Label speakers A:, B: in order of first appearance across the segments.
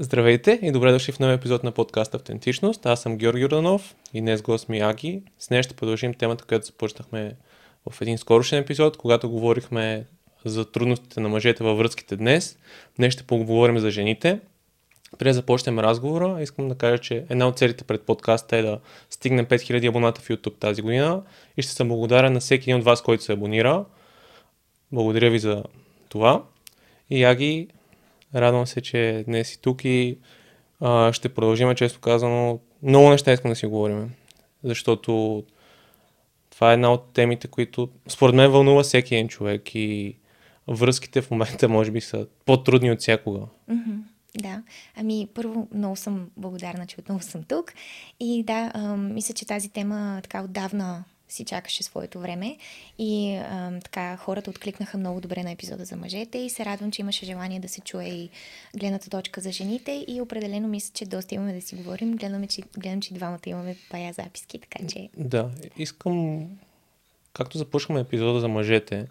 A: Здравейте и добре дошли в нов епизод на подкаст Автентичност. Аз съм Георги Юрданов и днес гост ми е Аги. С нея ще продължим темата, която започнахме в един скорошен епизод, когато говорихме за трудностите на мъжете във връзките днес. Днес ще поговорим за жените. Преди да започнем разговора, искам да кажа, че една от целите пред подкаста е да стигнем 5000 абоната в YouTube тази година и ще съм благодарен на всеки един от вас, който се абонира. Благодаря ви за това. И Аги, радвам се, че днес си тук и а, ще продължим, често казано. Много неща искам да си говорим, защото това е една от темите, които според мен вълнува всеки един човек и връзките в момента може би са по-трудни от всякога.
B: Да, ами първо много съм благодарна, че отново съм тук и да, а, мисля, че тази тема така отдавна си чакаше своето време и а, така хората откликнаха много добре на епизода за мъжете и се радвам, че имаше желание да се чуе и гледната точка за жените и определено мисля, че доста имаме да си говорим. Гледаме, че, гледам, че двамата имаме бая записки, така че...
A: Да, искам, както започнахме епизода за мъжете,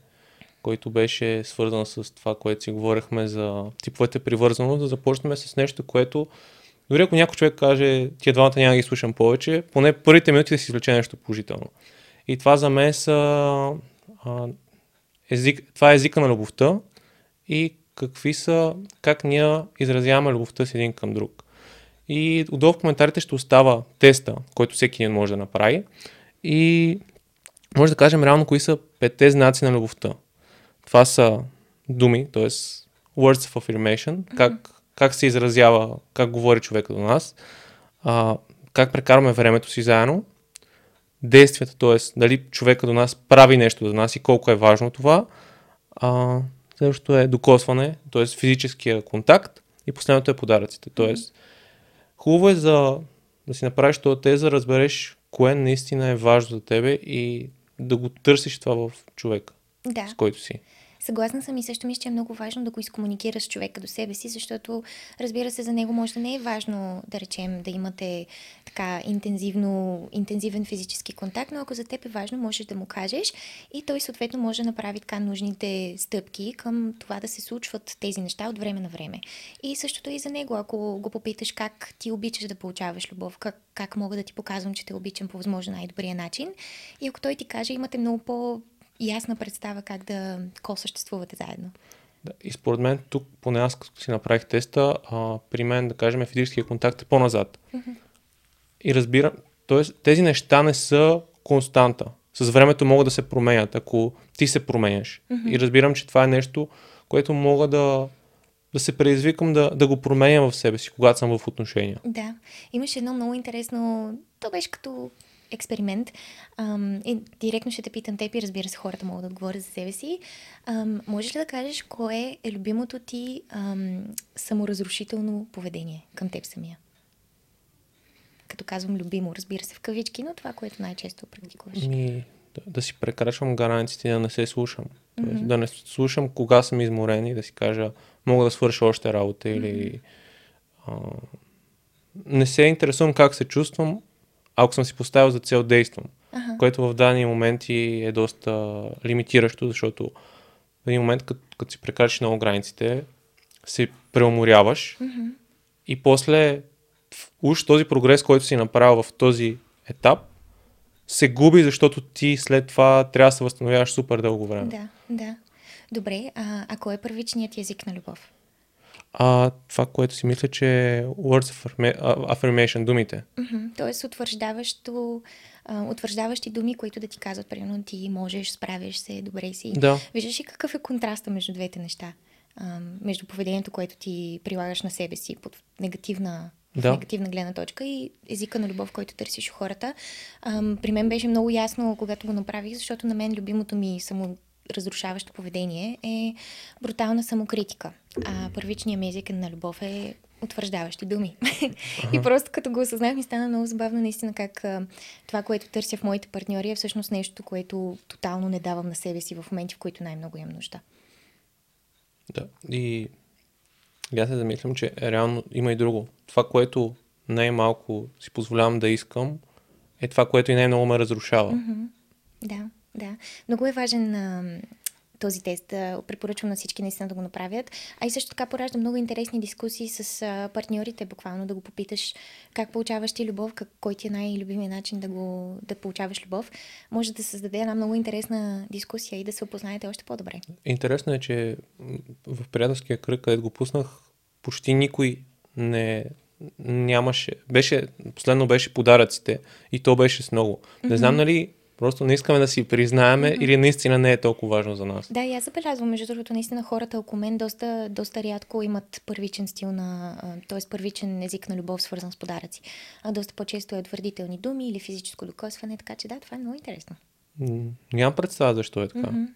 A: който беше свързан с това, което си говорихме за типовете привързаност, да започнем с нещо, което дори ако някой човек каже, тия двамата няма да ги слушам повече, поне първите минути да си извлече нещо положително. И това за мен са а, език, това е езика на любовта и какви са, как ние изразяваме любовта си един към друг. И отдолу в коментарите ще остава теста, който всеки един може да направи. И може да кажем реално кои са петте знаци на любовта. Това са думи, т.е. words of affirmation, mm-hmm. как, как се изразява, как говори човека до нас, а, как прекарваме времето си заедно, действията, т.е. дали човека до нас прави нещо за нас и колко е важно това. А, следващото е докосване, т.е. физическия контакт и последното е подаръците. Т.е. хубаво е за да си направиш това теза, да разбереш кое наистина е важно за тебе и да го търсиш това в човека,
B: да.
A: с който си.
B: Съгласна съм и също мисля, че е много важно да го изкомуникираш с човека до себе си, защото разбира се, за него може да не е важно, да речем, да имате така интензивно, интензивен физически контакт, но ако за теб е важно, можеш да му кажеш и той съответно може да направи така нужните стъпки към това да се случват тези неща от време на време. И същото и за него, ако го попиташ как ти обичаш да получаваш любов, как, как мога да ти показвам, че те обичам по възможно най-добрия начин. И ако той ти каже, имате много по ясна представа как да ко-съществувате заедно.
A: Да, и според мен тук, поне аз като си направих теста, а, при мен, да кажем, физическия контакт е по-назад. Mm-hmm. И разбирам, т.е. тези неща не са константа. С времето могат да се променят, ако ти се променяш. Mm-hmm. И разбирам, че това е нещо, което мога да, да се предизвикам да, да го променям в себе си, когато съм в отношения.
B: Да. Имаше едно много интересно, то беше като експеримент. Ам, и директно ще те питам теб и разбира се, хората могат да отговорят за себе си. Ам, можеш ли да кажеш кое е любимото ти ам, саморазрушително поведение към теб самия? Като казвам любимо, разбира се, в кавички, но това, което най-често практикуваш.
A: Ми, да, да си прекрачвам границите и да не се слушам. Mm-hmm. Да не слушам кога съм изморен и да си кажа, мога да свърша още работа mm-hmm. или... А, не се интересувам как се чувствам, ако съм си поставил за цел действам, ага. което в дадени моменти е доста лимитиращо, защото в един момент, като, като си прекараш много границите, се преуморяваш mm-hmm. и после уж този прогрес, който си направил в този етап, се губи, защото ти след това трябва да се възстановяваш супер дълго време.
B: Да, да. Добре, а, а кой е първичният език на любов?
A: А, това, което си мисля, че е words of affirmation, думите.
B: Mm-hmm. Тоест утвърждаващо, утвърждаващи думи, които да ти казват, примерно ти можеш, справиш се, добре си.
A: Да.
B: Виждаш ли какъв е контраста между двете неща? Между поведението, което ти прилагаш на себе си под негативна да. негативна гледна точка и езика на любов, който търсиш у хората. При мен беше много ясно, когато го направих, защото на мен любимото ми само разрушаващо поведение е брутална самокритика. А първичният ми език на любов е утвърждаващи думи. и просто като го осъзнах ми стана много забавно наистина как а, това, което търся в моите партньори е всъщност нещо, което тотално не давам на себе си в моменти, в които най-много имам нужда.
A: Да, и аз се замислям, че реално има и друго. Това, което най-малко си позволявам да искам, е това, което и най-много ме разрушава.
B: Mm-hmm. Да. Да, много е важен а, този тест. Препоръчвам на всички наистина да го направят. А и също така поражда много интересни дискусии с а, партньорите, буквално да го попиташ как получаваш ти любов, как, кой ти е най-любимият начин да, го, да получаваш любов. Може да създаде една много интересна дискусия и да се опознаете още по-добре.
A: Интересно е, че в приятелския кръг, където го пуснах, почти никой не нямаше. Беше, последно беше подаръците и то беше с много. Mm-hmm. Не знам нали Просто не искаме да си признаеме mm-hmm. или наистина не е толкова важно за нас.
B: Да, и аз забелязвам, между другото, наистина хората около мен доста, доста рядко имат първичен стил на, т.е. първичен език на любов, свързан с подаръци. А доста по-често е твърдителни думи или физическо докосване, така че да, това е много интересно.
A: Нямам представа защо е така. Mm-hmm.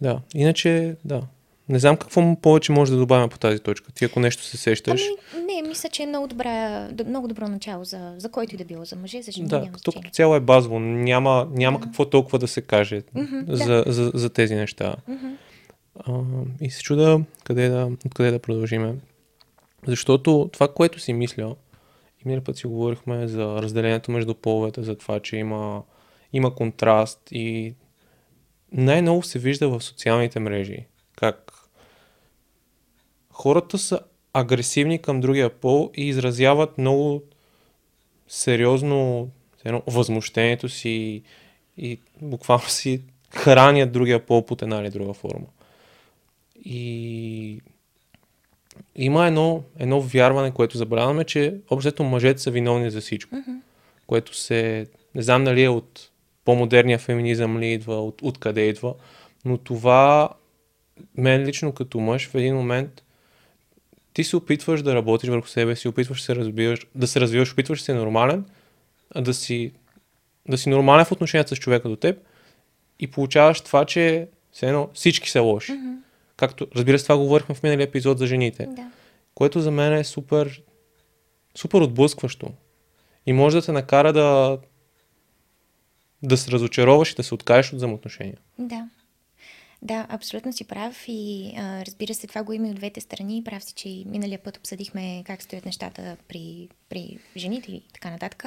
A: Да, иначе, да, не знам какво повече може да добавим по тази точка. Ти ако нещо се сещаш.
B: Ами, не, мисля, че е много, добра, много добро начало за, за който и да било, за мъже, за жени.
A: Да, като, цяло е базово. Няма, няма да. какво толкова да се каже
B: mm-hmm,
A: за,
B: да.
A: за, за, за тези неща.
B: Mm-hmm.
A: А, и се чуда къде да, откъде да продължиме. Защото това, което си мисля, и минали път си говорихме за разделението между половете, за това, че има, има контраст и най-много се вижда в социалните мрежи. Как хората са агресивни към другия пол и изразяват много сериозно едно, възмущението си и буквално си хранят другия пол под една или друга форма. И има едно, едно вярване, което забравяме, че общото мъжете са виновни за всичко.
B: Mm-hmm.
A: Което се, не знам дали е от по-модерния феминизъм ли идва, от, откъде идва, но това мен лично като мъж в един момент ти се опитваш да работиш върху себе си, опитваш да се развиваш, да се развиваш, опитваш да си нормален, да си, да си нормален в отношенията с човека до теб и получаваш това, че все едно всички са лоши.
B: Mm-hmm.
A: Както, разбира се, това говорихме в миналия епизод за жените.
B: Да.
A: Което за мен е супер, супер отблъскващо. И може да те накара да да се разочароваш и да се откажеш от взаимоотношения.
B: Да. Да, абсолютно си прав и а, разбира се, това го има и от двете страни. Прав си, че миналия път обсъдихме как стоят нещата при, при жените и така нататък.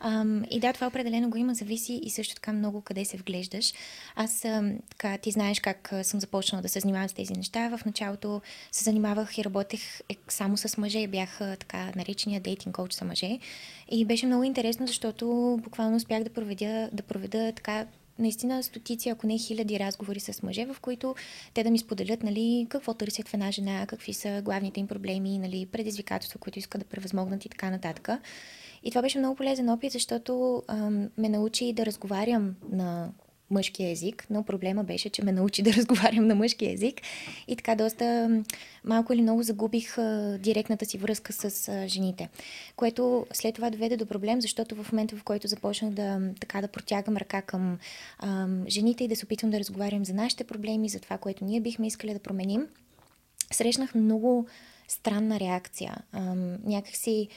B: А, и да, това определено го има, зависи и също така много къде се вглеждаш. Аз, а, така, ти знаеш как съм започнала да се занимавам с тези неща. В началото се занимавах и работех е, само с мъже. Бях така наречения дейтинг коуч за мъже. И беше много интересно, защото буквално успях да проведа, да проведа така наистина стотици, ако не хиляди разговори с мъже, в които те да ми споделят нали, какво търсят в една жена, какви са главните им проблеми, нали, предизвикателства, които искат да превъзмогнат и така нататък. И това беше много полезен опит, защото ам, ме научи да разговарям на мъжки език, но проблема беше, че ме научи да разговарям на мъжки език и така доста малко или много загубих директната си връзка с жените, което след това доведе до проблем, защото в момента, в който започнах да, така, да протягам ръка към а, жените и да се опитвам да разговарям за нашите проблеми, за това, което ние бихме искали да променим, срещнах много странна реакция. А, някакси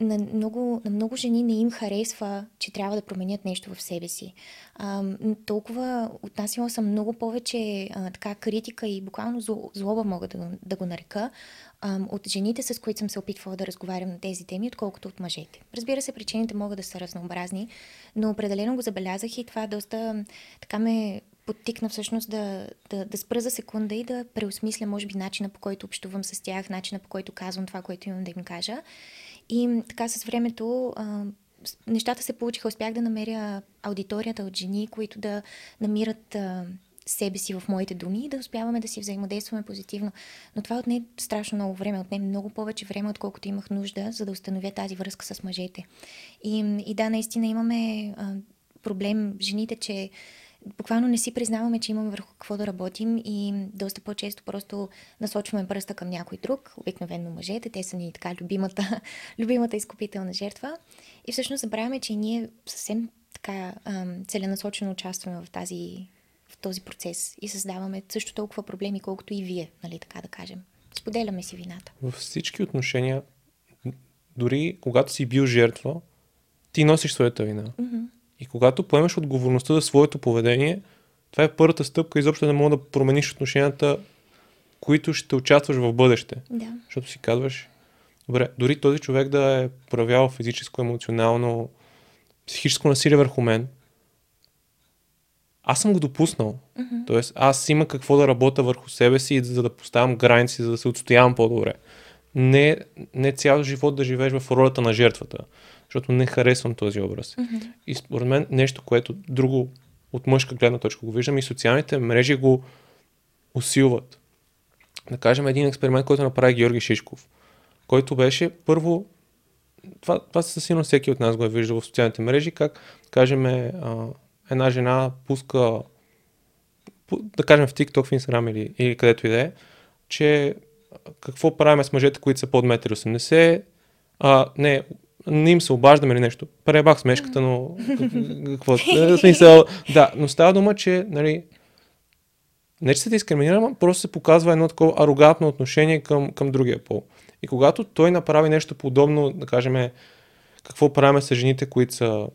B: на много, на много жени не им харесва, че трябва да променят нещо в себе си. А, толкова отнасяла съм много повече а, така критика и буквално злоба мога да, да го нарека а, от жените, с които съм се опитвала да разговарям на тези теми, отколкото от мъжете. Разбира се, причините могат да са разнообразни, но определено го забелязах и това доста така ме подтикна всъщност да, да, да спра за секунда и да преосмисля, може би, начина по който общувам с тях, начина по който казвам това, което имам да им кажа. И така с времето а, нещата се получиха. Успях да намеря аудиторията от жени, които да намират а, себе си в моите думи и да успяваме да си взаимодействаме позитивно. Но това отне страшно много време, отне много повече време, отколкото имах нужда, за да установя тази връзка с мъжете. И, и да, наистина имаме а, проблем жените, че буквално не си признаваме, че имаме върху какво да работим и доста по-често просто насочваме пръста към някой друг, обикновено мъжете, те са ни така любимата, любимата изкупителна жертва. И всъщност забравяме, че ние съвсем така целенасочено участваме в, тази, в този процес и създаваме също толкова проблеми, колкото и вие, нали така да кажем. Споделяме си вината.
A: Във всички отношения, дори когато си бил жертва, ти носиш своята вина.
B: Mm-hmm.
A: И когато поемеш отговорността за своето поведение, това е първата стъпка изобщо да мога да промениш отношенията, които ще участваш в бъдеще.
B: Да.
A: Защото си казваш, добре, дори този човек да е проявял физическо, емоционално, психическо насилие върху мен, аз съм го допуснал.
B: Мгм.
A: Тоест, аз има какво да работя върху себе си, за да поставям граници, за да се отстоявам по-добре. Не, не цял живот да живееш в ролята на жертвата, защото не харесвам този образ.
B: Мгм.
A: И според мен нещо, което друго от мъжка гледна точка го виждам и социалните мрежи го усилват. Да кажем един експеримент, който направи Георги Шишков, който беше първо, това, това със сигурност всеки от нас го е виждал в социалните мрежи, как, кажем, а, една жена пуска, пу- да кажем в TikTok, в Instagram или, или където и да е, че какво правим с мъжете, които са под 1,80 м, а, не, не им се обаждаме или нещо. Пребах смешката, но какво? В смисъл, да, но става дума, че, нали, не че се дискриминира, просто се показва едно такова арогантно отношение към, към другия пол. И когато той направи нещо подобно, да кажем, какво правим с жените, които са,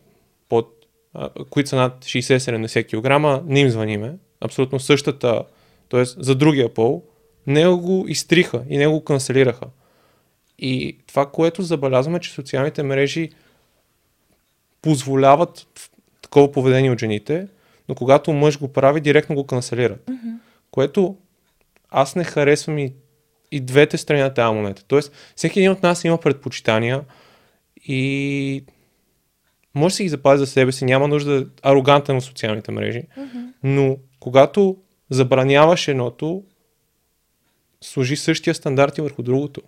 A: под, а, които са над 60-70 кг, не им звъниме. Абсолютно същата, т.е. за другия пол, него го изтриха и него го канцелираха. И това, което забелязваме, че социалните мрежи позволяват такова поведение от жените, но когато мъж го прави, директно го канцелират.
B: Мгм.
A: Което аз не харесвам и, и двете страни на тази монета. Тоест, всеки един от нас има предпочитания и може да си ги запази за себе си, няма нужда да е арогантен в социалните мрежи,
B: Мгм.
A: но когато забраняваш едното, служи същия стандарт и върху другото.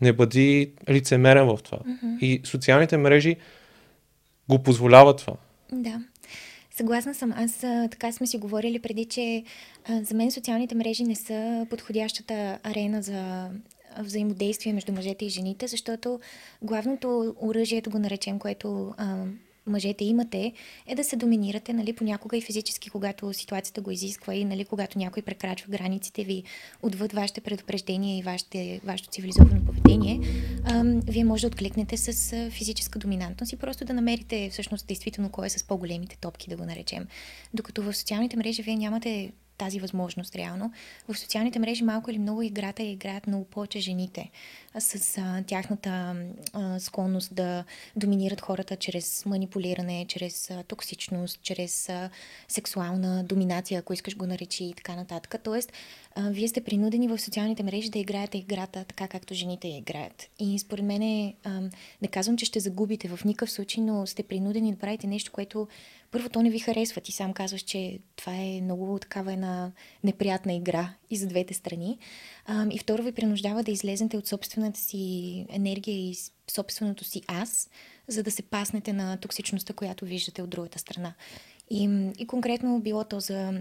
A: Не бъди лицемерен в това.
B: Мгм.
A: И социалните мрежи го позволяват това.
B: Да. Съгласна съм. Аз така сме си говорили преди, че а, за мен социалните мрежи не са подходящата арена за взаимодействие между мъжете и жените, защото главното оръжие, да го наречем, което а, мъжете имате, е да се доминирате, нали, понякога и физически, когато ситуацията го изисква и нали, когато някой прекрачва границите ви отвъд вашите предупреждения и вашите, вашето цивилизовано поведение, ам, вие може да откликнете с физическа доминантност и просто да намерите всъщност действително кой е с по-големите топки, да го наречем. Докато в социалните мрежи вие нямате тази възможност реално. В социалните мрежи малко или много играта я играят много повече жените с а, тяхната а, склонност да доминират хората чрез манипулиране, чрез а, токсичност, чрез а, сексуална доминация, ако искаш го наречи и така нататък. Тоест, а, вие сте принудени в социалните мрежи да играете играта така, както жените я играят. И според мен, е, не казвам, че ще загубите в никакъв случай, но сте принудени да правите нещо, което първо то не ви харесва. Ти сам казваш, че това е много такава една неприятна игра и за двете страни. А, и второ ви принуждава да излезете от собствената си енергия и собственото си аз, за да се паснете на токсичността, която виждате от другата страна. И, и конкретно било то за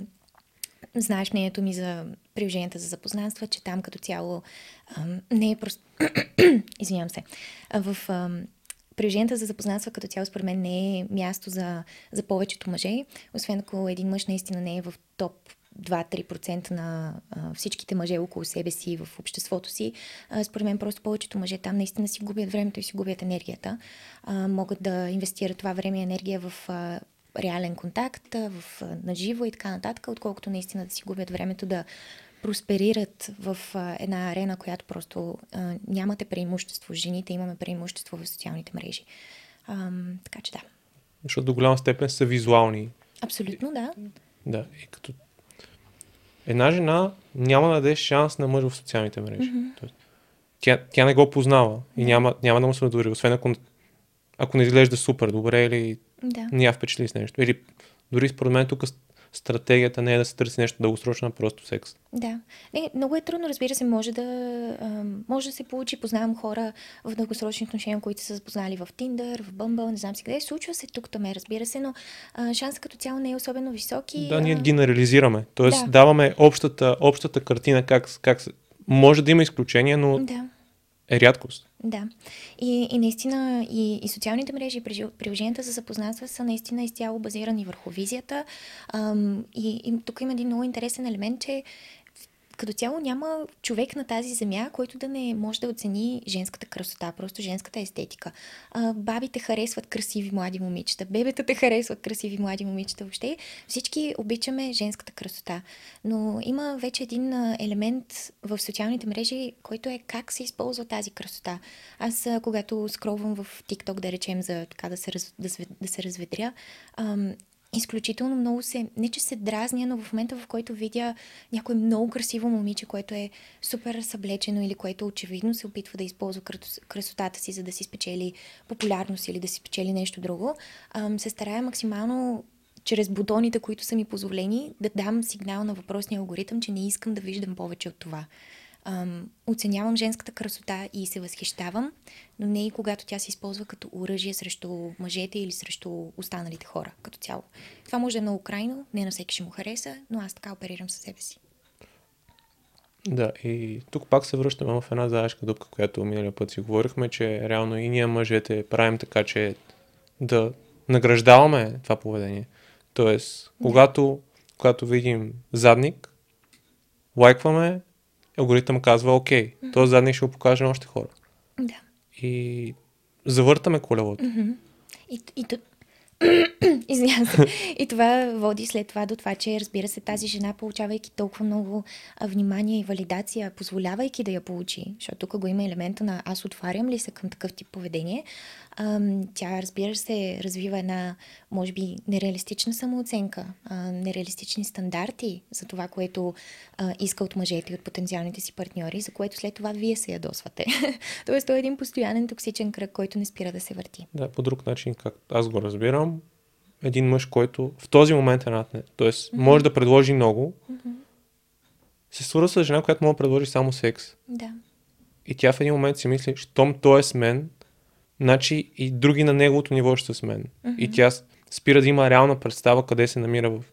B: знаеш мнението ми за приложенията за запознанства, че там като цяло ам, не е просто... Извинявам се. В ам, приложенията за запознанства като цяло според мен не е място за, за повечето мъже, освен ако един мъж наистина не е в топ 2-3% на а, всичките мъже около себе си в обществото си. А, според мен просто повечето мъже там наистина си губят времето и си губят енергията. А, могат да инвестират това време и енергия в а, реален контакт, а, в, а, наживо и така нататък, отколкото наистина да си губят времето да просперират в а, една арена, която просто а, нямате преимущество. Жените имаме преимущество в социалните мрежи. Ам, така че да.
A: Защото до голяма степен са визуални.
B: Абсолютно да.
A: Да, и като една жена няма да даде шанс на мъж в социалните мрежи.
B: Мгм.
A: Тоест, тя, тя не го познава и няма, няма да му се надори, освен ако, ако не изглежда супер добре или
B: Да.
A: не я впечатли с нещо. Или дори според мен тук стратегията не е да се търси нещо дългосрочно, а просто секс.
B: Да. Не, много е трудно, разбира се, може да, може да се получи. Познавам хора в дългосрочни отношения, които са запознали в Tinder, в Bumble, не знам си къде. Случва се тук, там разбира се, но а, шансът като цяло не е особено висок. И,
A: Да, ние
B: а,
A: генерализираме. Тоест
B: Да.
A: даваме общата, общата картина как, как се... Може да има изключения, но
B: Да.
A: Е рядкост.
B: Да. И, и наистина и, и социалните мрежи, и приложенията за запознанства са наистина изцяло базирани върху визията. Ам, и, и тук има един много интересен елемент, че като цяло няма човек на тази земя, който да не може да оцени женската красота, просто женската естетика. А, бабите харесват красиви млади момичета, бебетата харесват красиви млади момичета. Въобще всички обичаме женската красота. Но има вече един елемент в социалните мрежи, който е как се използва тази красота. Аз, когато скролвам в TikTok, да речем, за така да се, да, да се разведря, изключително много се, не че се дразня, но в момента, в който видя някое много красиво момиче, което е супер съблечено или което очевидно се опитва да използва красотата си, за да си спечели популярност или да си спечели нещо друго, се старая максимално чрез бутоните, които са ми позволени, да дам сигнал на въпросния алгоритъм, че не искам да виждам повече от това. Ам, оценявам женската красота и се възхищавам, но не и когато тя се използва като оръжие срещу мъжете или срещу останалите хора като цяло. Това може да е много крайно, не на всеки ще му хареса, но аз така оперирам със себе си.
A: Да, и тук пак се връщаме в една заешка дупка, която миналия път си говорихме, че реално и ние мъжете правим така, че да награждаваме това поведение. Тоест, когато, когато видим задник, лайкваме, алгоритъм казва, окей, mm-hmm. този задник ще го покаже на още хора.
B: Да.
A: И завъртаме колелото.
B: Mm-hmm. И, и, Извинявам се. И това води след това до това, че разбира се, тази жена, получавайки толкова много внимание и валидация, позволявайки да я получи, защото тук го има елемента на аз отварям ли се към такъв тип поведение, тя, разбира се, развива една, може би, нереалистична самооценка, нереалистични стандарти за това, което иска от мъжете и от потенциалните си партньори, за което след това вие се ядосвате. Тоест, той е един постоянен токсичен кръг, който не спира да се върти.
A: Да, по друг начин, как аз го разбирам, един мъж, който в този момент е над не. Тоест, mm-hmm. може да предложи много, mm-hmm. се свързва с жена, която може да предложи само секс.
B: Да.
A: И тя в един момент си мисли, щом той е с мен, значи и други на неговото ниво ще са с мен. Mm-hmm. И тя спира да има реална представа къде се намира в,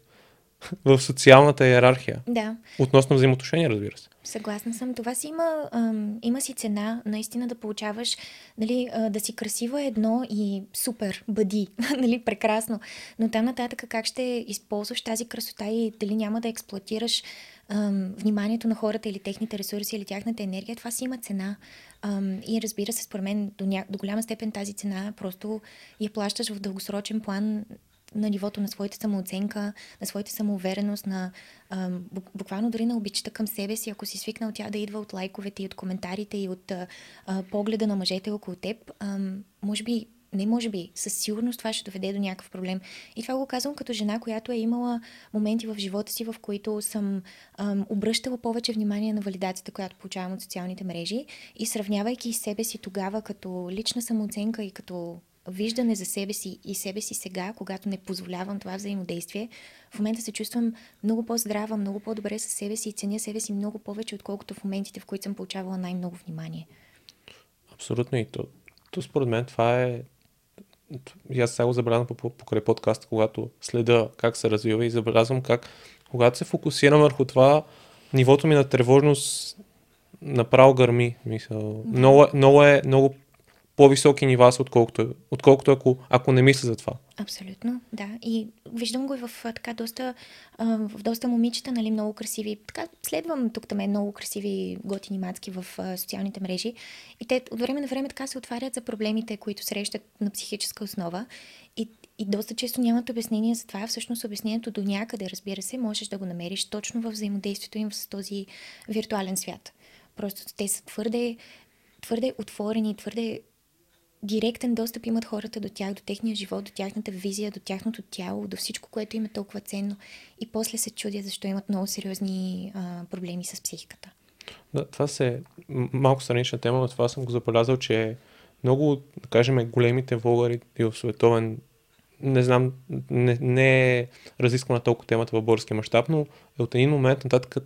A: в социалната иерархия.
B: Да.
A: Относно взаимоотношения, разбира се.
B: Съгласна съм. Това си има, ам, има си цена, наистина да получаваш, нали, а, да си красива едно и супер, бъди, нали, прекрасно. Но там нататък как ще използваш тази красота и дали няма да експлуатираш ам, вниманието на хората или техните ресурси или тяхната енергия, това си има цена. Ам, и разбира се, според мен до, ня... до голяма степен тази цена просто я плащаш в дългосрочен план на нивото на своята самооценка, на своята самоувереност, на а, буквално дори на обичата към себе си, ако си свикнал тя да идва от лайковете и от коментарите и от а, погледа на мъжете около теб, а, може би не може би, със сигурност това ще доведе до някакъв проблем. И това го казвам като жена, която е имала моменти в живота си, в които съм ам, обръщала повече внимание на валидацията, която получавам от социалните мрежи и сравнявайки себе си тогава като лична самооценка и като виждане за себе си и себе си сега, когато не позволявам това взаимодействие, в момента се чувствам много по-здрава, много по-добре със себе си и ценя себе си много повече, отколкото в моментите, в които съм получавала най-много внимание.
A: Абсолютно и то. То според мен това е и аз сега го забелязвам покрай подкаста, когато следа как се развива и забелязвам как, когато се фокусирам върху това, нивото ми на тревожност направо гърми. Мисъл. Много, е, много, е, много по-високи нива са, отколкото, отколкото ако, ако не мисля за това.
B: Абсолютно, да. И виждам го и в така доста, в доста момичета, нали, много красиви. Така, следвам тук там много красиви готини мацки в социалните мрежи. И те от време на време така се отварят за проблемите, които срещат на психическа основа. И, и доста често нямат обяснение за това. Всъщност обяснението до някъде, разбира се, можеш да го намериш точно в взаимодействието им с този виртуален свят. Просто те са твърде, твърде отворени, твърде директен достъп имат хората до тях, до техния живот, до тяхната визия, до тяхното тяло, до всичко, което им е толкова ценно. И после се чудят защо имат много сериозни а, проблеми с психиката.
A: Да, това се малко странична тема, но това съм го забелязал, че много, да кажем, големите влогари и в световен не знам, не, не е разисквана толкова темата в българския мащаб, но от един момент нататък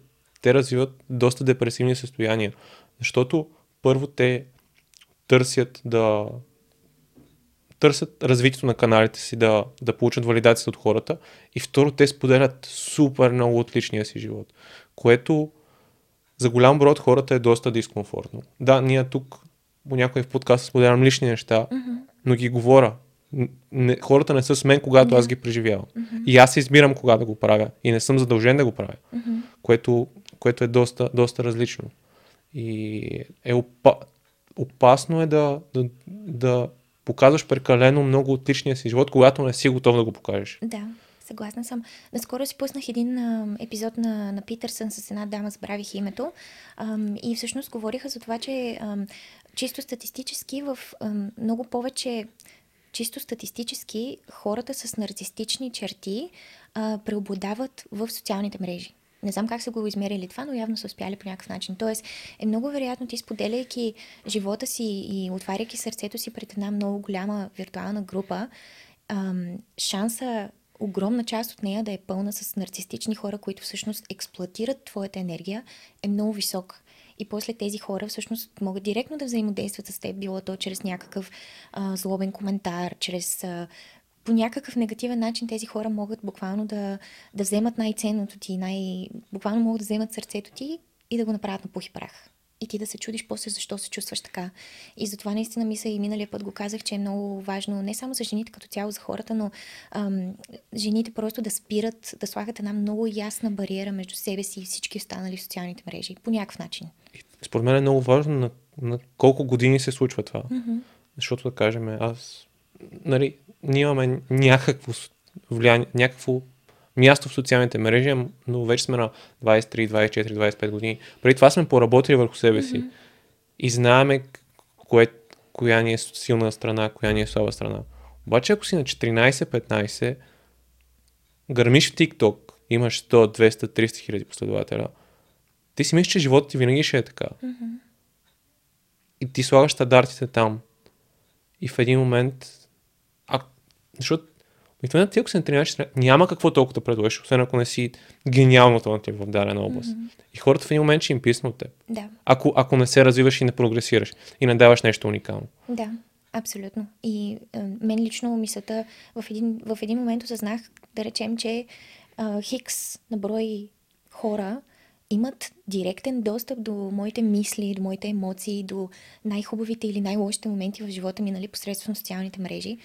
A: те развиват доста депресивни състояния. Защото първо те търсят да търсят развитието на каналите си, да, да получат валидацията от хората. И второ, те споделят супер много от личния си живот, което за голям брой от хората е доста дискомфортно. Да, ние тук по някой в подкаста споделям лични неща, mm-hmm. но ги говоря. Не, хората не са с мен, когато mm-hmm. аз ги преживявам. Mm-hmm. И аз избирам кога да го правя. И не съм задължен да го правя. Mm-hmm. Което, което е доста, доста различно. И е опа... опасно е да, да, да показваш прекалено много от личния си живот, когато не си готов да го покажеш.
B: Да, съгласна съм. Наскоро си пуснах един а, епизод на, на Питърсън с една дама, забравих името, а, и всъщност говориха за това, че а, чисто статистически в а, много повече чисто статистически хората с нарцистични черти а, преобладават в социалните мрежи. Не знам как са го измерили това, но явно са успяли по някакъв начин. Тоест е много вероятно ти споделяйки живота си и отваряйки сърцето си пред една много голяма виртуална група, ам, шанса огромна част от нея да е пълна с нарцистични хора, които всъщност експлуатират твоята енергия, е много висок. И после тези хора всъщност могат директно да взаимодействат с теб, било то чрез някакъв а, злобен коментар, чрез а, по някакъв негативен начин тези хора могат буквално да, да вземат най-ценното ти, най- буквално могат да вземат сърцето ти и да го направят на пух и прах. И ти да се чудиш после защо се чувстваш така. И затова наистина мисля и миналия път го казах, че е много важно не само за жените като цяло, за хората, но ам, жените просто да спират, да слагат една много ясна бариера между себе си и всички останали в социалните мрежи. По някакъв начин.
A: Според мен е много важно на, на колко години се случва това.
B: Mm-hmm.
A: Защото да кажем, аз, нали, ние имаме някакво влияние, някакво място в социалните мрежи, но вече сме на 23, 24, 25 години. Преди това сме поработили върху себе си mm-hmm. и знаеме кое, коя ни е силна страна, коя ни е слаба страна. Обаче ако си на 14-15, гърмиш в TikTok, имаш 100, 200, 300 хиляди последователя, ти си мислиш, че живота ти винаги ще е така.
B: Mm-hmm.
A: И ти слагаш стандартите там. И в един момент защото обикновено ти, ако се не тренираш, няма какво толкова да предложиш, освен ако не си гениално талантлив в дадена област. Mm-hmm. И хората в един момент ще им писна от теб.
B: Да.
A: Ако, ако не се развиваш и не прогресираш и не даваш нещо уникално.
B: Да, абсолютно. И а, мен лично мисълта в един, в един момент осъзнах, да речем, че а, хикс на брой хора имат директен достъп до моите мисли, до моите емоции, до най-хубавите или най-лошите моменти в живота ми, нали, посредством социалните мрежи.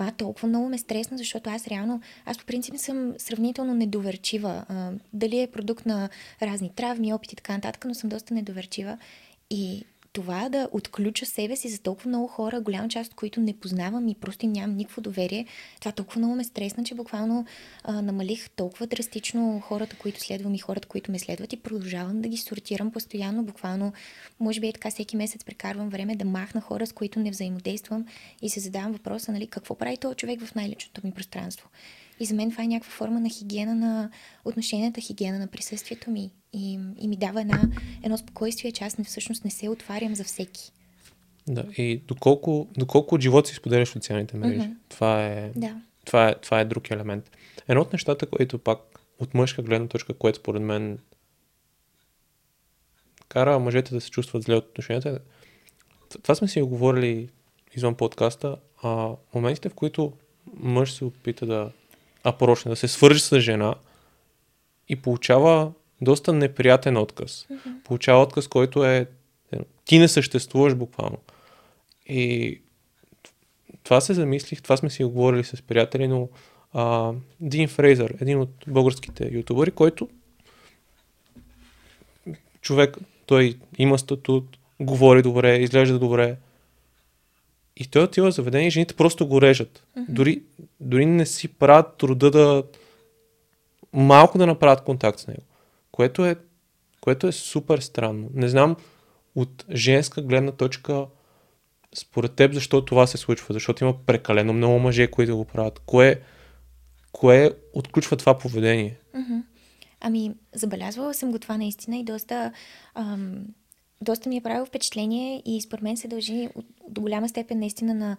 B: Това толкова много ме стресна, защото аз реално, аз по принцип съм сравнително недоверчива. А, дали е продукт на разни травми, опити и така нататък, но съм доста недоверчива. И това да отключа себе си за толкова много хора, голяма част от които не познавам и просто им нямам никакво доверие, това толкова много ме стресна, че буквално а, намалих толкова драстично хората, които следвам и хората, които ме следват и продължавам да ги сортирам постоянно. Буквално, може би е така, всеки месец прекарвам време да махна хора, с които не взаимодействам и се задавам въпроса, нали, какво прави този човек в най-личното ми пространство. И за мен това е някаква форма на хигиена на отношенията, хигиена на присъствието ми. И, и ми дава една, едно спокойствие, че аз не, всъщност не се отварям за всеки.
A: Да, и доколко, доколко от живота си споделяш в социалните мрежи. Mm-hmm. Това, е,
B: да.
A: това, е, това е друг елемент. Едно от нещата, които пак от мъжка гледна точка, което според мен кара мъжете да се чувстват зле от отношенията, това сме си говорили извън подкаста, а моментите, в които мъж се опита да апрочне, да се свържи с жена и получава доста неприятен отказ.
B: Mm-hmm.
A: Получава отказ, който е ти не съществуваш буквално. И това се замислих, това сме си оговорили с приятели, но а, Дин Фрейзър, един от българските ютубъри, който човек, той има статут, говори добре, изглежда добре. И той отива в заведение и жените просто го режат.
B: Mm-hmm.
A: Дори, дори не си правят труда да малко да направят контакт с него. Което е, което е супер странно. Не знам от женска гледна точка според теб защо това се случва. Защото има прекалено много мъже, които го правят. Кое, кое отключва това поведение?
B: Ами, забелязвала съм го това наистина и доста, ам, доста ми е правило впечатление и според мен се дължи до голяма степен наистина на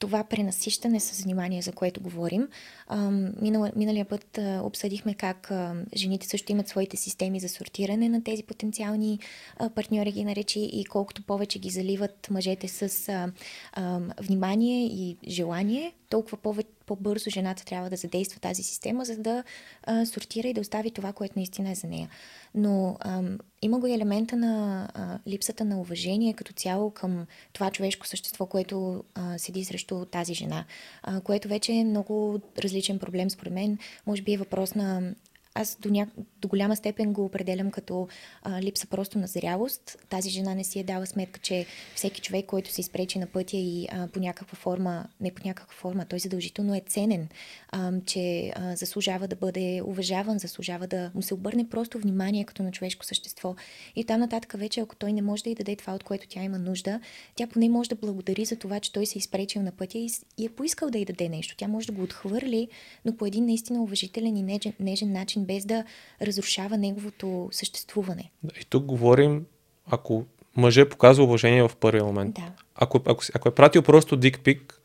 B: това пренасищане с внимание, за което говорим. Минал, миналия път обсъдихме как жените също имат своите системи за сортиране на тези потенциални партньори, ги наречи, и колкото повече ги заливат мъжете с внимание и желание, толкова повече по-бързо жената трябва да задейства тази система, за да а, сортира и да остави това, което наистина е за нея. Но а, има го и елемента на а, липсата на уважение като цяло към това човешко същество, което а, седи срещу тази жена, а, което вече е много различен проблем според мен. Може би е въпрос на аз до, ня... до голяма степен го определям като а, липса просто на зрялост. Тази жена не си е дала сметка, че всеки човек, който се изпречи на пътя и а, по някаква форма, не по някаква форма, той задължително е ценен, а, че а, заслужава да бъде уважаван, заслужава да му се обърне просто внимание като на човешко същество. И там нататък вече, ако той не може да й даде това, от което тя има нужда, тя поне може да благодари за това, че той се е изпречил на пътя и, и е поискал да й даде нещо. Тя може да го отхвърли, но по един наистина уважителен и нежен, нежен начин, без да разрушава неговото съществуване.
A: И тук говорим, ако мъже показва уважение в първия момент.
B: Да.
A: Ако, ако, ако е пратил просто дикпик,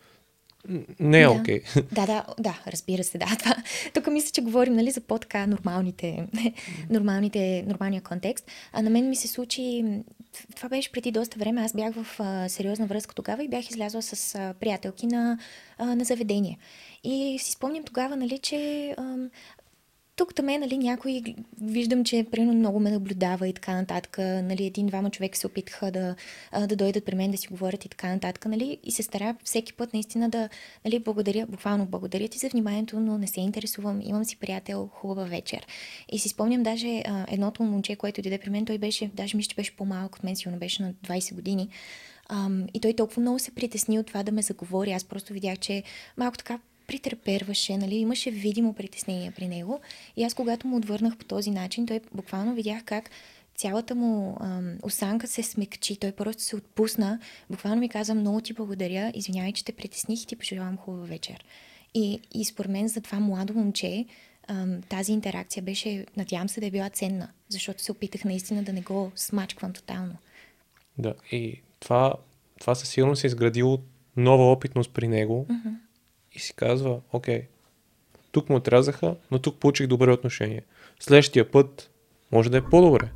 A: не е окей.
B: Да. Okay. да, да, да, разбира се, да. Това, тук мисля, че говорим нали, за по-така нормалните, нормалните, нормалния контекст. А на мен ми се случи, това беше преди доста време, аз бях в а, сериозна връзка тогава и бях излязла с а, приятелки на, а, на заведение. И си спомням тогава, нали, че а, тук там е, нали, някой виждам, че примерно много ме наблюдава и така нататък. Нали, един-двама човека се опитаха да, да дойдат при мен да си говорят и така нататък. Нали, и се старая всеки път наистина да нали, благодаря, буквално благодаря ти за вниманието, но не се интересувам. Имам си приятел, хубава вечер. И си спомням даже а, едното момче, което дойде при мен, той беше, даже мисля, че беше по-малък от мен, сигурно беше на 20 години. Um, и той толкова много се притесни от това да ме заговори. Аз просто видях, че малко така притреперваше, нали, имаше видимо притеснение при него. И аз, когато му отвърнах по този начин, той буквално видях как цялата му ам, осанка се смекчи, той просто се отпусна. Буквално ми каза, много ти благодаря, извинявай, че те притесних и ти пожелавам хубава вечер. И, и според мен за това младо момче ам, тази интеракция беше, надявам се да е била ценна, защото се опитах наистина да не го смачквам тотално.
A: Да, и това, това със сигурност се изградило нова опитност при него,
B: mm-hmm
A: и си казва, окей, тук му отрязаха, но тук получих добре отношение. Следващия път може да е по-добре.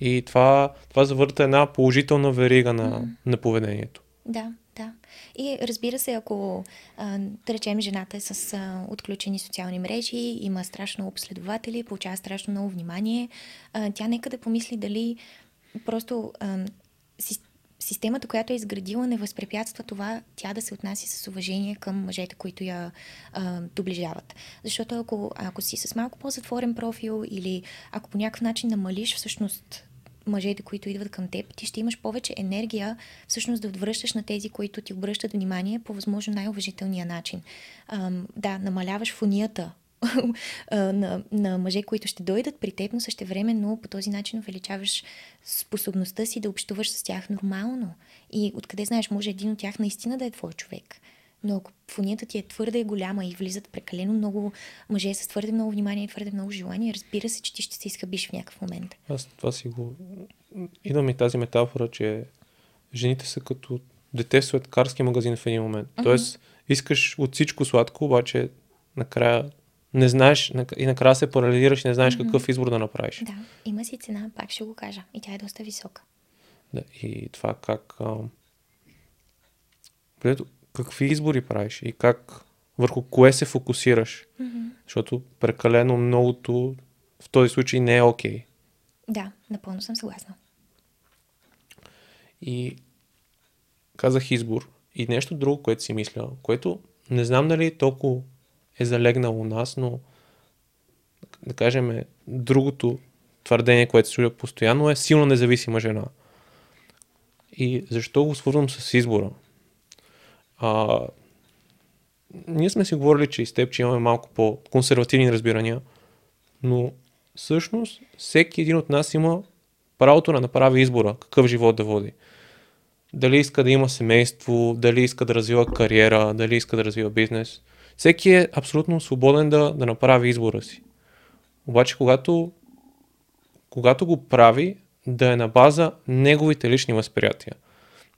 A: И това, това завърта една положителна верига на, mm. на поведението.
B: Да, да. И разбира се, ако а, да речем жената е с а, отключени социални мрежи, има страшно много последователи, получава страшно много внимание, а, тя нека да помисли дали просто а, си, системата, която е изградила, не възпрепятства това тя да се отнася с уважение към мъжете, които я а, доближават. Защото ако, ако си с малко по-затворен профил или ако по някакъв начин намалиш всъщност мъжете, които идват към теб, ти ще имаш повече енергия всъщност да отвръщаш на тези, които ти обръщат внимание по възможно най-уважителния начин. А, да, намаляваш фунията на, на мъже, които ще дойдат при теб, но същевременно по този начин увеличаваш способността си да общуваш с тях нормално. И откъде знаеш, може един от тях наистина да е твой човек. Но ако фонията ти е твърде голяма и влизат прекалено много мъже с твърде много внимание и твърде много желание, разбира се, че ти ще се изхъбиш в някакъв момент.
A: Аз това си го... Идва ми тази метафора, че жените са като дете в светкарски магазин в един момент. Uh-huh. Тоест, искаш от всичко сладко, обаче накрая не знаеш и накрая се парализираш и не знаеш mm-hmm. какъв избор да направиш.
B: Да, има си цена, пак ще го кажа. И тя е доста висока.
A: Да, и това как... А, какви избори правиш и как върху кое се фокусираш.
B: Mm-hmm.
A: Защото прекалено многото в този случай не е окей. Okay.
B: Да, напълно съм съгласна.
A: И казах избор. И нещо друго, което си мисля, което не знам дали е толкова е залегнал у нас, но да кажем другото твърдение, което се чуя постоянно е силно независима жена. И защо го свързвам с избора? А, ние сме си говорили, че и с теб, че имаме малко по-консервативни разбирания, но всъщност всеки един от нас има правото да направи избора, какъв живот да води. Дали иска да има семейство, дали иска да развива кариера, дали иска да развива бизнес – всеки е абсолютно свободен да, да направи избора си. Обаче, когато, когато го прави, да е на база неговите лични възприятия.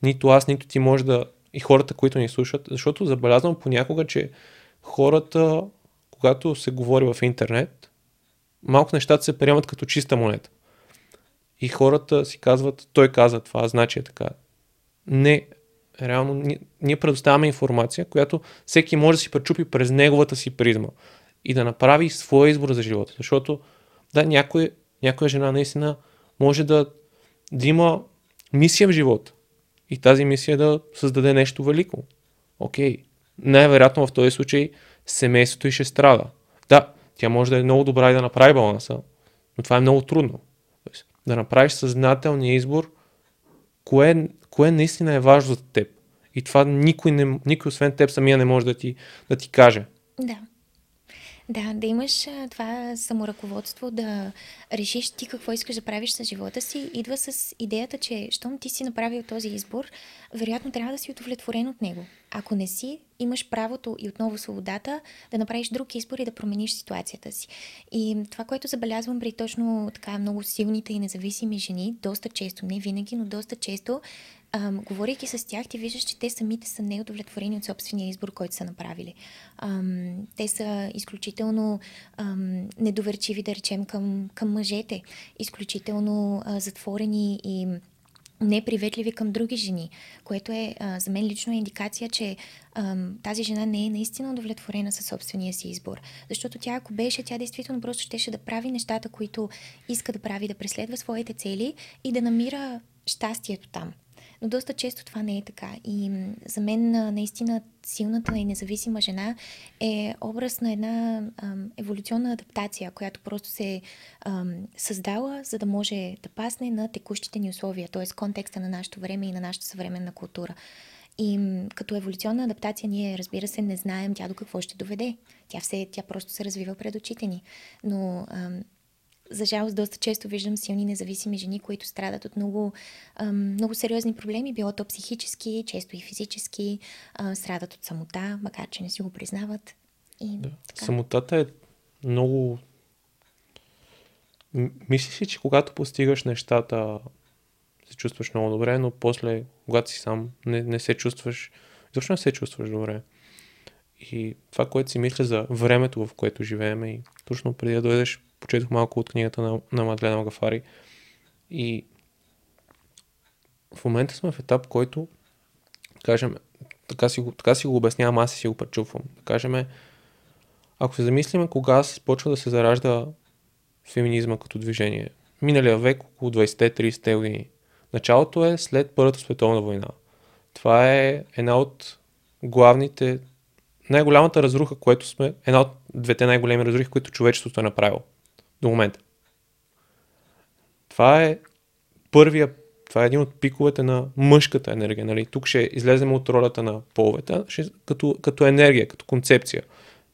A: Нито аз, нито ти може да. И хората, които ни слушат, защото забелязвам понякога, че хората, когато се говори в интернет, малко нещата се приемат като чиста монета. И хората си казват, той каза това, значи е така. Не, реално ние, ние предоставяме информация, която всеки може да си пречупи през неговата си призма и да направи своя избор за живота. Защото, да, някой, някоя жена наистина може да, да има мисия в живота. И тази мисия е да създаде нещо велико. Окей. Най-вероятно в този случай семейството и ще страда. Да, Тя може да е много добра и да направи баланса, но това е много трудно. Тоест, да направиш съзнателния избор, кое, кое наистина е важно за теб. И това никой, не, никой освен теб самия не може да ти, да ти каже.
B: Да. Да, да имаш това саморъководство, да решиш ти какво искаш да правиш с живота си, идва с идеята, че щом ти си направил този избор, вероятно трябва да си удовлетворен от него. Ако не си, имаш правото и отново свободата да направиш друг избор и да промениш ситуацията си. И това, което забелязвам при точно така много силните и независими жени, доста често, не винаги, но доста често, ам, говорейки с тях, ти виждаш, че те самите са неудовлетворени от собствения избор, който са направили. Ам, те са изключително ам, недоверчиви, да речем, към, към мъжете, изключително а, затворени и неприветливи към други жени, което е а, за мен лично е индикация, че а, тази жена не е наистина удовлетворена със собствения си избор. Защото тя, ако беше, тя действително просто щеше да прави нещата, които иска да прави, да преследва своите цели и да намира щастието там но доста често това не е така. И за мен наистина силната и независима жена е образ на една еволюционна адаптация, която просто се е създала, за да може да пасне на текущите ни условия, т.е. контекста на нашето време и на нашата съвременна култура. И като еволюционна адаптация ние, разбира се, не знаем тя до какво ще доведе. Тя, все, тя просто се развива пред очите ни. Но за жалост, доста често виждам силни независими жени, които страдат от много, много сериозни проблеми, било то психически, често и физически, страдат от самота, макар че не си го признават. И,
A: да. Самотата е много. Мислиш си, че когато постигаш нещата, се чувстваш много добре, но после, когато си сам, не, не се чувстваш, изобщо не се чувстваш добре. И това, което си мисля за времето, в което живеем и точно преди да дойдеш почетох малко от книгата на, на Мадлена Магафари и в момента сме в етап, който кажем, така си, така си го обяснявам, аз си го пречупвам. Да кажем, ако се замислиме кога почва да се заражда феминизма като движение, миналия век, около 20-30 години. Началото е след Първата световна война. Това е една от главните, най-голямата разруха, което сме, една от двете най-големи разрухи, които човечеството е направило до момента. Това е първия, това е един от пиковете на мъжката енергия. Нали? Тук ще излезем от ролята на половете, ще, като, като енергия, като концепция.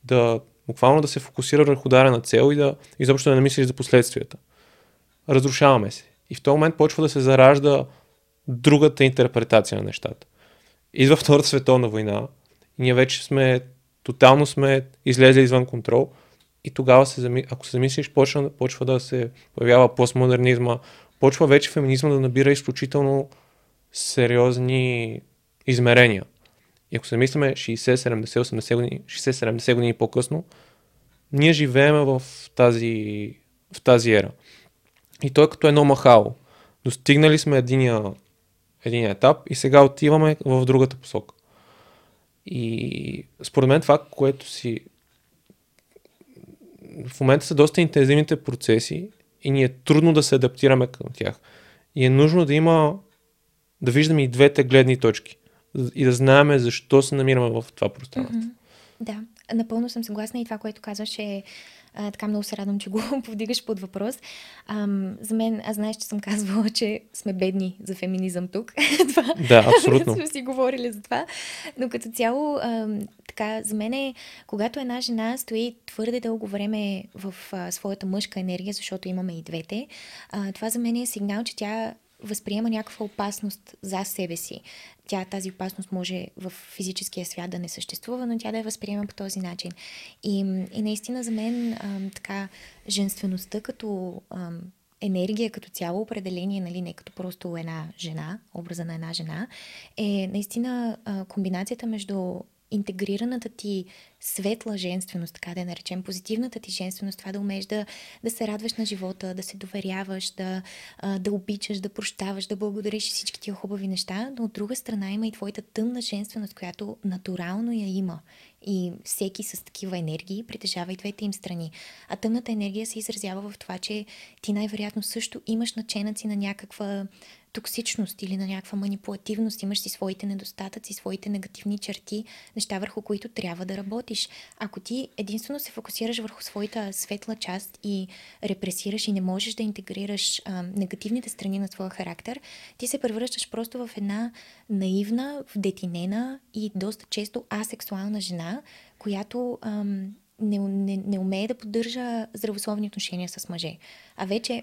A: Да буквално да се фокусира върху дадена цел и да изобщо да не мислиш за последствията. Разрушаваме се. И в този момент почва да се заражда другата интерпретация на нещата. Идва Втората световна война и ние вече сме, тотално сме излезли извън контрол – и тогава, се, ако се замислиш, почва, почва да се появява постмодернизма, почва вече феминизма да набира изключително сериозни измерения. И ако се мислиме 60, 70, 80 години, 60-70 години по-късно, ние живеем в тази, в тази ера. И той е като едно махало. Достигнали сме единия, единия етап и сега отиваме в другата посока. И според мен това, което си в момента са доста интензивните процеси и ни е трудно да се адаптираме към тях. И е нужно да има, да виждаме и двете гледни точки и да знаем защо се намираме в това пространство. Mm-hmm.
B: Да, напълно съм съгласна и това, което казваш е а, така много се радвам, че го повдигаш под въпрос. А, за мен, аз знаеш, че съм казвала, че сме бедни за феминизъм тук.
A: това, да, абсолютно.
B: сме си говорили за това. Но като цяло, а, така, за мен е, когато една жена стои твърде дълго време в а, своята мъжка енергия, защото имаме и двете, а, това за мен е сигнал, че тя възприема някаква опасност за себе си. Тя, тази опасност може в физическия свят да не съществува, но тя да я възприема по този начин. И, и наистина за мен а, така женствеността като а, енергия като цяло, определение, нали, не като просто една жена, образа на една жена, е наистина комбинацията между интегрираната ти светла женственост, така да я наречем, позитивната ти женственост, това да умееш да, да се радваш на живота, да се доверяваш, да, да обичаш, да прощаваш, да благодариш всички тия хубави неща, но от друга страна има и твоята тъмна женственост, която натурално я има. И всеки с такива енергии притежава и двете им страни. А тъмната енергия се изразява в това, че ти най-вероятно също имаш наченъци на някаква токсичност или на някаква манипулативност, имаш си своите недостатъци, своите негативни черти, неща върху които трябва да работиш. Ако ти единствено се фокусираш върху своята светла част и репресираш и не можеш да интегрираш а, негативните страни на твоя характер, ти се превръщаш просто в една наивна, вдетинена и доста често асексуална жена, която ам, не, не, не умее да поддържа здравословни отношения с мъже. А вече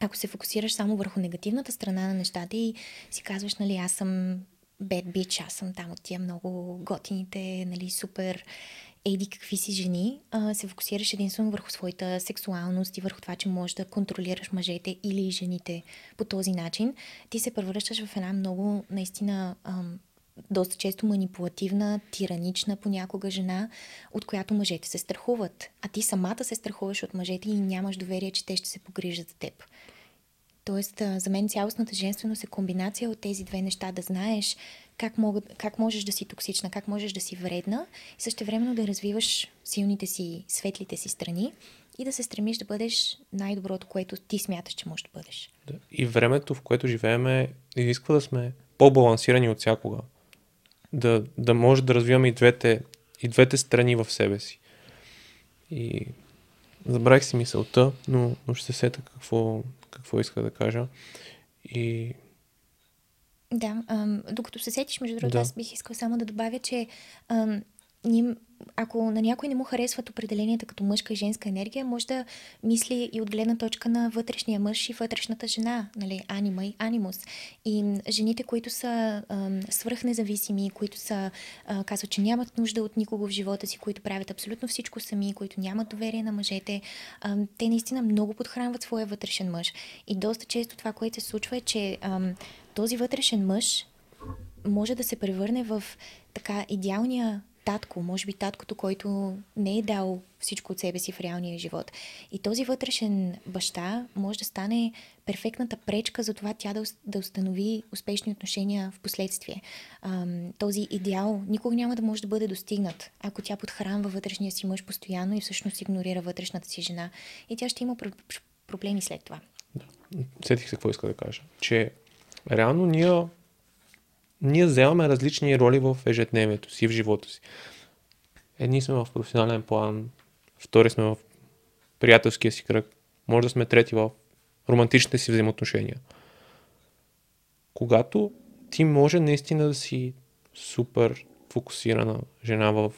B: ако се фокусираш само върху негативната страна на нещата и си казваш, нали, аз съм bad bitch, аз съм там от тия много готините, нали, супер еди какви си жени, а, се фокусираш единствено върху своята сексуалност и върху това, че можеш да контролираш мъжете или жените по този начин, ти се превръщаш в една много наистина ам, доста често манипулативна, тиранична понякога жена, от която мъжете се страхуват. А ти самата се страхуваш от мъжете и нямаш доверие, че те ще се погрижат за теб. Тоест, за мен цялостната женственост е комбинация от тези две неща. Да знаеш как, могат, как можеш да си токсична, как можеш да си вредна и също времено да развиваш силните си, светлите си страни и да се стремиш да бъдеш най-доброто, което ти смяташ, че можеш да бъдеш.
A: И времето, в което живееме, изисква да сме по-балансирани от всякога. Да, да може да развиваме и двете, и двете страни в себе си. И забравих си мисълта, но, но ще се сета какво, какво иска да кажа. И...
B: Да, ам, докато се сетиш, между другото, да. аз бих искал само да добавя, че ам, ние, ако на някой не му харесват определенията като мъжка и женска енергия, може да мисли и от гледна точка на вътрешния мъж и вътрешната жена, нали, анима и анимус. И жените, които са ам, свръхнезависими, които са, а, казват, че нямат нужда от никого в живота си, които правят абсолютно всичко сами, които нямат доверие на мъжете, ам, те наистина много подхранват своя вътрешен мъж. И доста често това, което се случва е, че ам, този вътрешен мъж може да се превърне в така идеалния татко, може би таткото, който не е дал всичко от себе си в реалния живот. И този вътрешен баща може да стане перфектната пречка за това тя да, да установи успешни отношения в последствие. Ам, този идеал никога няма да може да бъде достигнат, ако тя подхранва вътрешния си мъж постоянно и всъщност игнорира вътрешната си жена. И тя ще има проблеми след това.
A: Да. Сетих се какво иска да кажа. Че реално ние ние вземаме различни роли в ежедневието си, в живота си. Едни сме в професионален план, втори сме в приятелския си кръг, може да сме трети в романтичните си взаимоотношения. Когато ти може наистина да си супер фокусирана жена в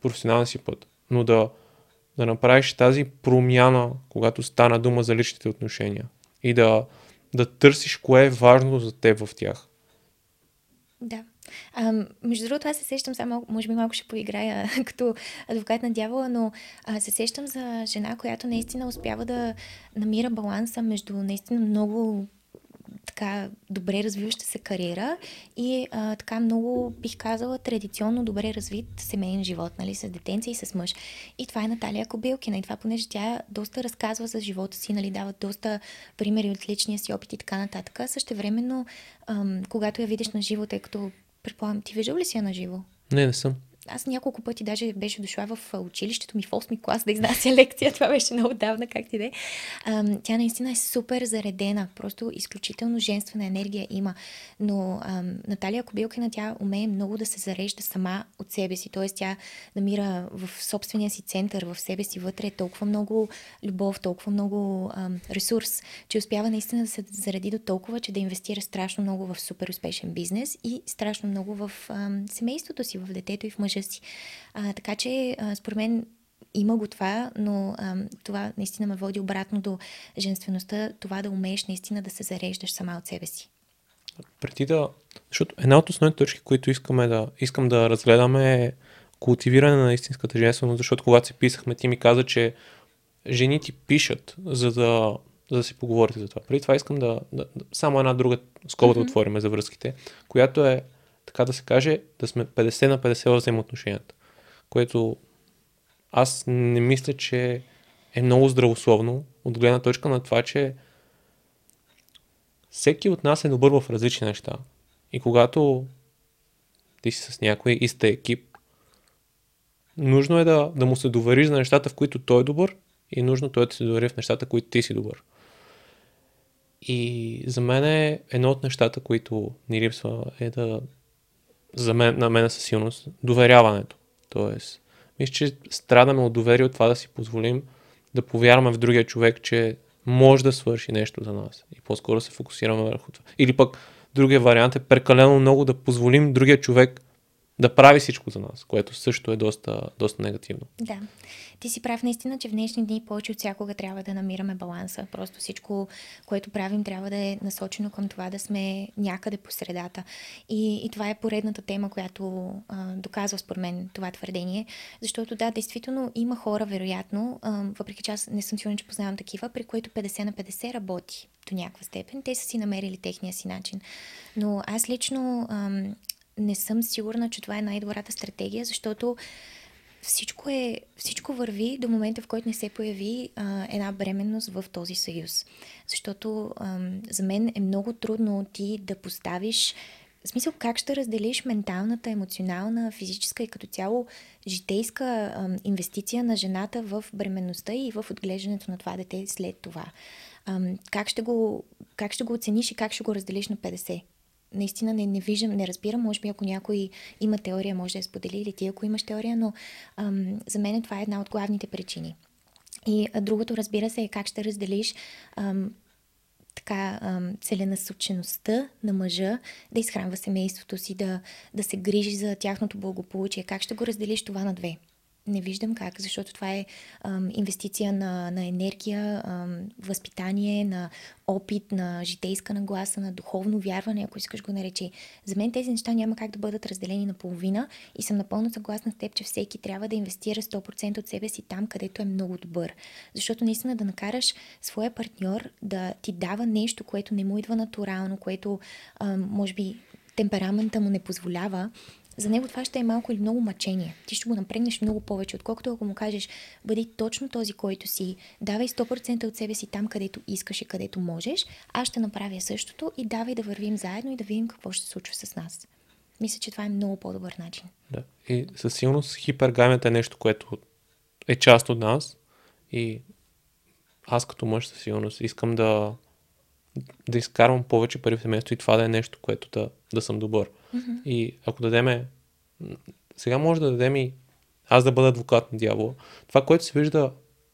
A: професионалния си път, но да, да направиш тази промяна, когато стана дума за личните отношения и да, да търсиш кое е важно за теб в тях.
B: Да. А, между другото, аз се сещам, само, може би малко ще поиграя като адвокат на дявола, но а, се сещам за жена, която наистина успява да намира баланса между наистина много така добре развиваща се кариера и а, така много, бих казала, традиционно добре развит семейен живот, нали, с детенца и с мъж. И това е Наталия Кобилкина. И това, понеже тя доста разказва за живота си, нали, дава доста примери от личния си опит и така нататък. Също времено, когато я видиш на живо, тъй като предполагам, ти виждал ли си я на живо?
A: Не, не съм
B: аз няколко пъти даже беше дошла в училището ми в 8 клас да изнася лекция. Това беше много давна, как ти де. Тя наистина е супер заредена. Просто изключително женствена енергия има. Но ам, Наталия Кобилкина, тя умее много да се зарежда сама от себе си. Тоест тя намира в собствения си център, в себе си вътре толкова много любов, толкова много ам, ресурс, че успява наистина да се зареди до толкова, че да инвестира страшно много в супер успешен бизнес и страшно много в ам, семейството си, в детето и в мъж мъжа си. А, така че, а, според мен, има го това, но а, това наистина ме води обратно до женствеността, това да умееш наистина да се зареждаш сама от себе си.
A: Преди да... Защото една от основните точки, които искаме да, искам да разгледаме е култивиране на истинската женственост, защото когато се писахме, ти ми каза, че жени ти пишат, за да, за да си поговорите за това. Преди това искам да, да, да само една друга скоба mm-hmm. да отвориме за връзките, която е така да се каже, да сме 50 на 50 в взаимоотношенията. Което аз не мисля, че е много здравословно от гледна точка на това, че всеки от нас е добър в различни неща. И когато ти си с някой и сте екип, нужно е да, да му се довериш за нещата, в които той е добър и нужно той да се довери в нещата, в които ти си добър. И за мен е едно от нещата, които ни липсва е да за мен, на мен със силност, доверяването. Тоест, Мисля, че страдаме от доверие от това да си позволим да повярваме в другия човек, че може да свърши нещо за нас. И по-скоро се фокусираме върху това. Или пък другия вариант е прекалено много да позволим другия човек да прави всичко за нас, което също е доста, доста негативно.
B: Да. Ти си прав наистина, че в днешни дни повече от всякога трябва да намираме баланса. Просто всичко, което правим, трябва да е насочено към това да сме някъде по средата. И, и това е поредната тема, която а, доказва според мен това твърдение. Защото да, действително има хора, вероятно, а, въпреки че аз не съм сигурна, че познавам такива, при които 50 на 50 работи до някаква степен. Те са си намерили техния си начин. Но аз лично ам, не съм сигурна, че това е най-добрата стратегия, защото всичко, е, всичко върви до момента, в който не се появи а, една бременност в този съюз. Защото а, за мен е много трудно ти да поставиш в смисъл как ще разделиш менталната, емоционална, физическа и като цяло житейска а, инвестиция на жената в бременността и в отглеждането на това дете след това. А, как, ще го, как ще го оцениш и как ще го разделиш на 50? Наистина не, не виждам, не разбирам. Може би ако някой има теория, може да я сподели или ти, ако имаш теория, но ам, за мен това е една от главните причини. И а, другото, разбира се, е как ще разделиш ам, така ам, целенасочеността на мъжа да изхранва семейството си, да, да се грижи за тяхното благополучие. Как ще го разделиш това на две? Не виждам как, защото това е ам, инвестиция на, на енергия, ам, възпитание, на опит, на житейска нагласа, на духовно вярване, ако искаш го наречи. За мен тези неща няма как да бъдат разделени на половина и съм напълно съгласна с теб, че всеки трябва да инвестира 100% от себе си там, където е много добър. Защото наистина да накараш своя партньор да ти дава нещо, което не му идва натурално, което ам, може би темперамента му не позволява, за него това ще е малко или много мъчение. Ти ще го напрегнеш много повече, отколкото ако му кажеш, бъди точно този, който си, давай 100% от себе си там, където искаш и където можеш, аз ще направя същото и давай да вървим заедно и да видим какво ще се случва с нас. Мисля, че това е много по-добър начин.
A: Да. И със сигурност хипергамията е нещо, което е част от нас и аз като мъж със сигурност искам да, да изкарвам повече пари в семейството и това да е нещо, което да, да съм добър.
B: Mm-hmm.
A: И ако дадеме, сега може да дадем и аз да бъда адвокат на дявола. Това, което се вижда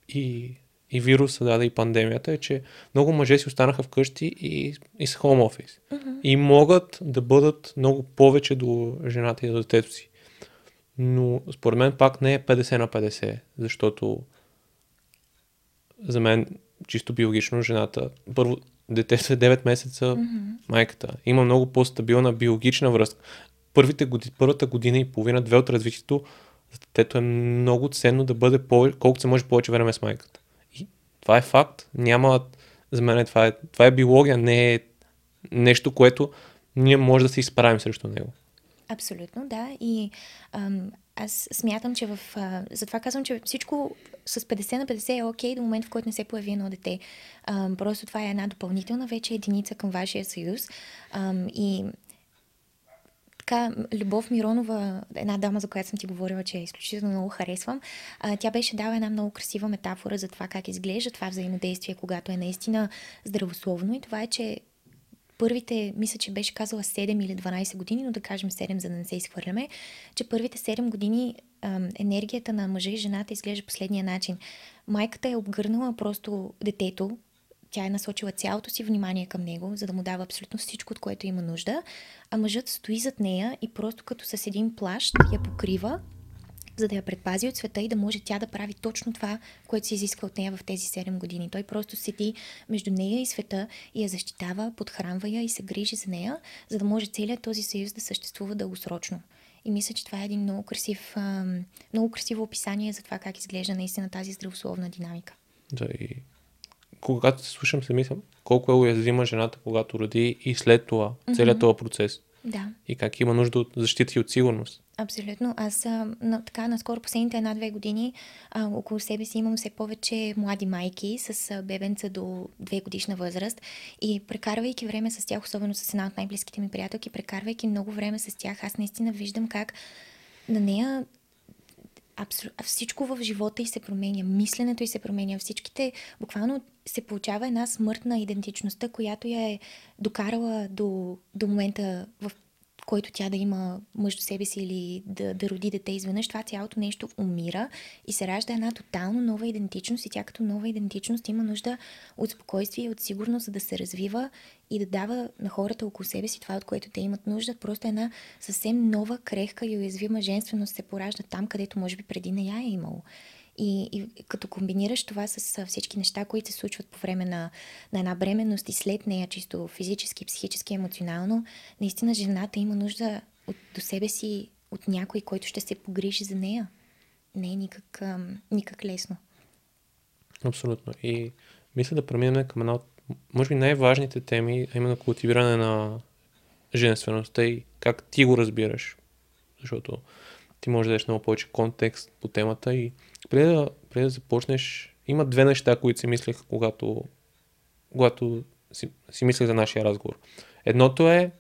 A: и, и вируса даде и пандемията е, че много мъже си останаха вкъщи и, и с хоум офис.
B: Mm-hmm.
A: И могат да бъдат много повече до жената и до детето си. Но според мен пак не е 50 на 50, защото за мен чисто биологично жената, първо детето е 9 месеца,
B: Mm-hmm.
A: майката. Има много по-стабилна биологична връзка. Първите годи, първата година и половина, две от развитието, за детето е много ценно да бъде повече, колкото се може повече време с майката. И това е факт. Няма, за мен това е, това е биология, не е нещо, което ние може да се изправим срещу него.
B: Абсолютно, да. И ам, аз смятам, че в... А, затова казвам, че всичко с 50 на 50 е окей до момента, в който не се появи едно дете. Ам, просто това е една допълнителна вече единица към вашия съюз. Ам, и така, Любов Миронова, една дама, за която съм ти говорила, че изключително много харесвам, а, тя беше дала една много красива метафора за това как изглежда това взаимодействие, когато е наистина здравословно. И това е, че първите, мисля, че беше казала 7 или 12 години, но да кажем 7, за да не се изхвърляме, че първите 7 години ам, енергията на мъжа и жената изглежда последния начин. Майката е обгърнала просто детето, тя е насочила цялото си внимание към него, за да му дава абсолютно всичко, от което има нужда, а мъжът стои зад нея и просто като с един плащ я покрива, за да я предпази от света и да може тя да прави точно това, което се изисква от нея в тези 7 години. Той просто седи между нея и света и я защитава, подхранва я и се грижи за нея, за да може целият този съюз да съществува дългосрочно. И мисля, че това е един много, красив, много красиво описание за това как изглежда наистина тази здравословна динамика.
A: Да, и когато се слушам, се мислям колко е уязвима жената, когато роди и след това, целият
B: Мгм.
A: този процес.
B: Да.
A: И как има нужда от защита и от сигурност.
B: Абсолютно. Аз а, на, така наскоро последните една-две години а, около себе си имам все повече млади майки с а, бебенца до две годишна възраст и прекарвайки време с тях, особено с една от най-близките ми приятелки, прекарвайки много време с тях, аз наистина виждам как на нея абсол... всичко в живота й се променя, мисленето й се променя, всичките, буквално се получава една смърт на идентичността, която я е докарала до, до момента, в който тя да има мъж до себе си или да, да роди дете изведнъж, това цялото нещо умира и се ражда една тотално нова идентичност и тя като нова идентичност има нужда от спокойствие и от сигурност, за да се развива и да дава на хората около себе си това, от което те имат нужда. Просто една съвсем нова, крехка и уязвима женственост се поражда там, където може би преди не я е имало. И, и като комбинираш това с всички неща, които се случват по време на, на една бременност и след нея, чисто физически, психически, емоционално, наистина жената има нужда от, до себе си от някой, който ще се погрижи за нея. Не е никак, никак лесно.
A: Абсолютно. И мисля да преминем към една от, може би, най-важните теми, а именно култивиране на женствеността и как ти го разбираш. Защото ти може да дадеш много повече контекст по темата и преди да, преди да започнеш, има две неща, които си мислех, когато, когато си, си мислех за нашия разговор. Едното е,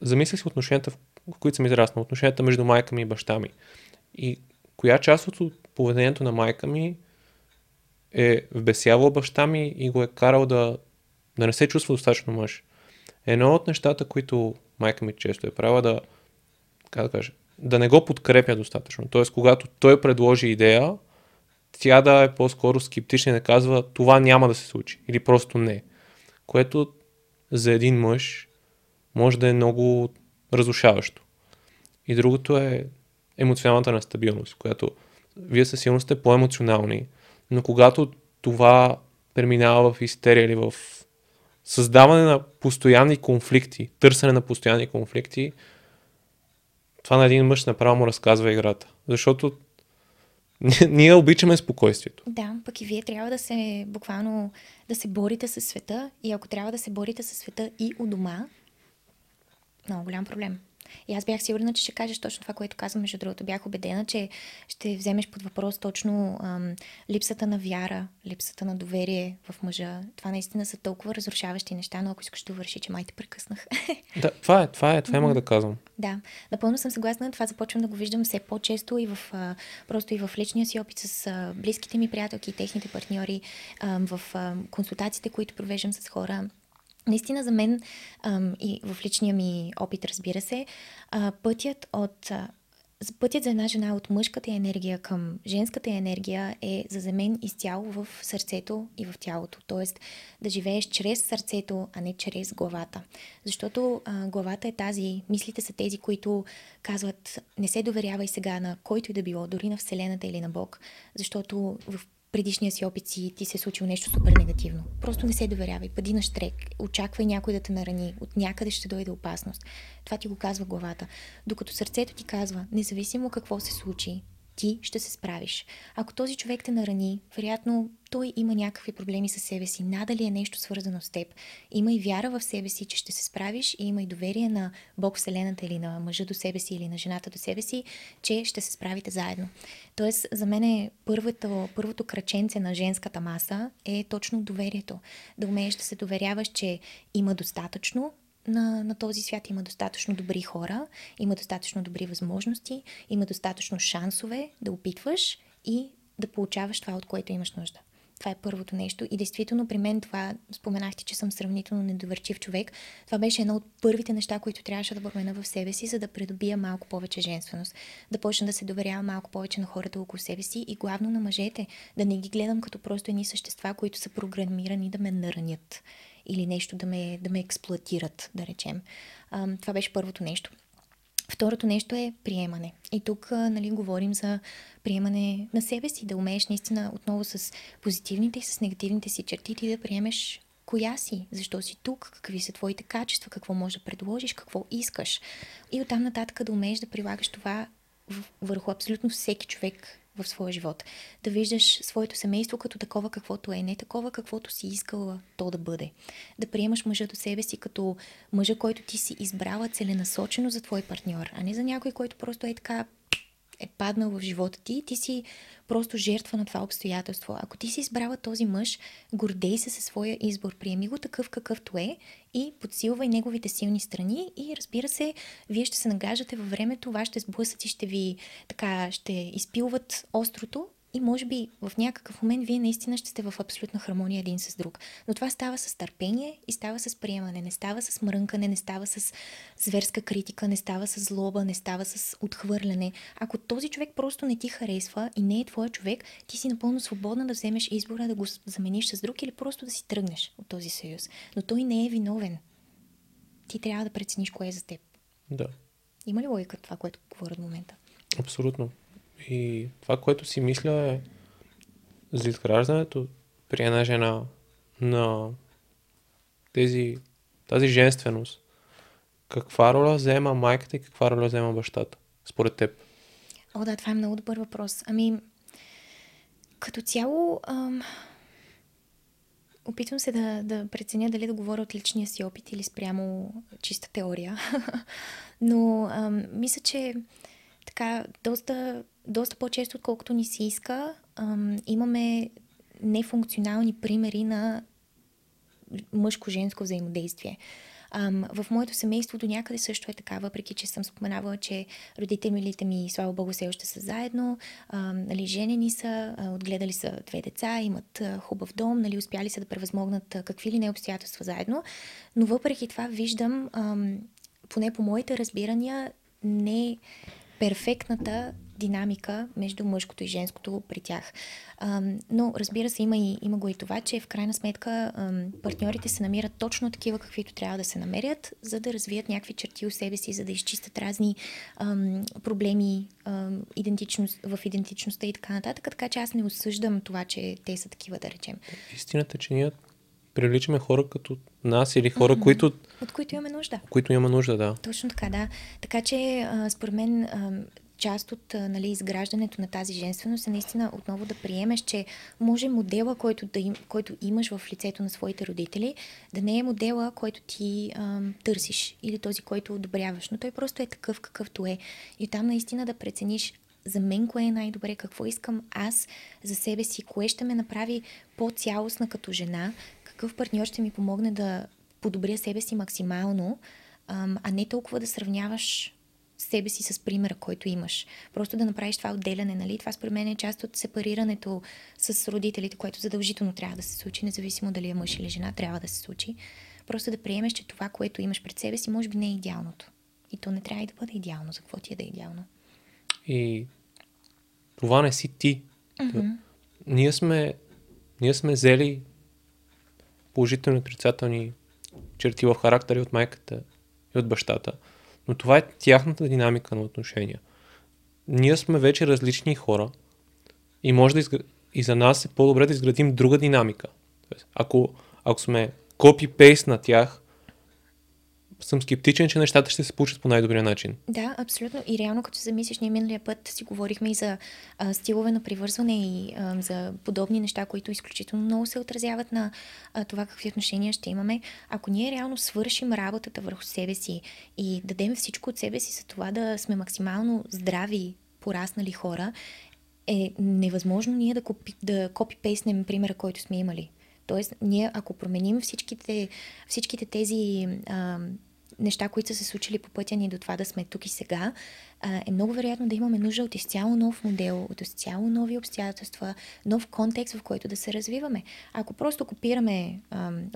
A: замислях си отношенията, в, в които съм израснал, отношенията между майка ми и баща ми. И коя част от поведението на майка ми е вбесявал баща ми и го е карал да, да не се чувства достатъчно мъж. Едно от нещата, които майка ми често е правила да, как да кажа, да не го подкрепя достатъчно. Тоест, когато той предложи идея, тя да е по-скоро скептична и да казва това няма да се случи или просто не. Което за един мъж може да е много разрушаващо. И другото е емоционалната нестабилност, която вие със сигурност сте по-емоционални, но когато това преминава в истерия или в създаване на постоянни конфликти, търсене на постоянни конфликти, това на един мъж направо му разказва играта. Защото ние обичаме спокойствието.
B: Да, пък и вие трябва да се буквално да се борите със света и ако трябва да се борите със света и у дома, много голям проблем. И аз бях сигурна, че ще кажеш точно това, което казвам. Между другото, бях убедена, че ще вземеш под въпрос точно ам, липсата на вяра, липсата на доверие в мъжа. Това наистина са толкова разрушаващи неща, но ако искаш да върши, че май те прекъснах.
A: Да, това е, това е, това имах да казвам.
B: Да, напълно съм съгласна. Това започвам да го виждам все по-често и в, а, просто и в личния си опит с а, близките ми приятелки и техните партньори, а, в а, консултациите, които провеждам с хора Наистина за мен ам, и в личния ми опит, разбира се, а, пътят от Пътят за една жена от мъжката енергия към женската енергия е за мен изцяло в сърцето и в тялото. Тоест да живееш чрез сърцето, а не чрез главата. Защото а, главата е тази, мислите са тези, които казват не се доверявай сега на който и да било, дори на Вселената или на Бог, защото в предишния си опит си ти се е случило нещо супер негативно. Просто не се доверявай, пади на штрек, очаквай някой да те нарани, от някъде ще дойде опасност. Това ти го казва главата. Докато сърцето ти казва, независимо какво се случи, ти ще се справиш. Ако този човек те нарани, вероятно той има някакви проблеми със себе си. Надали е нещо свързано с теб. Има и вяра в себе си, че ще се справиш и има и доверие на Бог Вселената или на мъжа до себе си или на жената до себе си, че ще се справите заедно. Тоест, за мен е първото, първото краченце на женската маса е точно доверието. Да умееш да се доверяваш, че има достатъчно, на, на този свят има достатъчно добри хора, има достатъчно добри възможности, има достатъчно шансове да опитваш и да получаваш това, от което имаш нужда. Това е първото нещо. И действително при мен това, споменахте, че съм сравнително недоверчив човек. Това беше едно от първите неща, които трябваше да променя в себе си, за да придобия малко повече женственост. Да почна да се доверявам малко повече на хората около себе си и главно на мъжете. Да не ги гледам като просто едни същества, които са програмирани да ме наранят или нещо да ме, да ме експлуатират, да речем. А, това беше първото нещо. Второто нещо е приемане. И тук нали, говорим за приемане на себе си, да умееш наистина отново с позитивните и с негативните си черти ти да приемеш коя си, защо си тук, какви са твоите качества, какво можеш да предложиш, какво искаш. И оттам нататък да умееш да прилагаш това върху абсолютно всеки човек в своя живот. Да виждаш своето семейство като такова каквото е, не такова каквото си искала то да бъде. Да приемаш мъжа до себе си като мъжа, който ти си избрала целенасочено за твой партньор, а не за някой, който просто е така е паднал в живота ти, ти си просто жертва на това обстоятелство. Ако ти си избрала този мъж, гордей се със своя избор, приеми го такъв какъвто е и подсилвай неговите силни страни и разбира се, вие ще се нагаждате във времето, вашите сблъсъци ще ви така, ще изпилват острото, и може би в някакъв момент вие наистина ще сте в абсолютна хармония един с друг. Но това става с търпение и става с приемане. Не става с мрънкане, не става с зверска критика, не става с злоба, не става с отхвърляне. Ако този човек просто не ти харесва и не е твой човек, ти си напълно свободна да вземеш избора да го замениш с друг или просто да си тръгнеш от този съюз. Но той не е виновен. Ти трябва да прецениш кое е за теб.
A: Да.
B: Има ли логика това, което говоря в момента?
A: Абсолютно. И това, което си мисля е за изграждането при една жена на тези, тази женственост. Каква роля взема майката и каква роля взема бащата, според теб?
B: О, да, това е много добър въпрос. Ами, като цяло, ам, опитвам се да, да преценя дали да говоря от личния си опит или спрямо чиста теория. Но ам, мисля, че така, доста, доста по-често, отколкото ни се иска, ам, имаме нефункционални примери на мъжко-женско взаимодействие. Ам, в моето семейство до някъде също е така, въпреки че съм споменавала, че родителите ми, слава богу, все още са заедно, ам, нали, женени са, отгледали са две деца, имат хубав дом, нали, успяли са да превъзмогнат какви ли не обстоятелства заедно, но въпреки това виждам, ам, поне по моите разбирания, не перфектната динамика между мъжкото и женското при тях. Но разбира се, има, и, има го и това, че в крайна сметка партньорите се намират точно такива, каквито трябва да се намерят, за да развият някакви черти у себе си, за да изчистят разни проблеми идентичност, в идентичността и така нататък. Така че аз не осъждам това, че те са такива, да речем.
A: Истината, че ние привличаме хора като нас или хора, mm-hmm. които...
B: От които имаме нужда.
A: Които имаме нужда, да.
B: Точно така, да. Така че, а, според мен, а, част от нали, изграждането на тази женственост е наистина отново да приемеш, че може модела, който, да им, който имаш в лицето на своите родители, да не е модела, който ти а, търсиш или този, който одобряваш, но той просто е такъв какъвто е. И там наистина да прецениш за мен кое е най-добре, какво искам аз за себе си, кое ще ме направи по-цялостна като жена, какъв партньор ще ми помогне да подобря себе си максимално, а не толкова да сравняваш себе си с примера, който имаш. Просто да направиш това отделяне, нали? Това според мен е част от сепарирането с родителите, което задължително трябва да се случи, независимо дали е мъж или жена, трябва да се случи. Просто да приемеш, че това, което имаш пред себе си, може би не е идеалното. И то не трябва и да бъде идеално. За какво ти е да е идеално?
A: И това не си ти.
B: Mm-hmm.
A: Ние сме, ние сме взели положителни отрицателни черти в характери от майката и от бащата. Но това е тяхната динамика на отношения. Ние сме вече различни хора и може да изгр... и за нас е по-добре да изградим друга динамика. Тоест, ако, ако сме копи-пейст на тях, съм скептичен, че нещата ще се получат по най-добрия начин.
B: Да, абсолютно. И реално, като се замислиш, ние миналия път си говорихме и за а, стилове на привързване и а, за подобни неща, които изключително много се отразяват на а, това какви отношения ще имаме. Ако ние реално свършим работата върху себе си и дадем всичко от себе си за това да сме максимално здрави, пораснали хора, е невъзможно ние да, копи, да копипейснем примера, който сме имали. Тоест, ние ако променим всичките, всичките тези а, неща, които са се случили по пътя ни до това да сме тук и сега, е много вероятно да имаме нужда от изцяло нов модел, от изцяло нови обстоятелства, нов контекст, в който да се развиваме. Ако просто копираме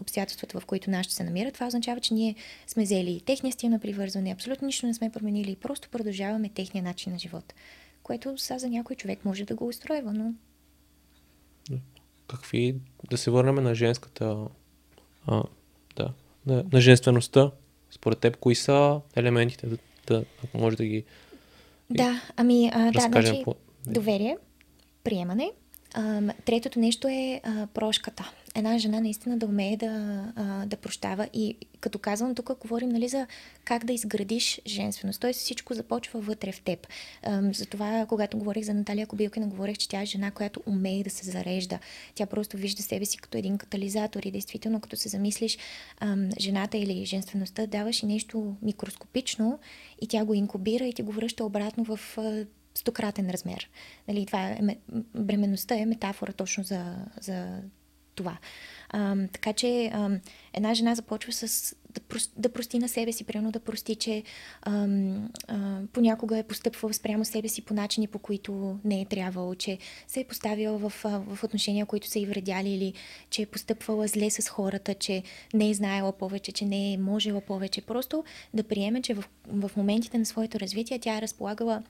B: обстоятелствата, в които нашите се намират, това означава, че ние сме взели техния стил на привързване, абсолютно нищо не сме променили и просто продължаваме техния начин на живот, което са за някой човек може да го устройва, но
A: какви, да се върнем на женската, а, да, на женствеността. Според теб, кои са елементите, да, да ако може да ги
B: Да, ами, а, да, значи, по... доверие, приемане, а, третото нещо е а, прошката. Една жена наистина да умее да, да прощава и като казвам, тук говорим нали, за как да изградиш женственост. Тоест всичко започва вътре в теб. Затова, когато говорих за Наталия Кобилкина, говорех, че тя е жена, която умее да се зарежда. Тя просто вижда себе си като един катализатор и действително, като се замислиш жената или женствеността, даваш и нещо микроскопично и тя го инкубира и ти го връща обратно в стократен размер. Нали, това е, бременността е метафора точно за, за това. А, така че а, една жена започва с да, прос, да прости на себе си, примерно да прости, че а, а, понякога е постъпвала спрямо себе си по начини, по които не е трябвало, че се е поставила в, в отношения, които са и вредяли или че е постъпвала зле с хората, че не е знаела повече, че не е можела повече. Просто да приеме, че в, в моментите на своето развитие тя е разполагала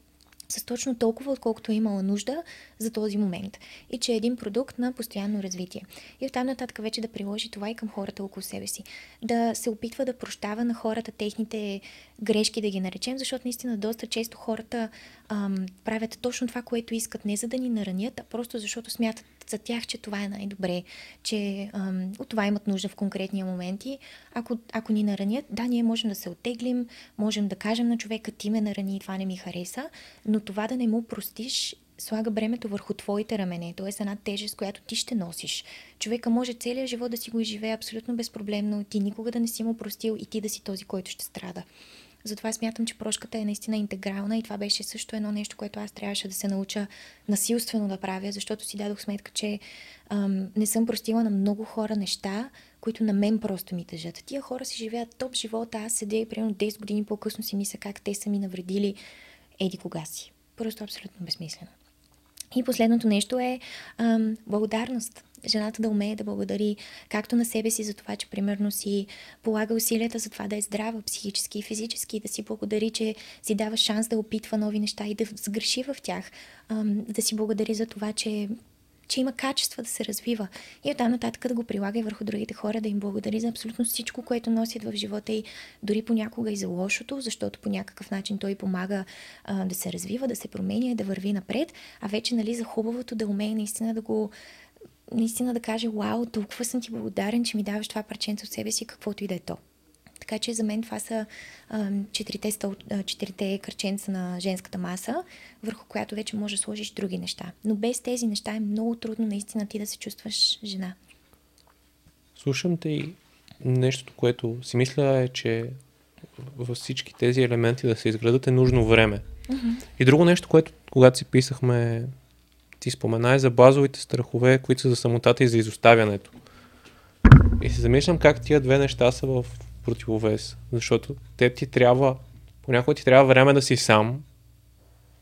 B: с точно толкова, отколкото е имала нужда за този момент. И че е един продукт на постоянно развитие. И оттам нататък вече да приложи това и към хората около себе си. Да се опитва да прощава на хората техните грешки, да ги наречем, защото наистина доста често хората ам, правят точно това, което искат, не за да ни наранят, а просто защото смятат за тях, че това е най-добре, че ам, от това имат нужда в конкретния момент. И ако, ако ни наранят, да, ние можем да се оттеглим, можем да кажем на човека, ти ме нарани и това не ми хареса, но това да не му простиш слага бремето върху твоите рамене, т.е. една тежест, която ти ще носиш. Човека може целият живот да си го изживее абсолютно безпроблемно, ти никога да не си му простил и ти да си този, който ще страда. Затова смятам, че прошката е наистина интегрална и това беше също едно нещо, което аз трябваше да се науча насилствено да правя, защото си дадох сметка, че ам, не съм простила на много хора неща, които на мен просто ми тъжат. Тия хора си живеят топ живота, аз седя и примерно 10 години по-късно си мисля как те са ми навредили еди кога си. Просто абсолютно безсмислено. И последното нещо е ам, благодарност жената да умее да благодари както на себе си за това, че примерно си полага усилията за това да е здрава психически и физически, да си благодари, че си дава шанс да опитва нови неща и да сгреши в тях, да си благодари за това, че че има качества да се развива. И оттам нататък да го прилага и върху другите хора, да им благодари за абсолютно всичко, което носят в живота и дори понякога и за лошото, защото по някакъв начин той помага а, да се развива, да се променя, да върви напред, а вече нали, за хубавото да умее наистина да го наистина да каже, вау, толкова съм ти благодарен, че ми даваш това парченце от себе си, каквото и да е то. Така че за мен това са а, четирите, стъл, четирите кърченца на женската маса, върху която вече може да сложиш други неща. Но без тези неща е много трудно наистина ти да се чувстваш жена.
A: Слушам те и нещото, което си мисля е, че във всички тези елементи да се изградат е нужно време. Mm-hmm. И друго нещо, което когато си писахме ти спомена и за базовите страхове, които са за самотата и за изоставянето. И се замислям как тия две неща са в противовес. Защото те ти трябва, понякога ти трябва време да си сам,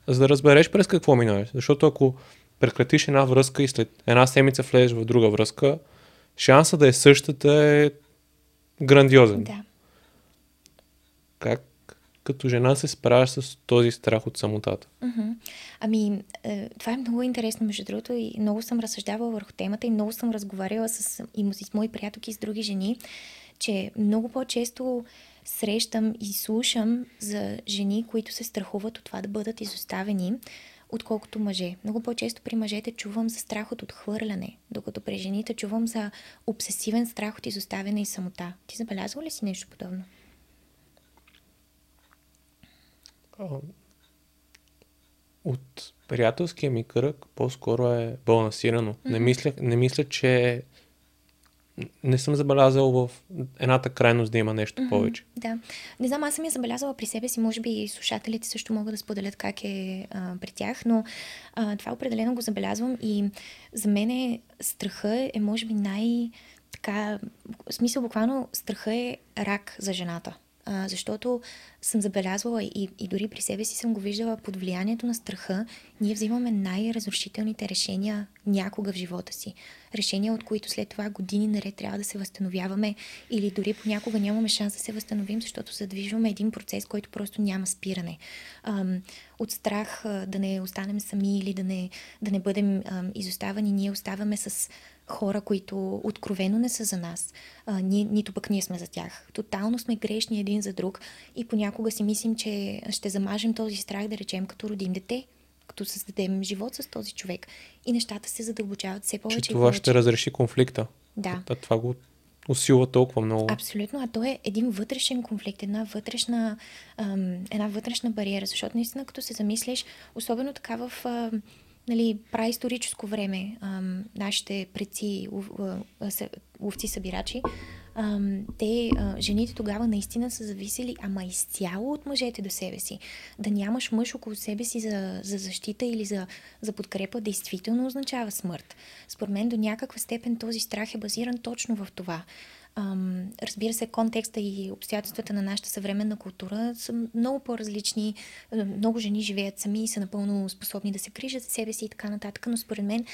A: за да разбереш през какво минаваш. Защото ако прекратиш една връзка и след една седмица влезеш в друга връзка, шанса да е същата е грандиозен.
B: Да.
A: Как като жена се справяш с този страх от самотата?
B: Ами, е, това е много интересно, между другото, и много съм разсъждавала върху темата и много съм разговаряла с, и с мои приятелки и с други жени, че много по-често срещам и слушам за жени, които се страхуват от това да бъдат изоставени, отколкото мъже. Много по-често при мъжете чувам за страх от отхвърляне, докато при жените чувам за обсесивен страх от изоставяне и самота. Ти забелязва ли си нещо подобно?
A: От приятелския ми кръг по-скоро е балансирано. Mm-hmm. Не, мисля, не мисля, че не съм забелязал в едната крайност да има нещо mm-hmm, повече.
B: Да. Не знам, аз съм я забелязала при себе си, може би и слушателите също могат да споделят как е а, при тях, но а, това определено го забелязвам и за мен е, страха е може би най- така, в смисъл буквално страха е рак за жената а, защото съм забелязвала и, и дори при себе си съм го виждала под влиянието на страха, ние взимаме най-разрушителните решения някога в живота си. Решения, от които след това години наред трябва да се възстановяваме или дори понякога нямаме шанс да се възстановим, защото задвижваме един процес, който просто няма спиране. Ам, от страх да не останем сами или да не, да не бъдем ам, изоставани, ние оставаме с хора, които откровено не са за нас, а, ни, нито пък ние сме за тях. Тотално сме грешни един за друг и понякога си мислим, че ще замажем този страх, да речем, като родим дете, като създадем живот с този човек. И нещата се задълбочават все повече.
A: Че това ще разреши конфликта.
B: Да.
A: А това го усилва толкова много.
B: Абсолютно, а то е един вътрешен конфликт, една вътрешна, ам, една вътрешна бариера, защото наистина като се замислиш, особено така в ам, нали, праисторическо време ам, нашите предци, ловци-събирачи, ам, те, жените тогава наистина са зависели, ама изцяло от мъжете до себе си. Да нямаш мъж около себе си за, за защита или за, за подкрепа, действително означава смърт. Според мен до някаква степен този страх е базиран точно в това. Ам, разбира се, контекста и обстоятелствата на нашата съвременна култура са много по-различни. Много жени живеят сами и са напълно способни да се грижат за себе си и така нататък, но според мен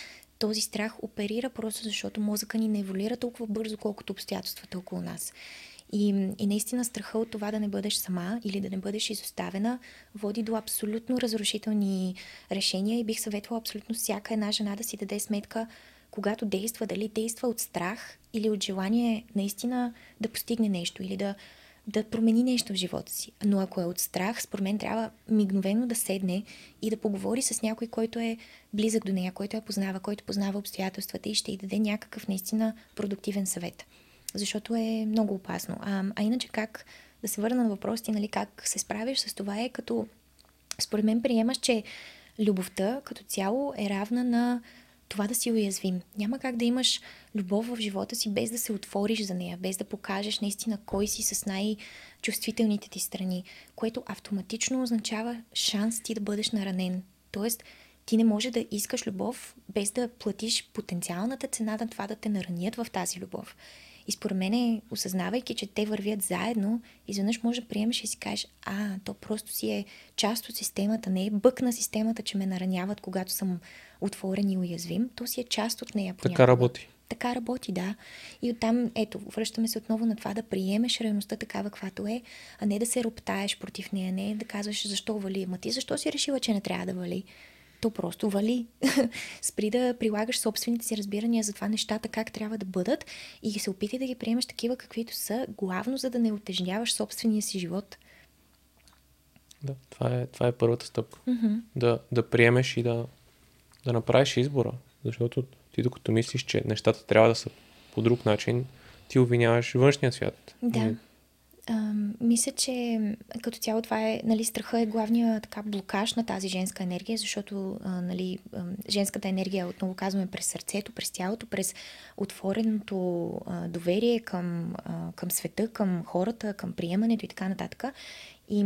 B: този страх оперира просто защото мозъка ни не еволюира толкова бързо, колкото обстоятелствата около нас. И, и наистина страха от това да не бъдеш сама или да не бъдеш изоставена води до абсолютно разрушителни решения и бих съветвала абсолютно всяка една жена да си даде сметка когато действа, дали действа от страх или от желание наистина да постигне нещо или да, да промени нещо в живота си. Но ако е от страх, според мен трябва мигновено да седне и да поговори с някой, който е близък до нея, който я познава, който познава обстоятелствата и ще й даде някакъв наистина продуктивен съвет. Защото е много опасно. А, а иначе как да се върна на въпросите, нали, как се справиш с това е като според мен приемаш, че любовта като цяло е равна на това да си уязвим. Няма как да имаш любов в живота си без да се отвориш за нея, без да покажеш наистина кой си с най-чувствителните ти страни, което автоматично означава шанс ти да бъдеш наранен. Тоест, ти не може да искаш любов без да платиш потенциалната цена на това да те наранят в тази любов. И според мен, осъзнавайки, че те вървят заедно, изведнъж може да приемеш и си кажеш, а, то просто си е част от системата, не е бък на системата, че ме нараняват, когато съм отворен и уязвим, то си е част от нея.
A: Понякога. Така работи.
B: Така работи, да. И оттам, ето, връщаме се отново на това да приемеш реалността такава, каквато е, а не да се роптаеш против нея, не да казваш защо вали. Ма ти защо си решила, че не трябва да вали? То просто вали. Спри да прилагаш собствените си разбирания за това нещата как трябва да бъдат и се опитай да ги приемеш такива каквито са, главно за да не отежняваш собствения си живот.
A: Да, това е, това е първата стъпка.
B: Mm-hmm.
A: Да, да приемеш и да, да направиш избора. Защото ти докато мислиш, че нещата трябва да са по друг начин, ти обвиняваш външния свят.
B: Да. А, мисля, че като цяло това е, нали, страха е главния така блокаж на тази женска енергия, защото а, нали, женската енергия, отново казваме, през сърцето, през тялото, през отвореното а, доверие към, а, към света, към хората, към приемането и така нататък. И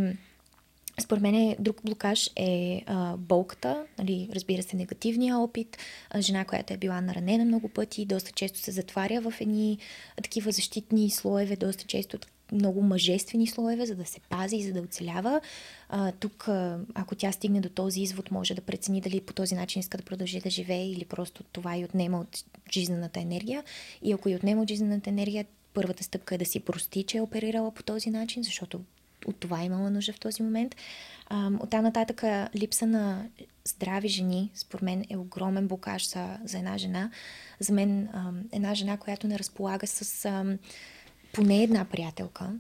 B: според мен друг блокаж е а, болката, нали, разбира се, негативния опит. А, жена, която е била наранена много пъти, доста често се затваря в едни такива защитни слоеве, доста често много мъжествени слоеве, за да се пази и за да оцелява. А, тук, ако тя стигне до този извод, може да прецени дали по този начин иска да продължи да живее или просто това и отнема от жизнената енергия. И ако и отнема от жизнената енергия, първата стъпка е да си прости, че е оперирала по този начин, защото от това имала нужда в този момент. от там нататък липса на здрави жени, според мен е огромен блокаж за, за една жена. За мен една жена, която не разполага с поне една приятелка,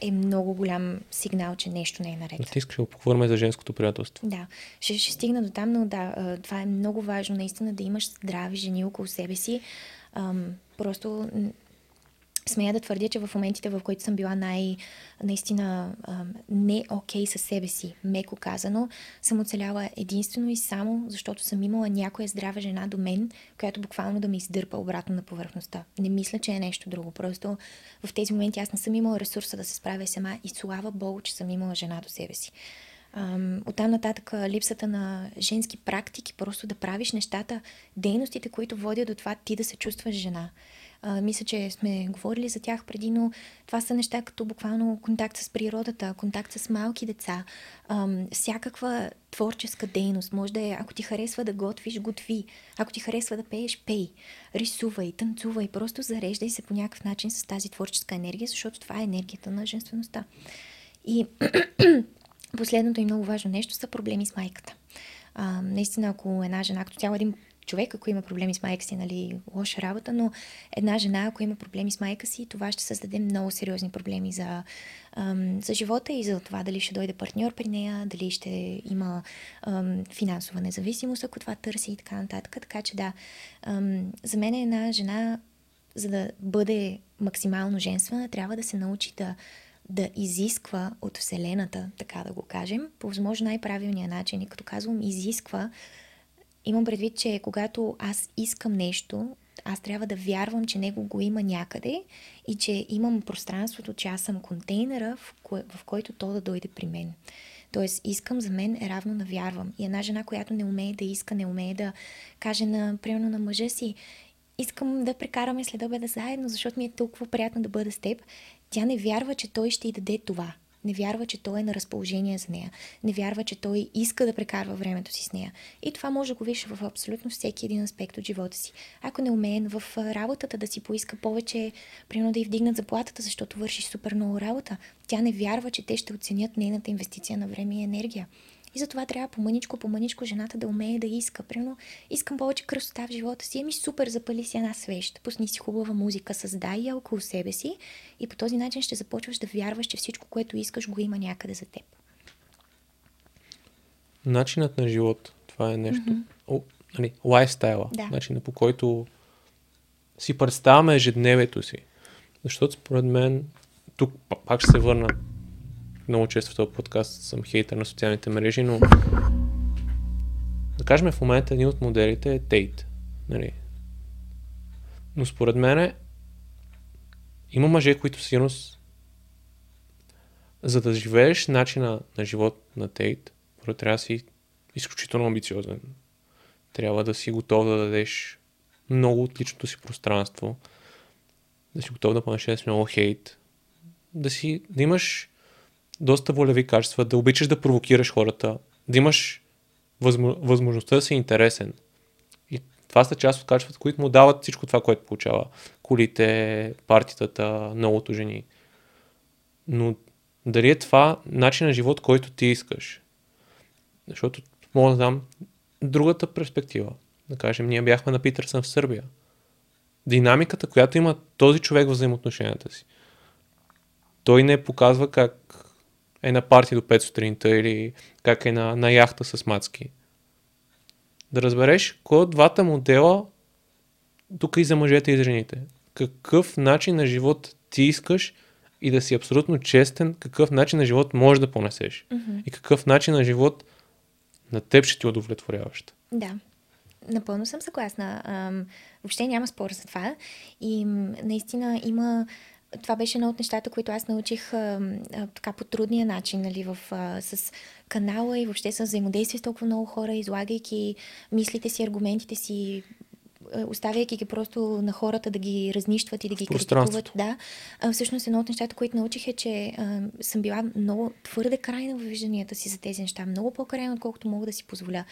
B: е много голям сигнал, че нещо не е наред.
A: Ти искаш да поговорим за женското приятелство.
B: Да, ще, ще стигна до там, но да, това е много важно наистина да имаш здрави жени около себе си. просто смея да твърдя, че в моментите, в които съм била най- наистина не окей със себе си, меко казано, съм оцеляла единствено и само защото съм имала някоя здрава жена до мен, която буквално да ме издърпа обратно на повърхността. Не мисля, че е нещо друго. Просто в тези моменти аз не съм имала ресурса да се справя сама и слава Богу, че съм имала жена до себе си. Оттам нататък липсата на женски практики, просто да правиш нещата, дейностите, които водят до това ти да се чувстваш жена. А, мисля, че сме говорили за тях преди, но това са неща като буквално контакт с природата, контакт с малки деца, а, всякаква творческа дейност. Може да е, ако ти харесва да готвиш, готви. Ако ти харесва да пееш, пей. Рисувай, танцувай, просто зареждай се по някакъв начин с тази творческа енергия, защото това е енергията на женствеността. И последното и много важно нещо са проблеми с майката. А, наистина, ако една жена, като цяло един човек, ако има проблеми с майка си, нали, лоша работа, но една жена, ако има проблеми с майка си, това ще създаде много сериозни проблеми за, ам, за живота и за това дали ще дойде партньор при нея, дали ще има ам, финансова независимост, ако това търси и така нататък. Така че да, ам, за мен една жена, за да бъде максимално женствена, трябва да се научи да да изисква от Вселената, така да го кажем, по възможно най-правилния начин. И като казвам изисква, Имам предвид, че когато аз искам нещо, Аз трябва да вярвам, че него го има някъде и че имам пространството, че аз съм контейнера, в, кое, в който то да дойде при мен. Тоест, искам за мен е равно на вярвам. И една жена, която не умее да иска, не умее да каже, на, примерно на мъжа си, искам да прекараме след обеда заедно, защото ми е толкова приятно да бъда с теб, тя не вярва, че той ще й даде това не вярва, че той е на разположение за нея, не вярва, че той иска да прекарва времето си с нея. И това може да го виж в абсолютно всеки един аспект от живота си. Ако не умее в работата да си поиска повече, примерно да й вдигнат заплатата, защото вършиш супер много работа, тя не вярва, че те ще оценят нейната инвестиция на време и енергия. И затова трябва по-мъничко, по-мъничко жената да умее да иска. Примерно, искам повече красота в живота си. Еми супер, запали си една свещ, пусни си хубава музика, създай я около себе си и по този начин ще започваш да вярваш, че всичко, което искаш, го има някъде за теб.
A: Начинът на живот, това е нещо. Mm-hmm. О, нали, лайфстайла,
B: да.
A: начинът по който си представяме ежедневието си. Защото според мен, тук пак ще се върна много често в този подкаст съм хейтър на социалните мрежи, но да кажем в момента един от моделите е Тейт. Нали? Но според мен има мъже, които сигурно за да живееш начина на живот на Тейт, първо трябва да си изключително амбициозен. Трябва да си готов да дадеш много от личното си пространство, да си готов да понесеш много хейт, да, си, да имаш доста волеви качества, да обичаш да провокираш хората, да имаш възможността да си интересен. И това са част от качествата, които му дават всичко това, което получава. Колите, партитата, многото жени. Но дали е това начин на живот, който ти искаш? Защото мога да дам другата перспектива. Да кажем, ние бяхме на Питърсън в Сърбия. Динамиката, която има този човек в взаимоотношенията си. Той не показва как е на парти до 5 сутринта или как е на, на яхта с мацки. Да разбереш кой от двата модела тук и за мъжете и за жените. Какъв начин на живот ти искаш и да си абсолютно честен, какъв начин на живот можеш да понесеш.
B: Mm-hmm.
A: И какъв начин на живот на теб ще ти удовлетворяващ.
B: Да. Напълно съм съгласна. Въобще няма спор за това. И наистина има това беше едно от нещата, които аз научих а, а, така по трудния начин, нали, в, а, с канала и въобще с взаимодействие с толкова много хора, излагайки мислите си, аргументите си оставяйки ги просто на хората да ги разнищват и да ги критикуват. Да. А, всъщност едно от нещата, които научих е, че а, съм била много твърде крайна в вижданията си за тези неща. Много по-крайна, отколкото мога да си позволя.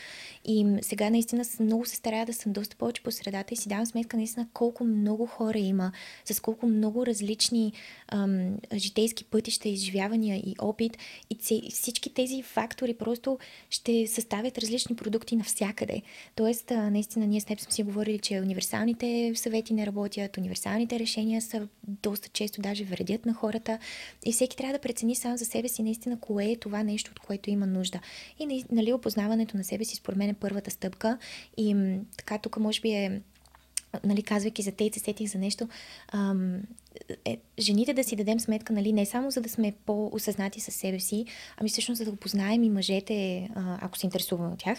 B: И сега наистина много се старая да съм доста повече по средата и си давам сметка наистина колко много хора има, с колко много различни ам, житейски пътища, изживявания и опит. И всички тези фактори просто ще съставят различни продукти навсякъде. Тоест, а, наистина, ние с теб сме си говорили, че универсалните съвети не работят, универсалните решения са доста често даже вредят на хората и всеки трябва да прецени сам за себе си наистина кое е това нещо, от което има нужда. И нали, опознаването на себе си според мен е първата стъпка и така тук може би е нали, казвайки за те, се сетих за нещо, ам, е, жените да си дадем сметка, нали, не само за да сме по-осъзнати със себе си, ами всъщност за да го познаем и мъжете, а, ако се интересуваме от тях,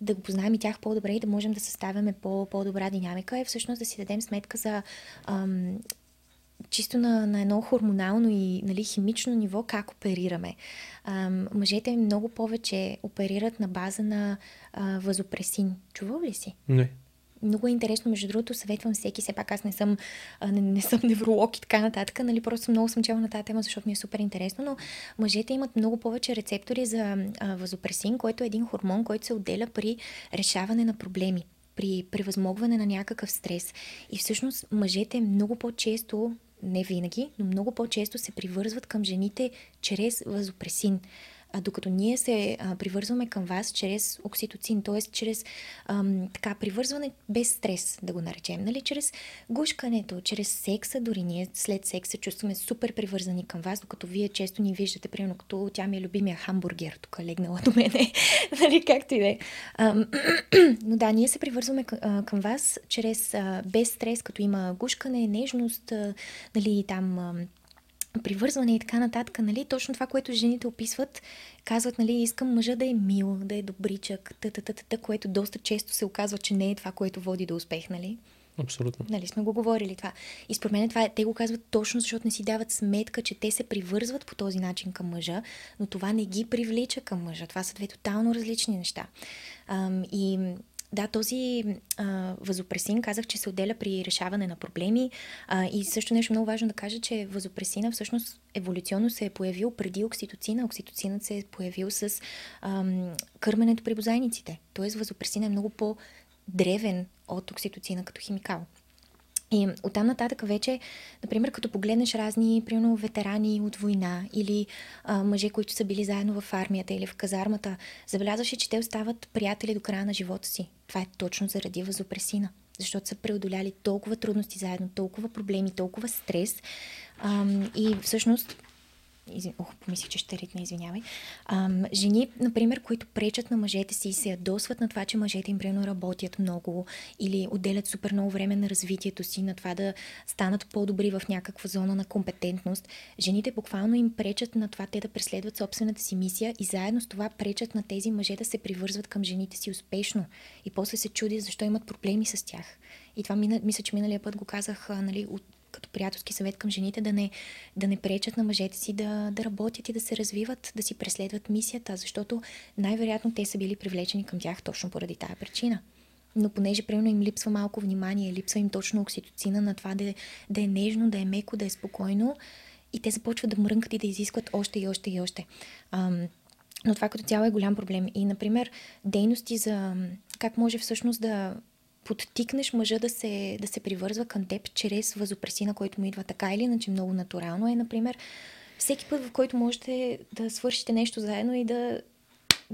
B: да го познаем и тях по-добре и да можем да съставяме по- по-добра динамика, е всъщност да си дадем сметка за ам, чисто на, на едно хормонално и нали, химично ниво как оперираме. Ам, мъжете много повече оперират на база на а, вазопресин. Чувал ли си?
A: Не
B: много е интересно, между другото, съветвам всеки, все пак аз не съм, не, не съм невролог и така нататък, нали, просто много съм чела на тази тема, защото ми е супер интересно, но мъжете имат много повече рецептори за а, вазопресин, който е един хормон, който се отделя при решаване на проблеми при превъзмогване на някакъв стрес. И всъщност мъжете много по-често, не винаги, но много по-често се привързват към жените чрез вазопресин а докато ние се а, привързваме към вас чрез окситоцин, т.е. чрез ам, така привързване без стрес, да го наречем, нали? чрез гушкането, чрез секса, дори ние след секса се чувстваме супер привързани към вас, докато вие често ни виждате, примерно като тя ми е любимия хамбургер, тук е легнала до мене, нали, както и да е. Но да, ние се привързваме към, към вас чрез а, без стрес, като има гушкане, нежност, а, нали, там а, привързване и така нататък, нали, точно това, което жените описват, казват, нали, искам мъжа да е мил, да е добричък, та, та, та, та, което доста често се оказва, че не е това, което води до успех, нали?
A: Абсолютно.
B: Нали сме го говорили това. И според мен това е, те го казват точно, защото не си дават сметка, че те се привързват по този начин към мъжа, но това не ги привлича към мъжа. Това са две тотално различни неща. Ам, и да, този а, вазопресин казах, че се отделя при решаване на проблеми а, и също нещо много важно да кажа, че вазопресина всъщност еволюционно се е появил преди окситоцина. Окситоцинът се е появил с ам, кърменето при бозайниците. Тоест вазопресина е много по-древен от окситоцина като химикал. И оттам нататък вече, например, като погледнеш разни, примерно, ветерани от война или а, мъже, които са били заедно в армията или в казармата, забелязваше, че те остават приятели до края на живота си. Това е точно заради възопресина. Защото са преодоляли толкова трудности заедно, толкова проблеми, толкова стрес. А, и всъщност Изв... Ох, помислих, че ще ритна, извинявай. Ам, жени, например, които пречат на мъжете си и се ядосват на това, че мъжете им примерно работят много или отделят супер много време на развитието си, на това да станат по-добри в някаква зона на компетентност. Жените буквално им пречат на това те да преследват собствената си мисия и заедно с това пречат на тези мъже да се привързват към жените си успешно. И после се чуди защо имат проблеми с тях. И това мисля, че миналия път го казах нали, от като приятелски съвет към жените да не, да не пречат на мъжете си да, да работят и да се развиват, да си преследват мисията, защото най-вероятно те са били привлечени към тях точно поради тая причина. Но понеже, примерно, им липсва малко внимание, липсва им точно окситоцина на това да, да е нежно, да е меко, да е спокойно, и те започват да мрънкат и да изискват още и още и още. Ам, но това като цяло е голям проблем. И, например, дейности за как може всъщност да подтикнеш мъжа да се, да се привързва към теб чрез възопресина, който му идва така или иначе много натурално е, например, всеки път, в който можете да свършите нещо заедно и да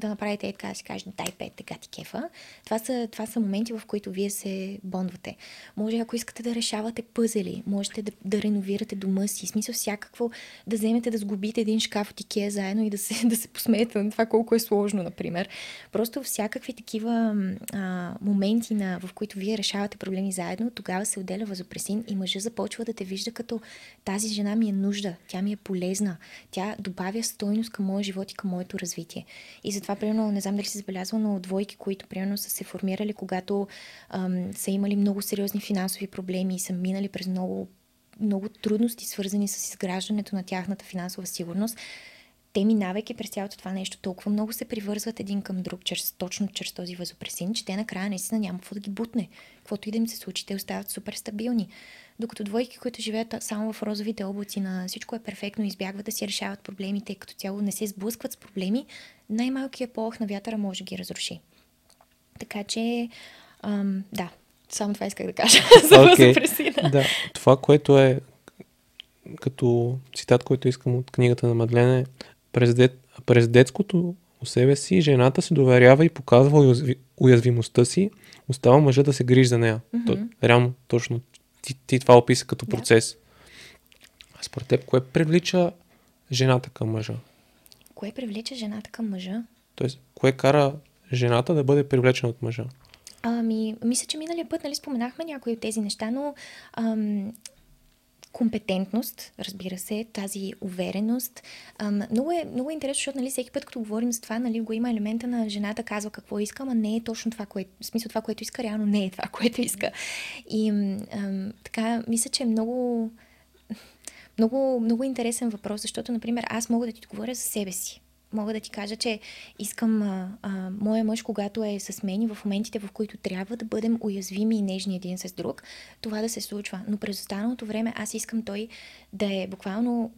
B: да направите е така да си кажете, дай пет, така ти кефа. Това са, това са моменти, в които вие се бондвате. Може, ако искате да решавате пъзели, можете да, да реновирате дома си, смисъл всякакво, да вземете да сгубите един шкаф от Икея заедно и да се, да се посмеете на това колко е сложно, например. Просто всякакви такива а, моменти, на, в които вие решавате проблеми заедно, тогава се отделя възопресин и мъжа започва да те вижда като тази жена ми е нужда, тя ми е полезна, тя добавя стойност към моя живот и към моето развитие. И затова, примерно, не знам дали си забелязва, но двойки, които, примерно, са се формирали, когато ам, са имали много сериозни финансови проблеми и са минали през много, много трудности, свързани с изграждането на тяхната финансова сигурност, те минавайки през цялото това нещо, толкова много се привързват един към друг, чрез, точно чрез този възопресин, че те накрая наистина няма какво да ги бутне. Каквото и да им се случи, те остават супер стабилни. Докато двойки, които живеят само в розовите облаци на всичко е перфектно, избягват да си решават проблемите, като цяло не се сблъскват с проблеми, най-малкият полох на вятъра може да ги разруши. Така че, ам, да, само това исках да кажа за okay.
A: Да, това, което е като цитат, който искам от книгата на Мадлене, през, дет, през детското у себе си жената се доверява и показва уязви, уязвимостта си, остава мъжа да се грижи за нея. Mm-hmm. То, реално, точно ти, ти това описа като процес. А според теб, кое привлича жената към мъжа?
B: Кое привлича жената към мъжа?
A: Тоест, кое кара жената да бъде привлечена от мъжа?
B: Ами, мисля, че миналия път нали, споменахме някои от тези неща, но ам, компетентност, разбира се, тази увереност. Много, е, много е интересно, защото нали, всеки път, като говорим за това, нали, го има елемента на жената казва какво иска, а не е точно това, което, в смисъл това, което иска, реално не е това, което иска. И ам, така, мисля, че е много, много, много интересен въпрос, защото, например, аз мога да ти отговоря за себе си мога да ти кажа, че искам а, а, моя мъж, когато е с мен и в моментите, в които трябва да бъдем уязвими и нежни един с друг, това да се случва. Но през останалото време аз искам той да е буквално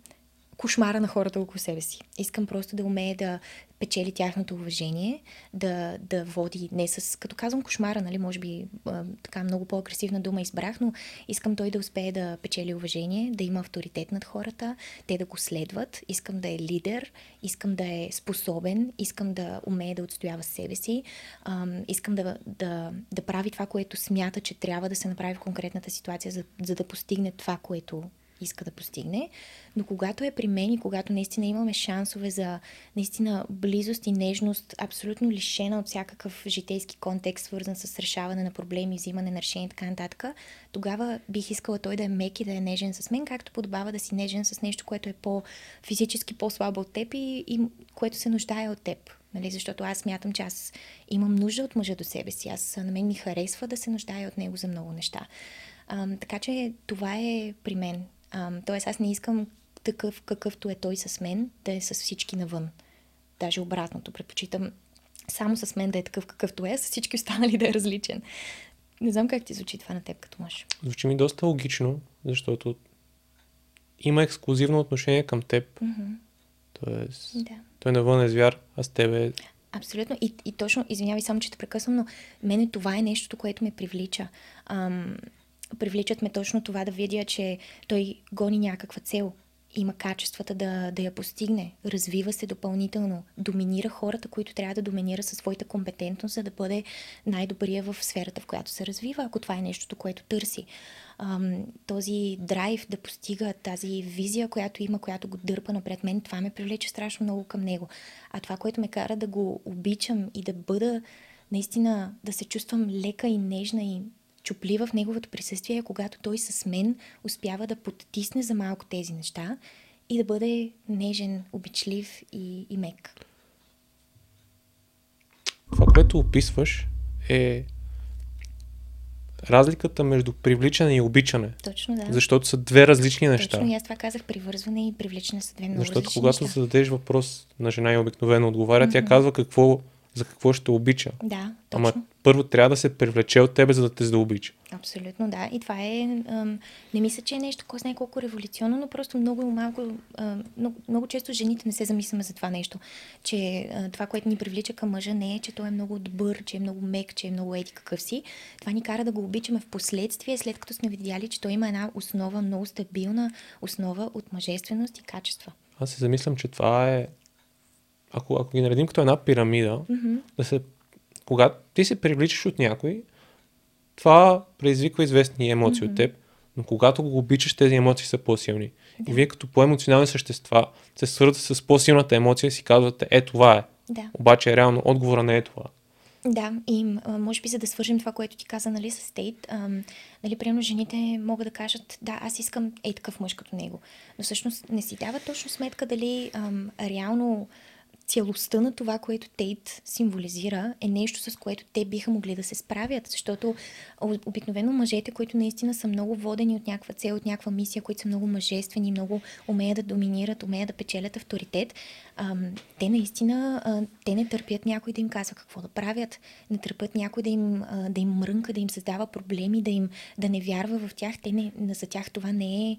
B: кошмара на хората около себе си. Искам просто да умее да печели тяхното уважение, да, да води не с, като казвам кошмара, нали, може би а, така много по-агресивна дума избрах, но искам той да успее да печели уважение, да има авторитет над хората, те да го следват, искам да е лидер, искам да е способен, искам да умее да отстоява себе си, а, искам да, да, да прави това, което смята, че трябва да се направи в конкретната ситуация, за, за да постигне това, което иска да постигне, но когато е при мен и когато наистина имаме шансове за наистина близост и нежност, абсолютно лишена от всякакъв житейски контекст, свързан с решаване на проблеми, взимане на решения и така нататък, тогава бих искала той да е мек и да е нежен с мен, както подобава да си нежен с нещо, което е по-физически по-слабо от теб и, и което се нуждае от теб. Нали? Защото аз смятам, че аз имам нужда от мъжа до себе си. Аз на мен ми харесва да се нуждая от него за много неща. А, така че това е при мен. А, тоест аз не искам такъв какъвто е той с мен, да е с всички навън. Даже обратното. Предпочитам само с мен да е такъв какъвто е, с всички останали да е различен. Не знам как ти звучи това на теб като мъж.
A: Звучи ми доста логично, защото има ексклюзивно отношение към теб.
B: Mm-hmm.
A: Тоест,
B: Да.
A: той навън е звяр, а с тебе
B: Абсолютно. И, и точно, извинявай само, че те прекъсвам, но мене това е нещото, което ме привлича. Ам, привличат ме точно това да видя, че той гони някаква цел. Има качествата да, да я постигне. Развива се допълнително. Доминира хората, които трябва да доминира със своята компетентност, за да бъде най-добрия в сферата, в която се развива, ако това е нещото, което търси. Ам, този драйв да постига тази визия, която има, която го дърпа напред мен, това ме привлече страшно много към него. А това, което ме кара да го обичам и да бъда наистина, да се чувствам лека и нежна и чуплива в неговото присъствие, когато той с мен успява да подтисне за малко тези неща и да бъде нежен, обичлив и, и мек.
A: това, което описваш е разликата между привличане и обичане.
B: Точно да.
A: Защото са две различни неща.
B: Точно и аз това казах, привързване и привличане са две много
A: Защото
B: различни
A: когато
B: неща.
A: зададеш въпрос на жена и обикновено отговаря, тя
B: Мгм.
A: казва какво, за какво ще обича.
B: Да, точно.
A: Ама първо трябва да се привлече от тебе, за да те задобича.
B: Абсолютно, да. И това е. Ам, не мисля, че е нещо, кой знае колко революционно, но просто много малко. Ам, много, много често жените не се замисляме за това нещо. Че а, това, което ни привлича към мъжа, не е, че той е много добър, че е много мек, че е много ети какъв си. Това ни кара да го обичаме в последствие, след като сме видяли, че той има една основа, много стабилна основа от мъжественост и качества.
A: Аз се замислям, че това е... Ако, ако ги наредим като една пирамида,
B: Мгм.
A: да се... Когато ти се привличаш от някой, това предизвиква известни емоции от теб, но когато го обичаш, тези емоции са по-силни. И вие като по-емоционални същества се свързвате с по-силната емоция и си казвате, е това е.
B: Да.
A: Обаче реално отговора не е това.
B: Да, и може би за да свържем това, което ти каза, нали, с Тейт, ам, нали, примерно жените могат да кажат, да, аз искам ей такъв мъж като него, но всъщност не си дават точно сметка дали ам, реално цялостта на това, което Тейт символизира, е нещо, с което те биха могли да се справят, защото обикновено мъжете, които наистина са много водени от някаква цел, от някаква мисия, които са много мъжествени, много умеят да доминират, умеят да печелят авторитет, ам, те наистина, а, те не търпят някой да им казва какво да правят, не търпят някой да им, а, да им мрънка, да им създава проблеми, да им да не вярва в тях. Те не, за тях това не е,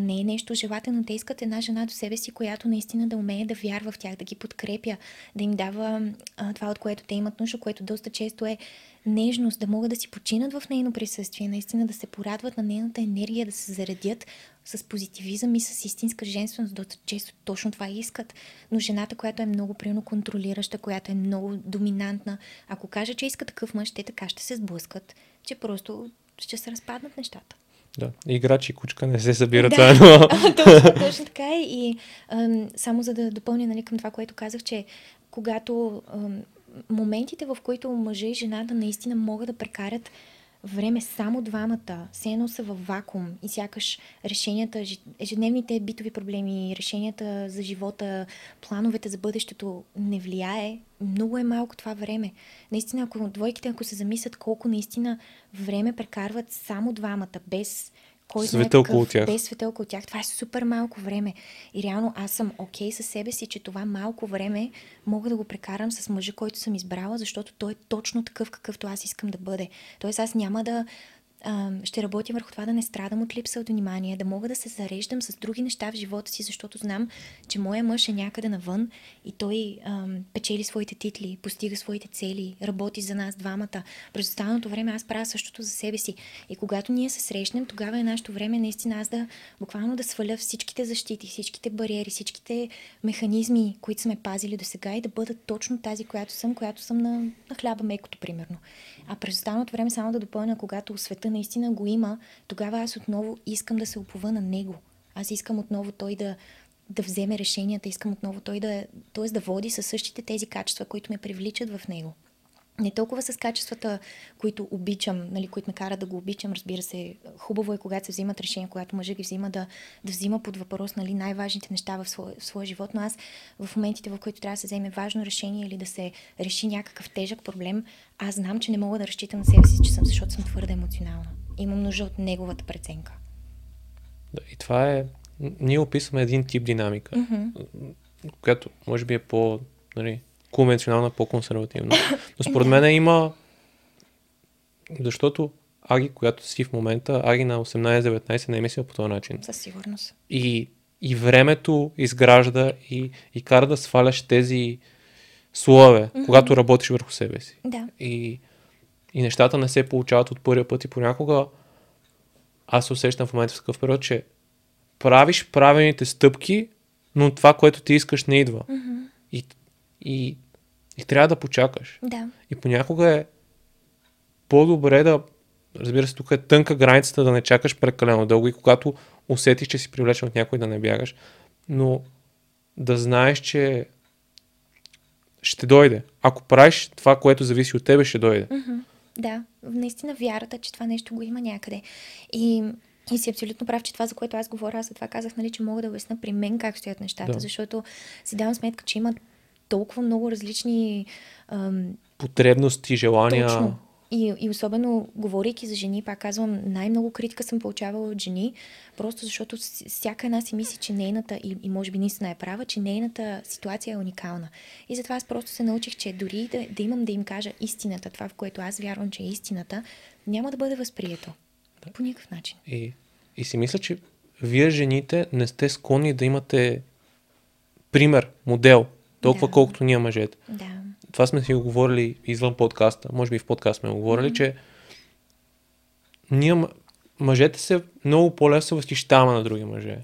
B: не е нещо желателно. Те искат една жена до себе си, която наистина да умее да вярва в тях, да ги подкрепя, да им дава а, това, от което те имат нужда, което доста често е нежност, да могат да си починат в нейно присъствие, наистина да се порадват на нейната енергия, да се заредят с позитивизъм и с истинска женственост. Доста често точно това искат. Но жената, която е много приемно контролираща, която е много доминантна, ако каже, че иска такъв мъж, те така ще се сблъскат, че просто ще се разпаднат нещата.
A: Да. Играч и кучка не се събират
B: Да.
A: заедно.
B: точно, точно така е. И ам, само за да допълня нали, към това, което казах, че когато ам, моментите, в които мъжа и жената наистина могат да прекарат време само двамата, все едно са във вакуум и сякаш решенията, ежедневните битови проблеми, решенията за живота, плановете за бъдещето не влияе, много е малко това време. Наистина, ако двойките, ако се замислят колко наистина време прекарват само двамата, без кой
A: Света около тях.
B: без света около тях. Това е супер малко време. И реално аз съм окей със себе си, че това малко време мога да го прекарам с мъжа, който съм избрала, защото той е точно такъв, какъвто аз искам да бъде. Тоест аз няма да ще работя върху това да не страдам от липса от внимание, да мога да се зареждам с други неща в живота си, защото знам, че моя мъж е някъде навън и той а, печели своите титли, постига своите цели, работи за нас двамата. През останалото време аз правя същото за себе си. И когато ние се срещнем, тогава е нашето време наистина аз да буквално да сваля всичките защити, всичките бариери, всичките механизми, които сме пазили до сега и да бъда точно тази, която съм, която съм на, на хляба мекото, примерно. А през останалото време само да допълня, когато света наистина го има, тогава аз отново искам да се опова на него. Аз искам отново той да, да вземе решенията, искам отново той да, т.е. да води със същите тези качества, които ме привличат в него. Не толкова с качествата, които обичам, нали, които ме карат да го обичам. Разбира се, хубаво е, когато се взимат решения, когато мъжът ги взима, да, да взима под въпрос нали, най-важните неща в своя, в своя живот. Но аз в моментите, в които трябва да се вземе важно решение или да се реши някакъв тежък проблем, аз знам, че не мога да разчитам на себе си, че съм, защото съм твърде емоционална. Имам нужда от неговата преценка.
A: Да, и това е... Ние описваме един тип динамика,
B: Mm-hmm.
A: която може би е по... Нали, конвенционална, по-консервативна. Но според мен има... Защото Аги, която си в момента, Аги на 18-19 не е мисля по този начин.
B: Със сигурност.
A: И, и времето изгражда и, и кара да сваляш тези слоеве,
B: Мгм.
A: когато работиш върху себе си.
B: Да.
A: И, и нещата не се получават от първия път и понякога аз се усещам в момента в такъв период, че правиш правилните стъпки, но това, което ти искаш, не идва.
B: Мгм.
A: И, и, трябва да почакаш.
B: Да.
A: И понякога е по-добре да, разбира се, тук е тънка границата да не чакаш прекалено дълго и когато усетиш, че си привлечен от някой да не бягаш, но да знаеш, че ще дойде. Ако правиш това, което зависи от тебе, ще дойде.
B: Да, наистина вярата, че това нещо го има някъде. И, и си абсолютно прав, че това, за което аз говоря, аз за това казах, нали, че мога да обясна при мен как стоят нещата,
A: Да.
B: защото си давам сметка, че има толкова много различни ам,
A: Потребности, желания.
B: Точно. И, и особено, говорейки за жени, пак казвам, най-много критика съм получавала от жени, просто защото всяка една си мисли, че нейната, и, и може би наистина е права, че нейната ситуация е уникална. И затова аз просто се научих, че дори да, да имам да им кажа истината, това в което аз вярвам, че е истината, няма да бъде възприето. По никакъв начин.
A: И, и си мисля, че вие жените не сте склонни да имате пример, модел, толкова
B: Да.
A: колкото ние мъжете.
B: Да.
A: това сме си го говорили извън подкаста, може би и в подкаст сме го говорили,
B: Мгм.
A: че ние мъжете се много по-лесно възхищаваме на други мъже.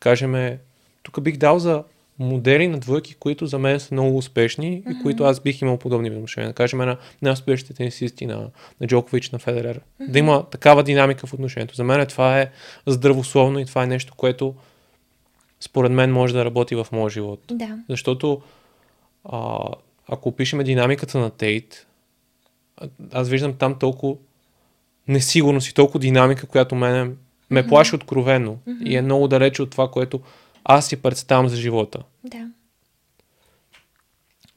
A: Кажеме, тук бих дал за модели на двойки, които за мен са много успешни и
B: Мгм.
A: които аз бих имал подобни отношения. Да кажем на най-успешните тенисисти на, на Джокович, на Федерер.
B: Мгм.
A: Да има такава динамика в отношението. За мен това е здравословно и това е нещо, което според мен може да работи в моя живот.
B: Да.
A: Защото а, ако опишеме динамиката на Тейт, аз виждам там толкова несигурност и толкова динамика, която мене ме
B: Мгм.
A: плаши откровенно
B: Мгм.
A: и е много далече от това, което аз си представям за живота.
B: Да.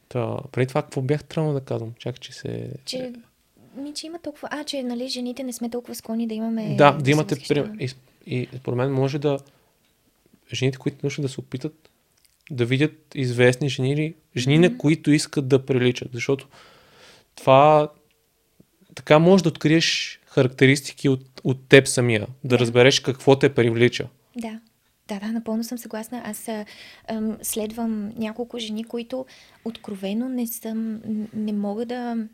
A: Та, преди това, какво бях тръгнал да казвам? Чакай, че се...
B: Че, ми, че има толкова... А, че, нали, жените не сме толкова склонни да имаме...
A: да, да имате пример. И, и според мен може да... Жените, които нужда да се опитат да видят известни жени или жени,
B: Мгм.
A: на които искат да приличат. Защото това така може да откриеш характеристики от, от теб самия, да
B: Да.
A: разбереш какво те привлича.
B: Да. Да, да, напълно съм съгласна. Аз а, ам, следвам няколко жени, които откровено не съм, не мога да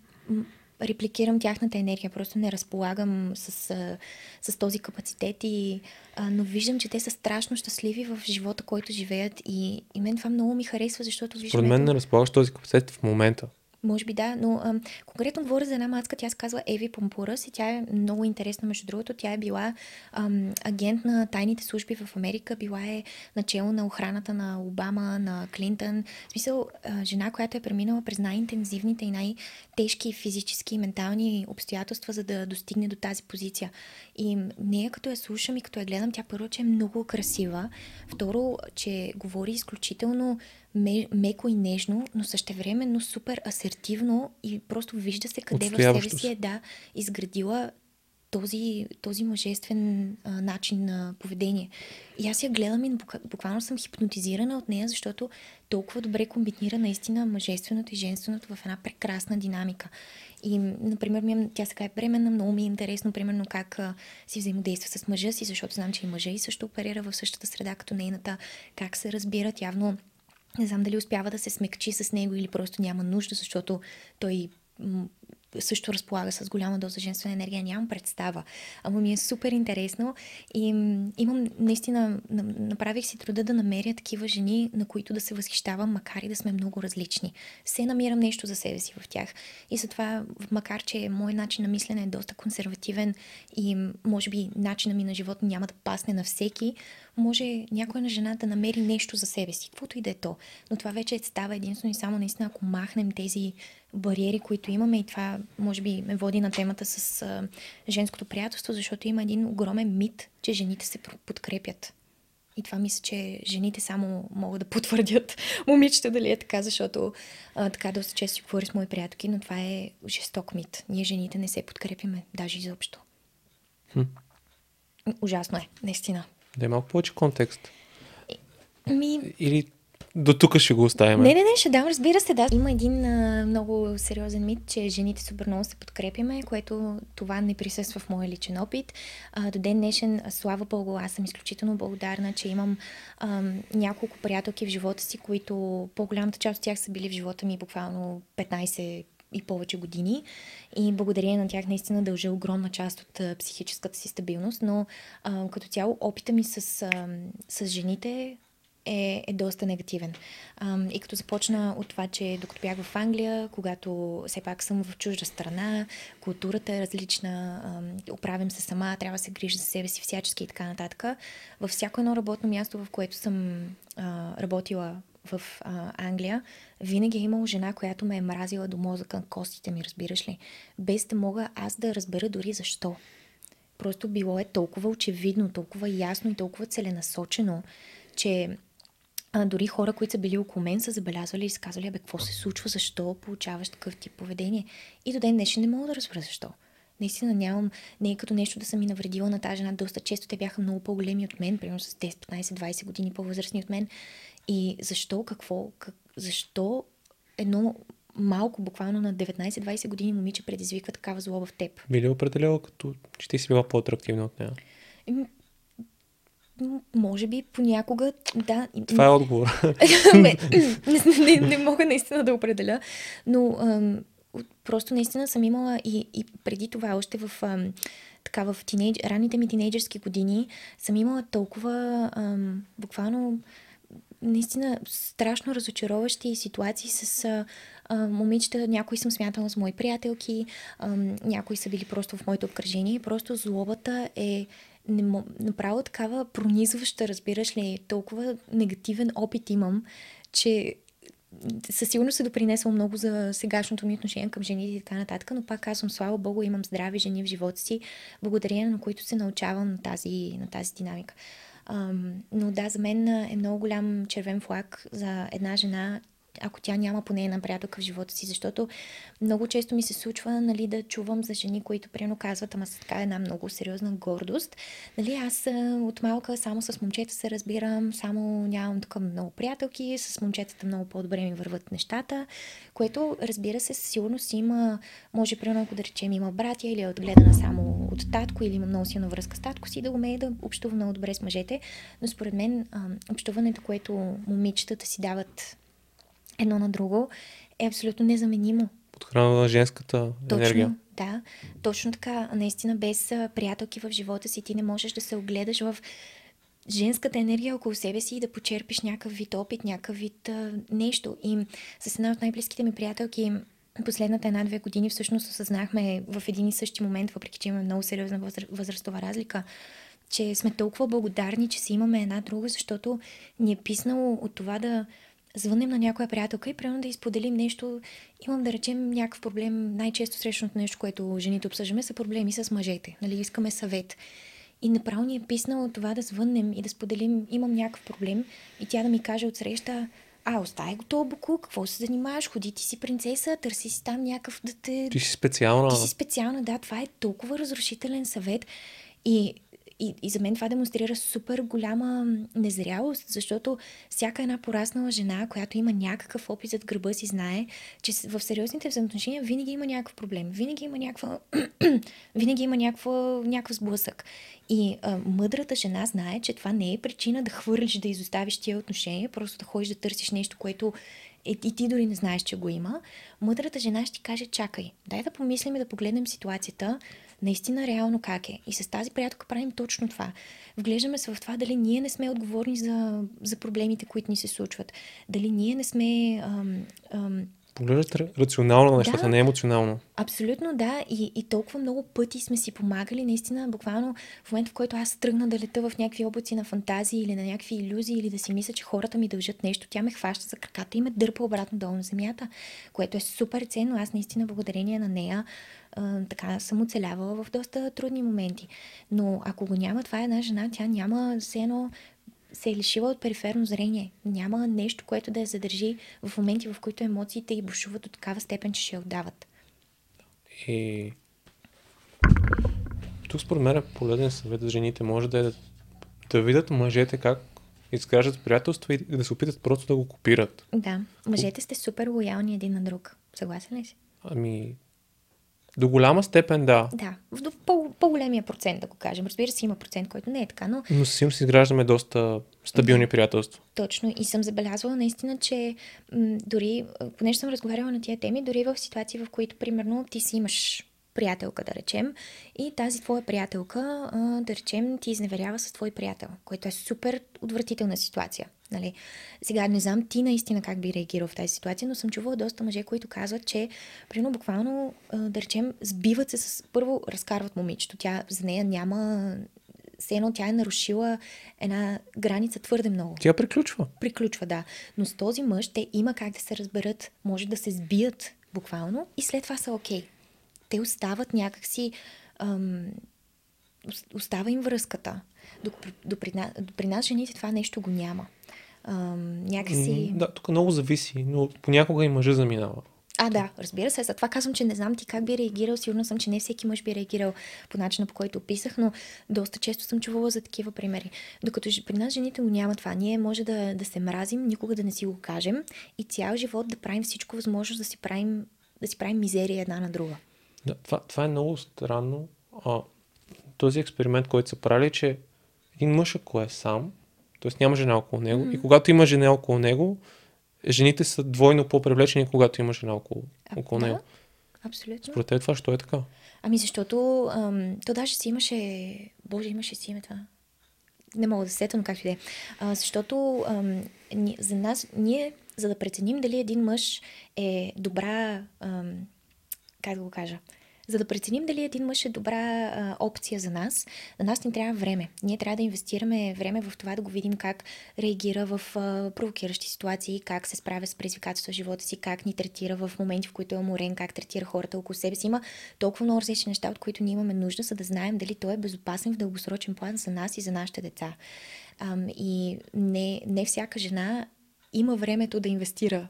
B: репликирам тяхната енергия, просто не разполагам с, а, с този капацитет, и, а, но виждам, че те са страшно щастливи в живота, който живеят и, и мен това много ми харесва, защото виждам...
A: Според мен не разполагаш този капацитет в момента.
B: Може би да, но ам, конкретно говоря за една мацка, тя се казва Еви Помпурас и тя е много интересна, между другото. Тя е била ам, агент на тайните служби в Америка, била е начало на охраната на Обама, на Клинтън. В смисъл, а, жена, която е преминала през най-интензивните и най-тежки физически и ментални обстоятелства, за да достигне до тази позиция. И нея, като я слушам и като я гледам, тя първо, че е много красива. Второ, че говори изключително меко и нежно, но същевременно супер асертивно и просто вижда се къде в себе си е да изградила този, този мъжествен а, начин на поведение. И аз я гледам и буквално съм хипнотизирана от нея, защото толкова добре комбинира наистина мъжественото и женственото в една прекрасна динамика. И, например, ми, тя сега е бременна, много ми е интересно, примерно, как а, си взаимодейства с мъжа си, защото знам, че и мъжа и също оперира в същата среда като нейната, как се разбират, явно не знам дали успява да се смекчи с него или просто няма нужда, защото той също разполага с голяма доза женствена енергия. Нямам представа. Ама ми е супер интересно и имам наистина, на- направих си труда да намеря такива жени, на които да се възхищавам, макар и да сме много различни. Се намирам нещо за себе си в тях. И затова, макар че мой начин на мислене е доста консервативен и може би начина ми на живот няма да пасне на всеки, може някоя на жена да намери нещо за себе си, каквото и да е то. Но това вече става единствено и само наистина, ако махнем тези бариери, които имаме и това може би ме води на темата с а, женското приятелство, защото има един огромен мит, че жените се подкрепят. И това мисля, че жените само могат да потвърдят момичета дали е така, защото а, така доста често си говоря с мои приятелки, но това е жесток мит. Ние жените не се подкрепиме, даже изобщо. Хм. Ужасно е, наистина.
A: Да е малко повече контекст.
B: Ми...
A: Или до тук ще го оставим.
B: Не, не, не, ще дам, разбира се, да. Има един а, много сериозен мит, че жените супер много се подкрепяме, което това не присъства в моя личен опит. А, до ден днешен, слава Богу, аз съм изключително благодарна, че имам а, няколко приятелки в живота си, които по-голямата част от тях са били в живота ми буквално 15 и повече години. И благодарение на тях наистина дължа огромна част от психическата си стабилност, но а, като цяло опита ми с, а, с жените е, е доста негативен. А, и като започна от това, че докато бях в Англия, когато все пак съм в чужда страна, културата е различна, а, оправям се сама, трябва да се грижа за себе си всячески и така нататък. Във всяко едно работно място, в което съм а, работила в а, Англия, винаги е имало жена, която ме е мразила до мозъка костите ми, разбираш ли? Без да мога аз да разбера дори защо. Просто било е толкова очевидно, толкова ясно и толкова целенасочено, че а, дори хора, които са били около мен, са забелязвали и са казвали, бе, какво се случва, защо получаваш такъв тип поведение. И до ден днешен не мога да разбера защо. Наистина нямам, не е като нещо да съм ми навредила на тази жена. Доста често те бяха много по-големи от мен, примерно с 10, 15, 20 години по-възрастни от мен. И защо, какво, как, защо едно малко, буквално на 19-20 години момиче предизвиква такава злоба в теб?
A: Би ли определяла като, че ти си била по-атрактивна от нея?
B: може би понякога, да.
A: Това е отговор.
B: не, не, не мога наистина да определя, но ам, просто наистина съм имала и, и преди това, още в ам, така в тинейдж, ранните ми тинейджърски години, съм имала толкова ам, буквално наистина страшно разочароващи ситуации с а, а, момичета. Някои съм смятала с мои приятелки, а, някои са били просто в моето обкръжение. Просто злобата е не, направо такава пронизваща, разбираш ли, толкова негативен опит имам, че със сигурност се допринесъл много за сегашното ми отношение към жените и така нататък, но пак казвам, слава Богу, имам здрави жени в живота си, благодарение на които се научавам на тази, на тази динамика. Но да, за мен е много голям червен флаг за една жена, ако тя няма поне една приятелка в живота си, защото много често ми се случва нали, да чувам за жени, които приемно казват, ама с така една много сериозна гордост. Нали, аз от малка само с момчета се разбирам, само нямам тук много приятелки, с момчетата много по-добре ми върват нещата, което разбира се, със сигурност има, може примерно ако да речем има братя или е отгледана само от татко или има много силна връзка с татко си, да умее да общува много добре с мъжете, но според мен общуването, което момичетата си дават едно на друго, е абсолютно незаменимо.
A: Подхрана на женската
B: точно,
A: енергия.
B: Да, точно така. Наистина без приятелки в живота си ти не можеш да се огледаш в женската енергия около себе си и да почерпиш някакъв вид опит, някакъв вид а, нещо. И с една от най-близките ми приятелки последната една-две години всъщност осъзнахме в един и същи момент, въпреки че имаме много сериозна възрастова разлика, че сме толкова благодарни, че си имаме една друга, защото ни е писнало от това да звънем на някоя приятелка и примерно да изподелим нещо. Имам да речем някакъв проблем. Най-често срещаното нещо, което жените обсъждаме, са проблеми с мъжете. Нали, искаме съвет. И направо ни е писнало това да звъннем и да споделим, имам някакъв проблем и тя да ми каже от среща, а, остави го този буклук, какво се занимаваш, ходи ти си принцеса, търси си там някакъв да те...
A: Ти си специална.
B: Ти си специална, да, това е толкова разрушителен съвет. И и, и за мен това демонстрира супер голяма незрялост, защото всяка една пораснала жена, която има някакъв опит зад гърба си, знае, че в сериозните взаимоотношения винаги има някакъв проблем, винаги има някаква, винаги има някаква, някакъв сблъсък. И а, мъдрата жена знае, че това не е причина да хвърлиш, да изоставиш тия отношения, просто да ходиш да търсиш нещо, което е, и ти дори не знаеш, че го има. Мъдрата жена ще каже, чакай, дай да помислим и да погледнем ситуацията, наистина реално как е. И с тази приятелка правим точно това. Вглеждаме се в това дали ние не сме отговорни за, за проблемите, които ни се случват. Дали ние не сме ам, ам,
A: поглеждат рационално на нещата,
B: Да.
A: не емоционално.
B: Абсолютно да. И, и толкова много пъти сме си помагали. Наистина, буквално в момента, в който аз тръгна да лета в някакви облаци на фантазии или на някакви иллюзии, или да си мисля, че хората ми дължат нещо, тя ме хваща за краката и ме дърпа обратно долу на земята, което е супер ценно. Аз наистина, благодарение на нея, а, така съм оцелявала в доста трудни моменти. Но ако го няма, това е една жена, тя няма все едно се е лишила от периферно зрение. Няма нещо, което да я задържи в моменти, в които емоциите й бушуват до такава степен, че ще я отдават.
A: И тук според мен е полезен съвет за жените може да е да, да видят мъжете как изграждат приятелство и да се опитат просто да го копират.
B: Да, мъжете сте супер лоялни един на друг. Съгласен ли си?
A: Ами, до голяма степен да.
B: Да, в по- по-големия процент, да го кажем. Разбира се, има процент, който не е така, но
A: Но със сигурност изграждаме доста стабилни приятелства.
B: точно. И съм забелязвала наистина, че м- дори, понеже съм разговаряла на тия теми, дори в ситуации, в които, примерно, ти си имаш приятелка, да речем, и тази твоя приятелка, да речем, ти изневерява с твой приятел, което е супер отвратителна ситуация. Нали? Сега не знам ти наистина как би реагирал в тази ситуация, но съм чувала доста мъже, които казват, че примерно буквално, да речем, сбиват се с... Първо разкарват момичето. Тя за нея няма... Все едно тя е нарушила една граница твърде много
A: Тя приключва.
B: приключва, да. Но с този мъж те има как да се разберат, може да се сбият буквално и след това са окей. Те остават някакси... Ам, ос- остава им връзката. До, до, при, нас жените това нещо го няма. Ам, някакси...
A: Да, тук много зависи, но понякога и мъжа заминава.
B: А, да, разбира се. Затова казвам, че не знам ти как би реагирал. Сигурна съм, че не всеки мъж би реагирал по начина, по който описах, но доста често съм чувала за такива примери. Докато при нас жените го няма това. Ние може да, да се мразим, никога да не си го кажем и цял живот да правим всичко възможно да си правим, да си правим мизерия една на друга.
A: Да, това, това е много странно. А, този експеримент, който са правили, че един мъж, ако е сам, т.е. няма жена около него, mm-hmm. и когато има жена около него, жените са двойно по-привлечени, когато има жена около,
B: А,
A: около
B: да,
A: него.
B: Абсолютно.
A: Според теб това, що е така?
B: Ами защото ам, то даже си имаше... Боже, имаше си име това. Не мога да се сета, но както и да е. Защото ам, ни, за нас, ние, за да преценим дали един мъж е добра... Ам, как да го кажа? За да преценим дали един мъж е добра а, опция за нас, на нас ни трябва време. Ние трябва да инвестираме време в това да го видим как реагира в а, провокиращи ситуации, как се справя с предизвикателства в живота си, как ни третира в моменти, в които е уморен, как третира хората около себе си. Има толкова много различни неща, от които ние имаме нужда, за да знаем дали той е безопасен в дългосрочен план за нас и за нашите деца. Ам, и не, не всяка жена има времето да инвестира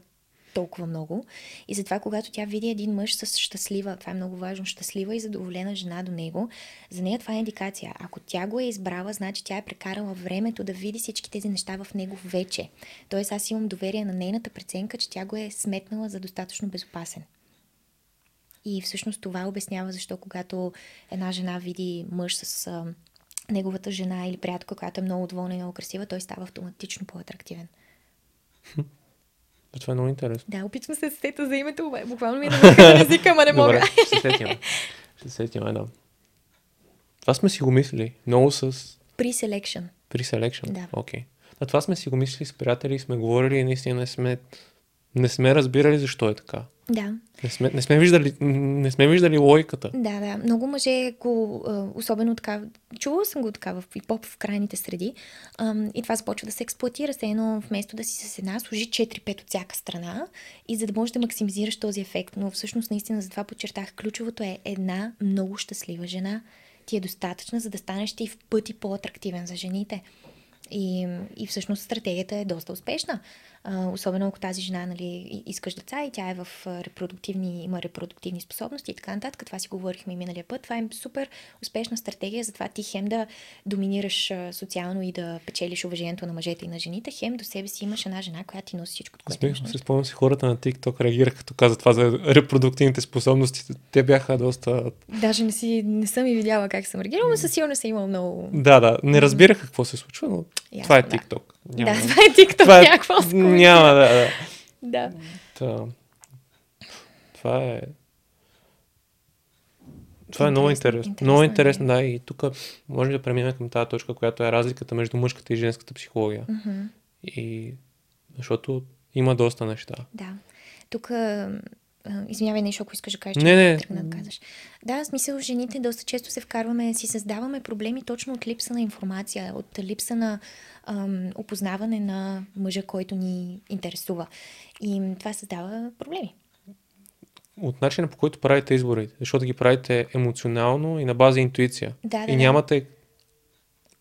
B: толкова много. И затова, когато тя види един мъж с щастлива, това е много важно, щастлива и задоволена жена до него, за нея това е индикация. Ако тя го е избрала, значи тя е прекарала времето да види всички тези неща в него вече. Тоест аз имам доверие на нейната преценка, че тя го е сметнала за достатъчно безопасен. И всъщност това обяснява защо когато една жена види мъж с а, неговата жена или приятелка, която е много доволна и много красива, той става автоматично по-атрактивен.
A: Това е много интересно.
B: Да, опитвам се да се сета за името, буквално ми е на езика, ама не мога.
A: Добре, ще се сетим. Ще се сетим, да. Това сме си го мислили. Много с
B: Pre-selection.
A: pre-selection.
B: Да.
A: Окей. А това сме си го мислили с приятели, и сме говорили и наистина не сме, не сме разбирали защо е така.
B: Да,
A: Не сме, не сме, виждали, не сме виждали логиката.
B: да, да. Много мъже го, особено така, чувала съм го така в хип-хоп в крайните среди, и това започва да се експлуатира, се едно вместо да си с една, служи 4-5 от всяка страна, и за да можеш да максимизираш този ефект. Но всъщност, наистина, за това подчертах, ключовото е една много щастлива жена. Ти е достатъчна, за да станеш ти в пъти по-атрактивен за жените. И, и всъщност стратегията е доста успешна. Особено ако тази жена нали, искаш деца и тя е в репродуктивни, има репродуктивни способности и така нататък. Това си говорихме и миналия път. Това е супер успешна стратегия, затова ти хем да доминираш социално и да печелиш уважението на мъжете и на жените, хем до себе си имаш една жена, която ти носи всичко, което.
A: Смешно се спомням си хората на TikTok реагираха, като каза това за репродуктивните способности. Те бяха доста...
B: Даже не, си, не съм и видяла как съм реагирала, но със сигурност съм имала много...
A: Да, да, не разбираха какво се случва, но
B: Ясно,
A: това е
B: да.
A: TikTok.
B: Да, това е TikTok,
A: това е...
B: някакво с коментира.
A: Няма, да, да.
B: Да.
A: Та, това е... Това е много
B: Интересно,
A: интересно.
B: интересно
A: Много интересно, да. И тук можем да преминем към тази точка, която е разликата между мъжката и женската психология.
B: Мгм.
A: И защото има доста неща.
B: Да. тук Извинявай нещо, ако искаш да кажеш,
A: не, не.
B: тръгна да казваш. Да, в смисъл, жените доста често се вкарваме, си създаваме проблеми точно от липса на информация, от липса на ам, опознаване на мъжа, който ни интересува. И това създава проблеми.
A: От начина по който правите изборите, защото ги правите емоционално и на база интуиция.
B: Да, да,
A: и нямате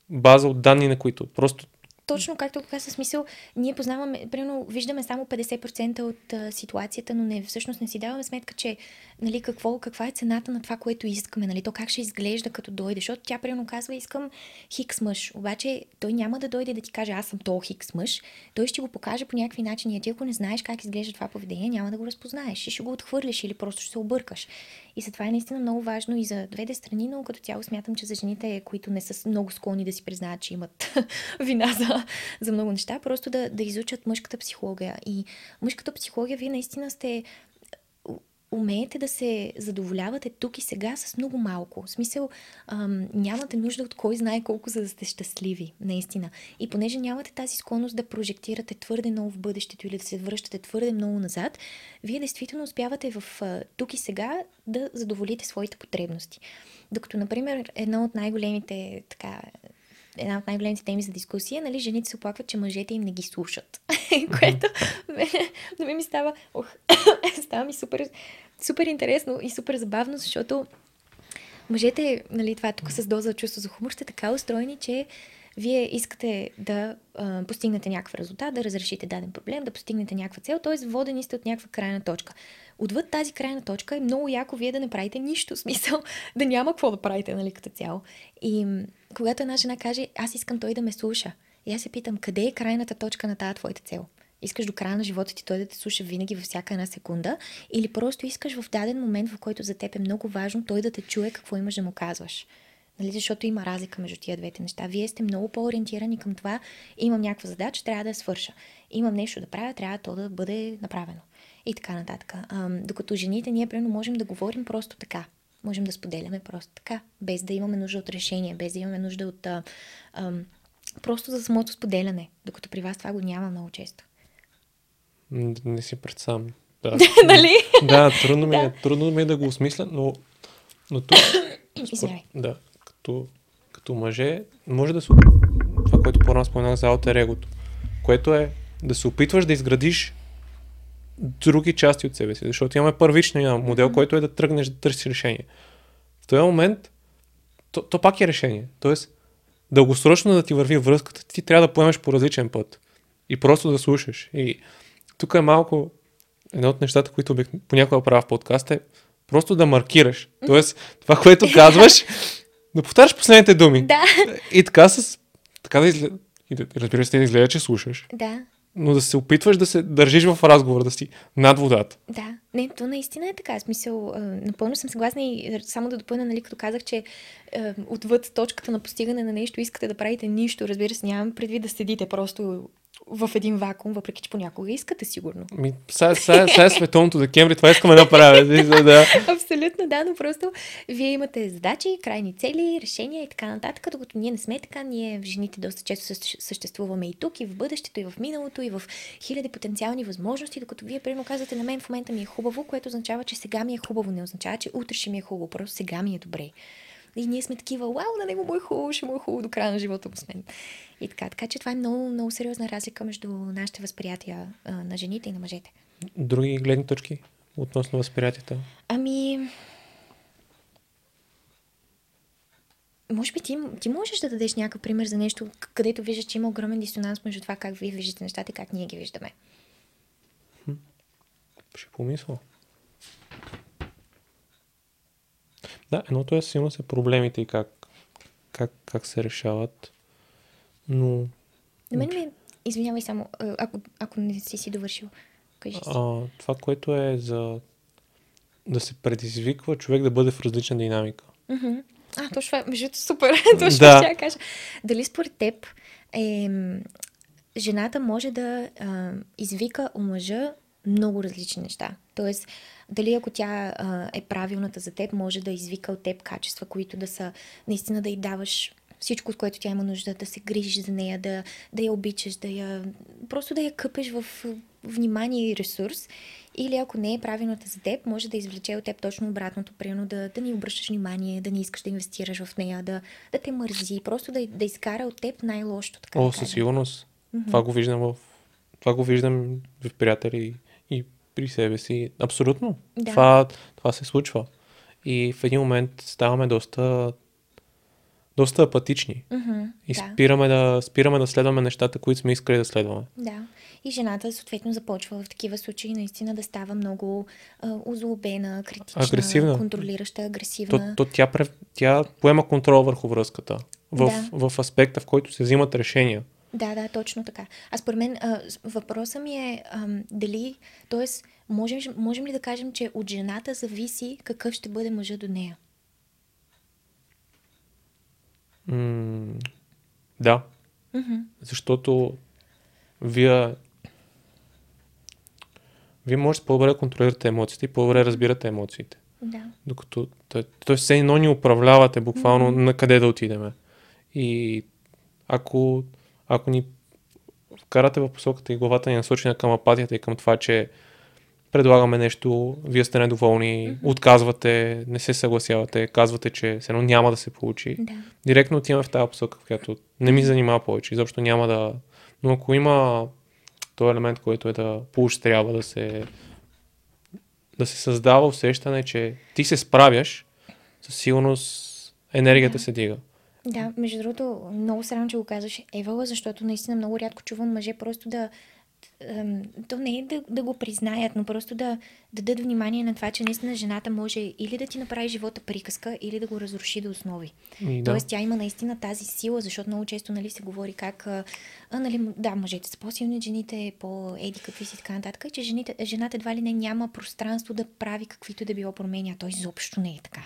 A: база от данни, на които просто
B: точно както го каза, смисъл, ние познаваме, примерно, виждаме само 50% от а, ситуацията, но не, всъщност не си даваме сметка, че, нали, какво, каква е цената на това, което искаме, нали, то как ще изглежда като дойде, защото тя, примерно, казва, искам хикс мъж, обаче той няма да дойде да ти каже, аз съм то хикс мъж, той ще го покаже по някакви начини, а ти ако не знаеш как изглежда това поведение, няма да го разпознаеш и ще го отхвърлиш или просто ще се объркаш. И затова е наистина много важно и за двете страни, но като цяло смятам, че за жените, които не са много склонни да си признаят, че имат вина за, за много неща, просто да, да изучат мъжката психология. И мъжката психология, вие наистина сте умеете да се задоволявате тук и сега с много малко. В смисъл, ам, нямате нужда от кой знае колко за да сте щастливи, наистина. И понеже нямате тази склонност да прожектирате твърде много в бъдещето или да се връщате твърде много назад, вие действително успявате в а, тук и сега да задоволите своите потребности. Докато, например, едно от най-големите така, една от най-големите теми за дискусия, нали, жените се оплакват, че мъжете им не ги слушат. Което на ми става, ох, става ми супер, супер интересно и супер забавно, защото мъжете, нали, това тук с доза чувство за хумор, сте така устроени, че вие искате да а, постигнете някакъв резултат, да разрешите даден проблем, да постигнете някаква цел, т.е. водени сте от някаква крайна точка. Отвъд тази крайна точка е много яко вие да не правите нищо, смисъл да няма какво да правите, нали, като цяло. И когато една жена каже, аз искам той да ме слуша, и аз се питам, къде е крайната точка на тази твоята цел? Искаш до края на живота ти той да те слуша винаги във всяка една секунда или просто искаш в даден момент, в който за теб е много важно той да те чуе какво имаш да му казваш. Нали, защото има разлика между тия двете неща. Вие сте много по-ориентирани към това. Имам някаква задача, трябва да я свърша. Имам нещо да правя, трябва то да бъде направено. И така нататък. А, докато жените, ние примерно можем да говорим просто така. Можем да споделяме просто така, без да имаме нужда от решение, без да имаме нужда от а, а, просто за самото споделяне. Докато при вас това го няма много често.
A: Не си представям. Да.
B: нали?
A: да, трудно ми, е, трудно ми е да го осмисля, но, но тук, спор, да, като, като мъже, може да се... Това, което по-рано споменах за алтер егото, което е да се опитваш да изградиш други части от себе си, защото имаме първичния модел, който е да тръгнеш да търсиш решение. В този момент то, то пак е решение. Тоест, дългосрочно да ти върви връзката, ти трябва да поемеш по различен път. И просто да слушаш. И тук е малко едно от нещата, които понякога правя в подкаста е просто да маркираш. Тоест, това, което казваш, да повтаряш последните думи.
B: Да.
A: И така с... Така да изгледа... Разбира се, да изгледа, че слушаш.
B: Да.
A: Но да се опитваш да се държиш в разговор, да си над водата.
B: Да, не, то наистина е така. Смисъл, напълно съм съгласна и само да допълня, нали, като казах, че отвъд точката на постигане на нещо искате да правите нищо. Разбира се, нямам предвид да седите просто в един вакуум, въпреки че понякога искате, сигурно.
A: Ми, сега, сега, сега е световното декември, това искаме да правим. да.
B: Абсолютно, да, но просто вие имате задачи, крайни цели, решения и така нататък, докато ние не сме така, ние жените доста често съществуваме и тук, и в бъдещето, и в миналото, и в хиляди потенциални възможности, докато вие, примерно, казвате на мен в момента ми е хубаво, което означава, че сега ми е хубаво, не означава, че утре ще ми е хубаво, просто сега ми е добре. И ние сме такива, вау, на него му е хубаво, ще му е хубаво до края на живота му с мен. И така, така че това е много, много сериозна разлика между нашите възприятия а, на жените и на мъжете.
A: Други гледни точки относно възприятията?
B: Ами, може би ти, ти можеш да дадеш някакъв пример за нещо, където виждаш, че има огромен дисонанс между това как вие виждате нещата и как ние ги виждаме.
A: Ще помисля. Да, едното е силно се проблемите и как, как, как се решават. Но...
B: На мен ми извинявай само, ако, ако не си си довършил. Кажи си.
A: А, това, което е за да се предизвиква човек да бъде в различна динамика.
B: Mm-hmm. А, точно това, между супер, точно да. ще кажа. Дали според теб е, жената може да а, извика у мъжа много различни неща. Тоест, дали ако тя а, е правилната за теб, може да извика от теб качества, които да са наистина да й даваш всичко, от което тя има нужда, да се грижиш за нея, да, да я обичаш, да я... Просто да я къпеш в внимание и ресурс. Или ако не е правилната за теб, може да извлече от теб точно обратното, примерно да, да ни обръщаш внимание, да не искаш да инвестираш в нея, да, да те мързи, просто да, да изкара от теб най-лошото. Така
A: О,
B: да
A: със сигурност. Mm-hmm. Това го виждам в... Това го виждам в приятели при себе си. Абсолютно.
B: Да.
A: Това, това се случва. И в един момент ставаме доста доста апатични.
B: Мгм,
A: И
B: да.
A: спираме, да, спираме да следваме нещата, които сме искали да следваме.
B: Да. И жената съответно започва в такива случаи наистина да става много а, озлобена, критична,
A: Агресивна.
B: контролираща,
A: То,
B: агресивна.
A: то тя, прев- тя поема контрол върху връзката. В,
B: Да.
A: в аспекта, в който се взимат решения.
B: Да, да, точно така. А според мен а, въпросът ми е дали, т.е. Можем, можем ли да кажем, че от жената зависи какъв ще бъде мъжа до нея?
A: М- да,
B: Мгм.
A: защото вие вие можете по-добре да контролирате емоциите и по-добре разбирате емоциите.
B: Да.
A: Докато, т.е. все едно ни управлявате буквално на къде да отидеме. И ако, ако ни вкарате в посоката и главата ни е насочена към апатията и към това, че предлагаме нещо, вие сте недоволни, отказвате, не се съгласявате, казвате, че все едно няма да се получи.
B: Да.
A: Директно отиваме в тази посока, в която не ми занимава повече. Изобщо няма да... Но ако има този елемент, който е да поощрява да се да се създава усещане, че ти се справяш, със сигурност енергията
B: Да.
A: се дига.
B: Да, между другото, много се радвам, че го казваш Евала, защото наистина много рядко чувам мъже просто да. То не е да, да го признаят, но просто да, да дадат внимание на това, че наистина жената може или да ти направи живота приказка, или да го разруши до основи.
A: И да.
B: Тоест тя има наистина тази сила, защото много често нали, се говори как, а, нали, да, мъжете са по-силни, жените по-еди какви си така нататък, и че жените, жената едва ли не няма пространство да прави каквито да било промени, а той изобщо не е така.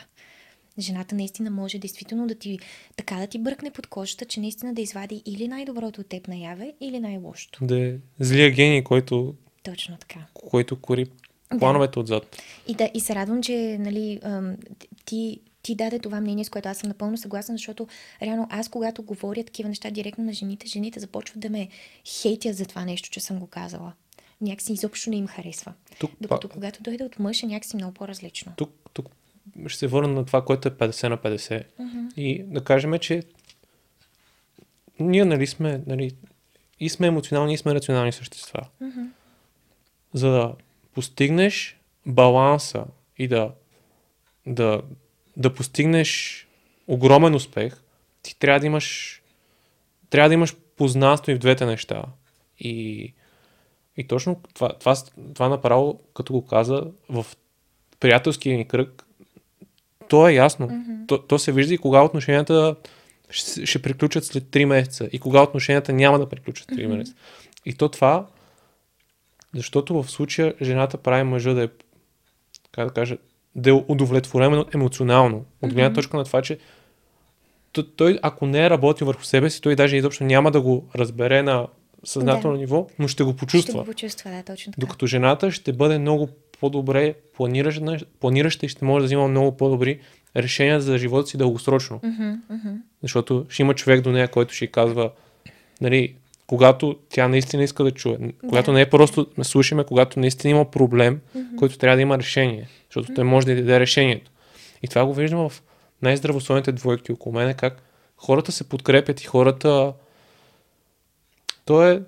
B: Жената наистина може действително да ти, така да ти бръкне под кожата, че наистина да извади или най-доброто от теб наяве, или най-лошото.
A: Да е злия гений, който,
B: Точно така.
A: който кори плановете отзад.
B: И, да, и се радвам, че нали, ти, ти даде това мнение, с което аз съм напълно съгласна, защото реално аз, когато говоря такива неща директно на жените, жените започват да ме хейтят за това нещо, че съм го казала. Някакси изобщо не им харесва.
A: Тук,
B: Докато
A: па,
B: когато дойде от мъж е някакси много по-различно.
A: тук, тук ще се върна на това, което е 50 на 50.
B: Мгм.
A: И да кажем, че ние нали сме, нали, и сме емоционални, и сме рационални същества.
B: Мгм.
A: за да постигнеш баланса и да, да, да постигнеш огромен успех, ти трябва да имаш трябва да имаш познанство и в двете неща. И, и точно това, това, това направо, като го каза, в приятелския ни кръг, то е ясно.
B: Мгм.
A: То, то се вижда и кога отношенията ще, ще приключат след 3 месеца и кога отношенията няма да приключат 3
B: Мгм.
A: месеца. И то това, защото в случая жената прави мъжа да е, как да кажа, да е удовлетворен емоционално. От гледна точка на това, че той, ако не е работил върху себе си, той даже изобщо няма да го разбере на съзнателно
B: Да.
A: ниво, но ще го
B: Ще
A: почувства.
B: го почувства, да, точно така.
A: Докато жената ще бъде много по-добре планираща, планираща и ще може да взима много по-добри решения за живота си дългосрочно.
B: Мгм, мгм.
A: Защото ще има човек до нея, който ще казва, нали, когато тя наистина иска да чуе, когато
B: Да.
A: не е просто ме слушаме, когато наистина има проблем,
B: Мгм.
A: който трябва да има решение, защото той може да даде решението. И това го виждам в най-здравословните двойки около мене, как хората се подкрепят и хората... Той е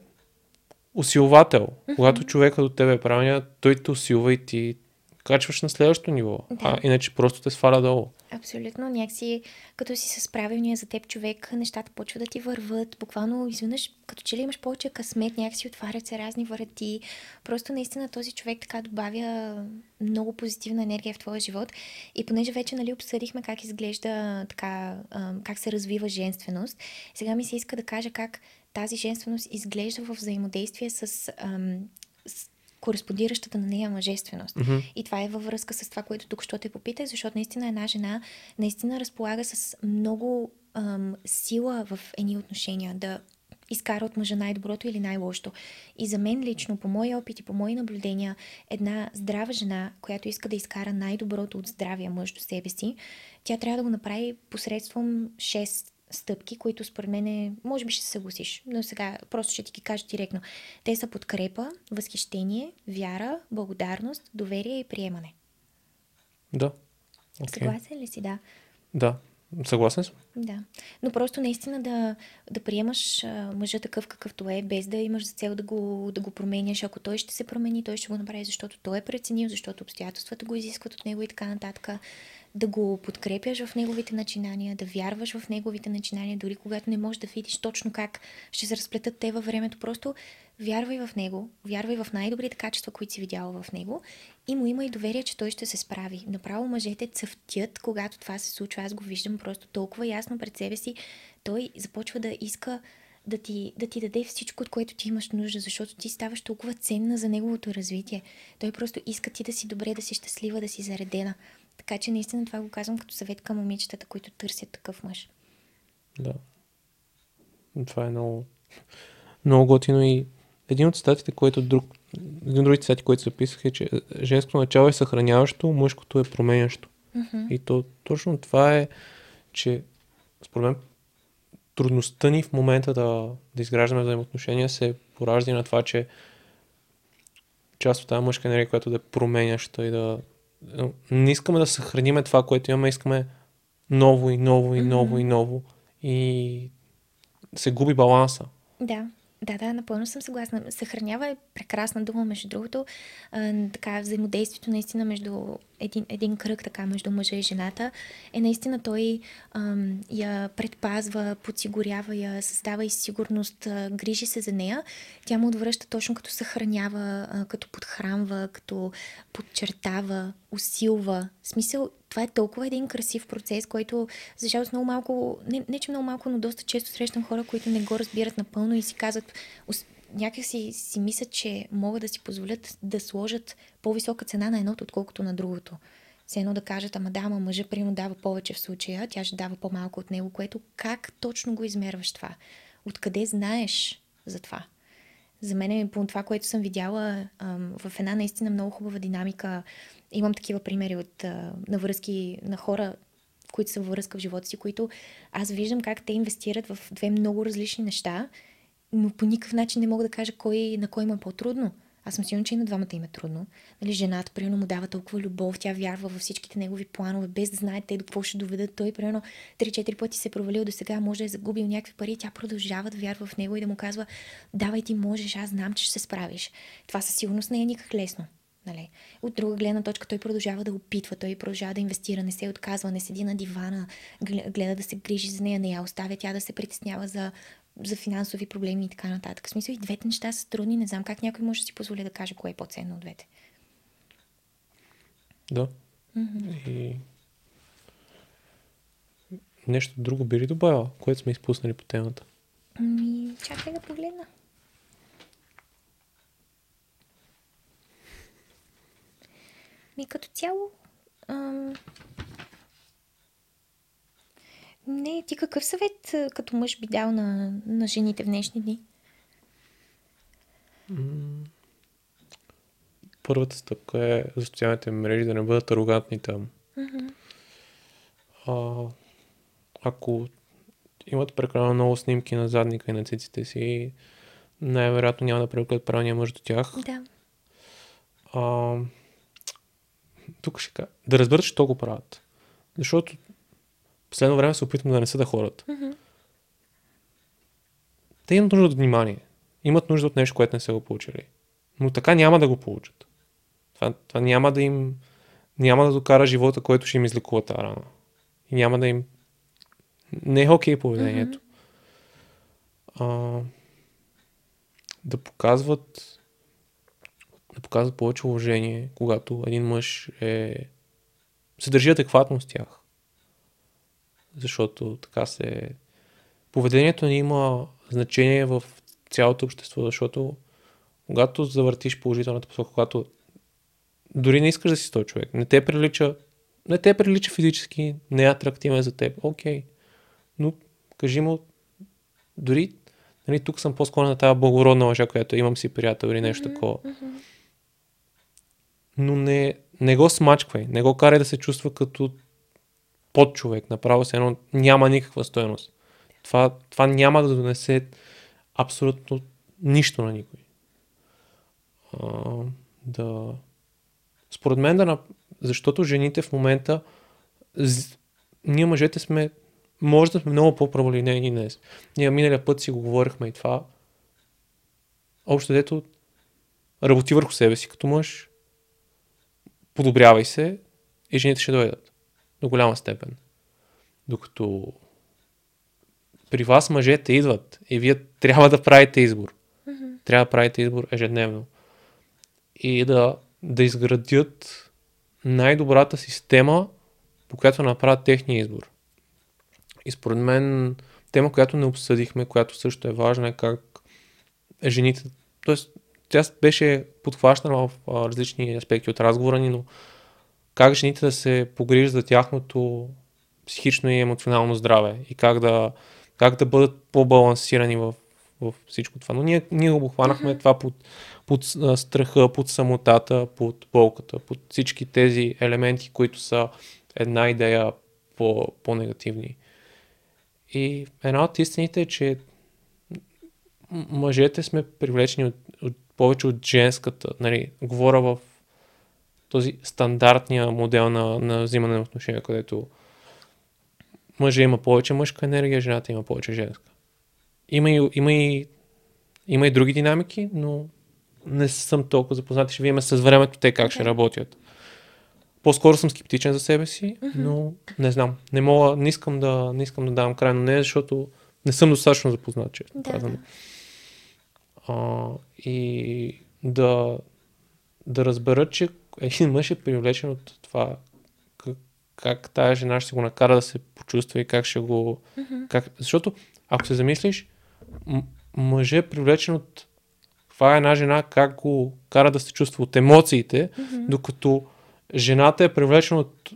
A: усилвател. Когато човека до тебе е правилния, той те усилва и ти качваш на следващото ниво. А
B: Да.
A: иначе просто те сваля долу.
B: Абсолютно. Някакси, като си с правилния за теб човек, нещата почват да ти върват. Буквално изведнъж, като че ли имаш повече късмет, някакси отварят се разни врати. Просто наистина този човек така добавя много позитивна енергия в твоя живот. И понеже вече нали, обсъдихме как изглежда така, как се развива женственост, сега ми се иска да кажа как тази женственост изглежда в взаимодействие с, ам, с кореспондиращата на нея мъжественост.
A: Мгм.
B: И това е във връзка с това, което тук що те попитах, защото наистина една жена наистина разполага с много ам, сила в едни отношения да изкара от мъжа най-доброто или най-лошото. И за мен лично, по мои опит и по мои наблюдения, една здрава жена, която иска да изкара най-доброто от здравия мъж до себе си, тя трябва да го направи посредством 6 стъпки, които според мен е, може би ще се съгласиш, но сега просто ще ти ги кажа директно. Те са подкрепа, възхищение, вяра, благодарност, доверие и приемане.
A: Да.
B: Okay. Съгласен ли си? Да.
A: Да, съгласен съм.
B: Да. Но просто наистина да, да приемаш а, мъжа такъв какъвто е, без да имаш за цел да го, да го променяш. Ако той ще се промени, той ще го направи, защото той е преценил, защото обстоятелствата го изискват от него и така нататък да го подкрепяш в неговите начинания, да вярваш в неговите начинания, дори когато не можеш да видиш точно как ще се разплетат те във времето. Просто вярвай в него, вярвай в най-добрите качества, които си видяла в него и му има и доверие, че той ще се справи. Направо мъжете цъфтят, когато това се случва. Аз го виждам просто толкова ясно пред себе си. Той започва да иска да ти, да ти даде всичко, от което ти имаш нужда, защото ти ставаш толкова ценна за неговото развитие. Той просто иска ти да си добре, да си щастлива, да си заредена. Така че наистина това го казвам като съвет към момичетата, които търсят такъв мъж.
A: Да. Това е много, много готино и един от цитатите, който друг, един от другите цитати, които записах е, че женското начало е съхраняващо, мъжкото е променящо.
B: Mm-hmm.
A: И то точно това е, че според мен трудността ни в момента да, да изграждаме взаимоотношения се поражда на това, че част от тази мъжка енергия, която да е променяща и да, не искаме да съхраниме това, което имаме, искаме ново и ново и ново mm-hmm. и ново и се губи баланса.
B: Да. Да, да, напълно съм съгласна. Съхранява е прекрасна дума, между другото. А, така, взаимодействието наистина между един, един кръг така между мъжа и жената е наистина той ам, я предпазва, подсигурява я, създава и сигурност, а, грижи се за нея. Тя му отвръща точно като съхранява, а, като подхранва, като подчертава, усилва. В смисъл, това е толкова един красив процес, който за жалост много малко, не, не че много малко, но доста често срещам хора, които не го разбират напълно и си казват, някак си, си мислят, че могат да си позволят да сложат по-висока цена на едното, отколкото на другото. Все едно да кажат, ама да, ама мъжа примерно дава повече в случая, тя ще дава по-малко от него, което как точно го измерваш това? Откъде знаеш за това? За мен е по това, което съм видяла в една наистина много хубава динамика. Имам такива примери от, на връзки на хора, които са във връзка в живота си, които аз виждам как те инвестират в две много различни неща но по никакъв начин не мога да кажа кой, на кой има по-трудно. Аз съм сигурна, че и на двамата им е трудно. Нали, жената, примерно, му дава толкова любов, тя вярва във всичките негови планове, без да знае те до какво ще доведат. Той, примерно, 3-4 пъти се е провалил до сега, може да е загубил някакви пари, тя продължава да вярва в него и да му казва, давай ти можеш, аз знам, че ще се справиш. Това със сигурност не е никак лесно. Нали? От друга гледна точка той продължава да опитва, той продължава да инвестира, не се отказва, не седи на дивана, гледа да се грижи за нея, не я оставя тя да се притеснява за за финансови проблеми и така нататък. В смисъл и двете неща са трудни. Не знам как някой може да си позволи да каже кое е по-ценно от двете.
A: Да.
B: Mm-hmm.
A: И нещо друго би ли добавила, което сме изпуснали по темата?
B: Ми, чакай да погледна. Ми като цяло ам, не, ти какъв съвет като мъж би дал на, на жените в днешни дни?
A: Първата стъпка е за социалните мрежи да не бъдат арогантни там.
B: Mm-hmm.
A: А, ако имат прекалено много снимки на задника и на циците си, най-вероятно няма да привлекат правилния мъж до тях.
B: Да.
A: А, тук ще кажа. Да разберат, че то го правят. Защото последно време се опитвам да не съда хората.
B: Mm-hmm.
A: Те имат нужда от внимание. Имат нужда от нещо, което не са го получили. Но така няма да го получат. Това, това няма да им няма да докара живота, който ще им излекува тази рана. И няма да им не е окей okay поведението. Mm-hmm. А, да показват да показват повече уважение, когато един мъж е се държи адекватно с тях защото така се... Поведението ни има значение в цялото общество, защото когато завъртиш положителната посока, когато дори не искаш да си този човек, не те прилича, не те прилича физически, не е атрактивен за теб, окей. Okay. Но кажи му, дори нали, тук съм по-склонен на тази благородна лъжа, която имам си приятел или нещо mm-hmm, такова. Но не, не го смачквай, не го карай да се чувства като под човек, направо се едно няма никаква стоеност. Това, това няма да донесе абсолютно нищо на никой. А, да. Според мен да. Защото жените в момента. Ние мъжете сме. Може да сме много по-праволинейни днес. Ние миналия път си го говорихме и това. Общо дето работи върху себе си като мъж, подобрявай се и жените ще дойдат. До голяма степен. Докато при вас мъжете идват и вие трябва да правите избор. Mm-hmm. Трябва да правите избор ежедневно. И да, да изградят най-добрата система, по която направят техния избор. И според мен тема, която не обсъдихме, която също е важна, е как жените, т.е. тя беше подхващана в различни аспекти от разговора ни, но как жените да се погрижат за тяхното психично и емоционално здраве и как да, как да бъдат по-балансирани в, в всичко това. Но ние, ние го хванахме mm-hmm. това под, под страха, под самотата, под болката, под всички тези елементи, които са една идея по, по-негативни. И една от истините е, че мъжете сме привлечени от, от, повече от женската. Нали, говоря в този стандартния модел на, на взимане на отношения, където мъжа има повече мъжка енергия, жената има повече женска. Има и, има и, има и други динамики, но не съм толкова запознат. Ще видим с времето те как okay. ще работят. По-скоро съм скептичен за себе си, но не знам. Не мога, не искам да, не искам да давам край на нея, защото не съм достатъчно запознат, че да, да. А, и да, да разбера, че един мъж е привлечен от това как, как тая жена ще го накара да се почувства и как ще го... Mm-hmm. Как... Защото, ако се замислиш, м- мъже е привлечен от това е една жена как го кара да се чувства от емоциите, mm-hmm. докато жената е привлечена от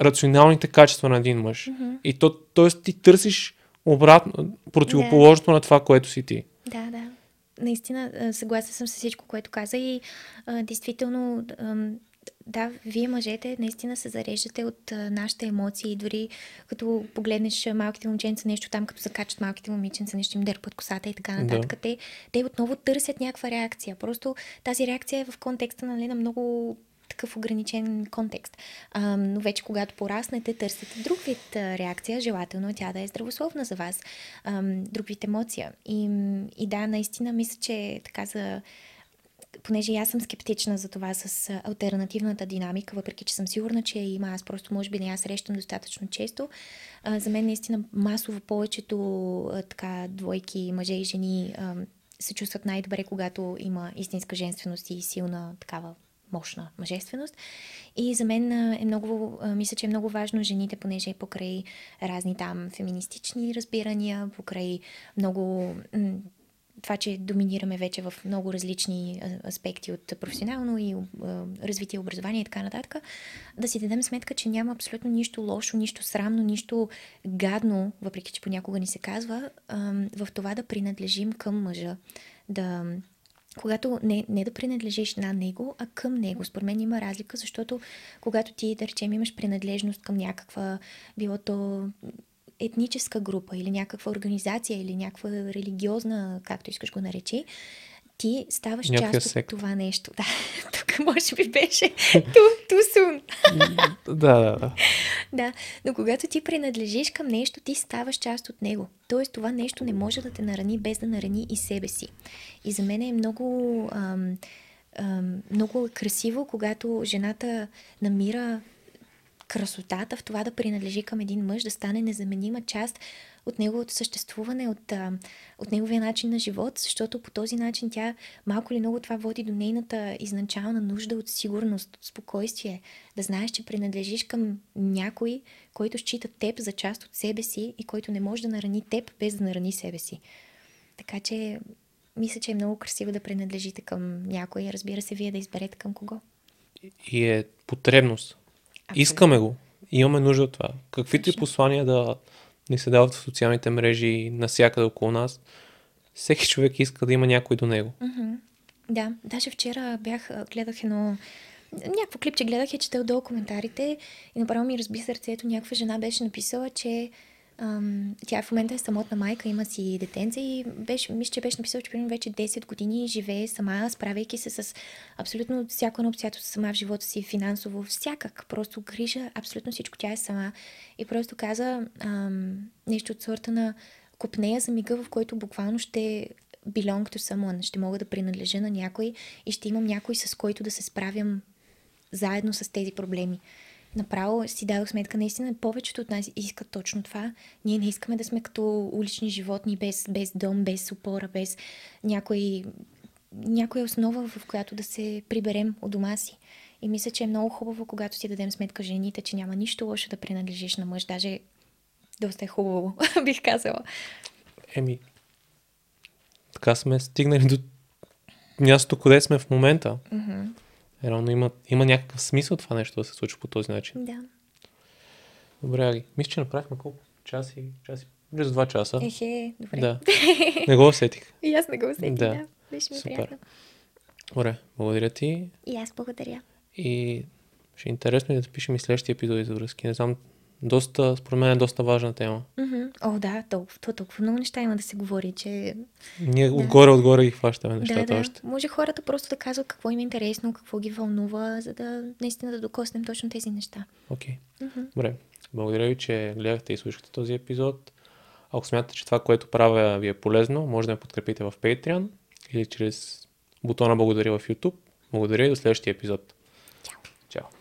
A: рационалните качества на един мъж. Mm-hmm. И то, т.е. ти търсиш обратно, противоположното yeah. на това, което си ти.
B: Да, да наистина съгласна съм с всичко, което каза и а, действително а, да, вие мъжете наистина се зареждате от а, нашите емоции, дори като погледнеш малките момченца нещо там, като закачат малките момиченца, нещо им дърпат косата и така нататък. Да. Те, те отново търсят някаква реакция. Просто тази реакция е в контекста нали, на много такъв ограничен контекст. А, но вече когато пораснете, търсите друг вид реакция, желателно тя да е здравословна за вас, а, друг вид емоция. И, и да, наистина мисля, че така за понеже аз съм скептична за това с альтернативната динамика, въпреки че съм сигурна, че има, аз просто може би не я срещам достатъчно често. А, за мен наистина масово повечето а, така двойки, мъже и жени а, се чувстват най-добре, когато има истинска женственост и силна такава мощна мъжественост. И за мен е много, мисля, че е много важно жените, понеже покрай разни там феминистични разбирания, покрай много това, че доминираме вече в много различни аспекти от професионално и развитие, образование и така нататък, да си дадем сметка, че няма абсолютно нищо лошо, нищо срамно, нищо гадно, въпреки че понякога ни се казва, в това да принадлежим към мъжа, да когато не, не да принадлежиш на него, а към него. Според мен има разлика, защото когато ти, да речем, имаш принадлежност към някаква, било то етническа група или някаква организация или някаква религиозна, както искаш го наречи, ти ставаш Някакъв част сект. от това нещо. Да, тук може би беше too soon.
A: да, да, да.
B: Да, но когато ти принадлежиш към нещо, ти ставаш част от него. Тоест това нещо не може да те нарани без да нарани и себе си. И за мен е много, ам, ам, много красиво, когато жената намира красотата в това да принадлежи към един мъж, да стане незаменима част от неговото съществуване, от, от неговия начин на живот, защото по този начин тя малко или много това води до нейната изначална нужда от сигурност, от спокойствие, да знаеш, че принадлежиш към някой, който счита теб за част от себе си и който не може да нарани теб без да нарани себе си. Така че мисля, че е много красиво да принадлежите към някой. Разбира се, вие да изберете към кого.
A: И е потребност. Абсолютно. Искаме го. Имаме нужда от това. Каквито и послания да ни се дават в социалните мрежи навсякъде около нас, всеки човек иска да има някой до него.
B: Mm-hmm. Да, даже вчера бях, гледах едно някакво клипче гледах и чете отдолу коментарите и направо ми разби сърцето. Някаква жена беше написала, че Тя в момента е самотна майка, има си детенце и беше, мисля, че беше написал, че примерно вече 10 години живее сама, справяйки се с абсолютно всяко едно обстоятелство сама в живота си, финансово, всякак. Просто грижа абсолютно всичко. Тя е сама. И просто каза ам, нещо от сорта на купнея за мига, в който буквално ще belong to someone, ще мога да принадлежа на някой и ще имам някой с който да се справям заедно с тези проблеми направо си дадох сметка, наистина повечето от нас искат точно това. Ние не искаме да сме като улични животни, без, без дом, без опора, без някой, някоя основа, в която да се приберем от дома си. И мисля, че е много хубаво, когато си дадем сметка жените, че няма нищо лошо да принадлежиш на мъж. Даже доста е хубаво, бих казала.
A: Еми, така сме стигнали до мястото, къде сме в момента.
B: Mm-hmm.
A: Реално има, има някакъв смисъл това нещо да се случи по този начин.
B: Да.
A: Добре, Аги. Мисля, че направихме колко? Час и... Час и... Близо два часа.
B: Ехе, добре.
A: Да. Не го усетих.
B: И аз не го усетих,
A: Да.
B: да. Беше ми
A: Супер.
B: приятно.
A: Добре, благодаря ти.
B: И аз благодаря.
A: И ще е интересно да запишем и следващия епизоди за връзки. Не знам, доста, според мен е доста важна тема.
B: Мгм. О, да, толкова, то, толкова много неща има да се говори, че
A: Ние
B: Да.
A: отгоре-отгоре ги хващаме нещата
B: да, да.
A: още.
B: Може хората просто да казват какво им е интересно, какво ги вълнува, за да наистина да докоснем точно тези неща.
A: Окей.
B: Мгм.
A: Добре. Благодаря ви, че гледахте и слушахте този епизод. Ако смятате, че това, което правя ви е полезно, може да ме подкрепите в Patreon или чрез бутона благодаря в YouTube. Благодаря и до следващия епизод.
B: Чао!
A: Чао!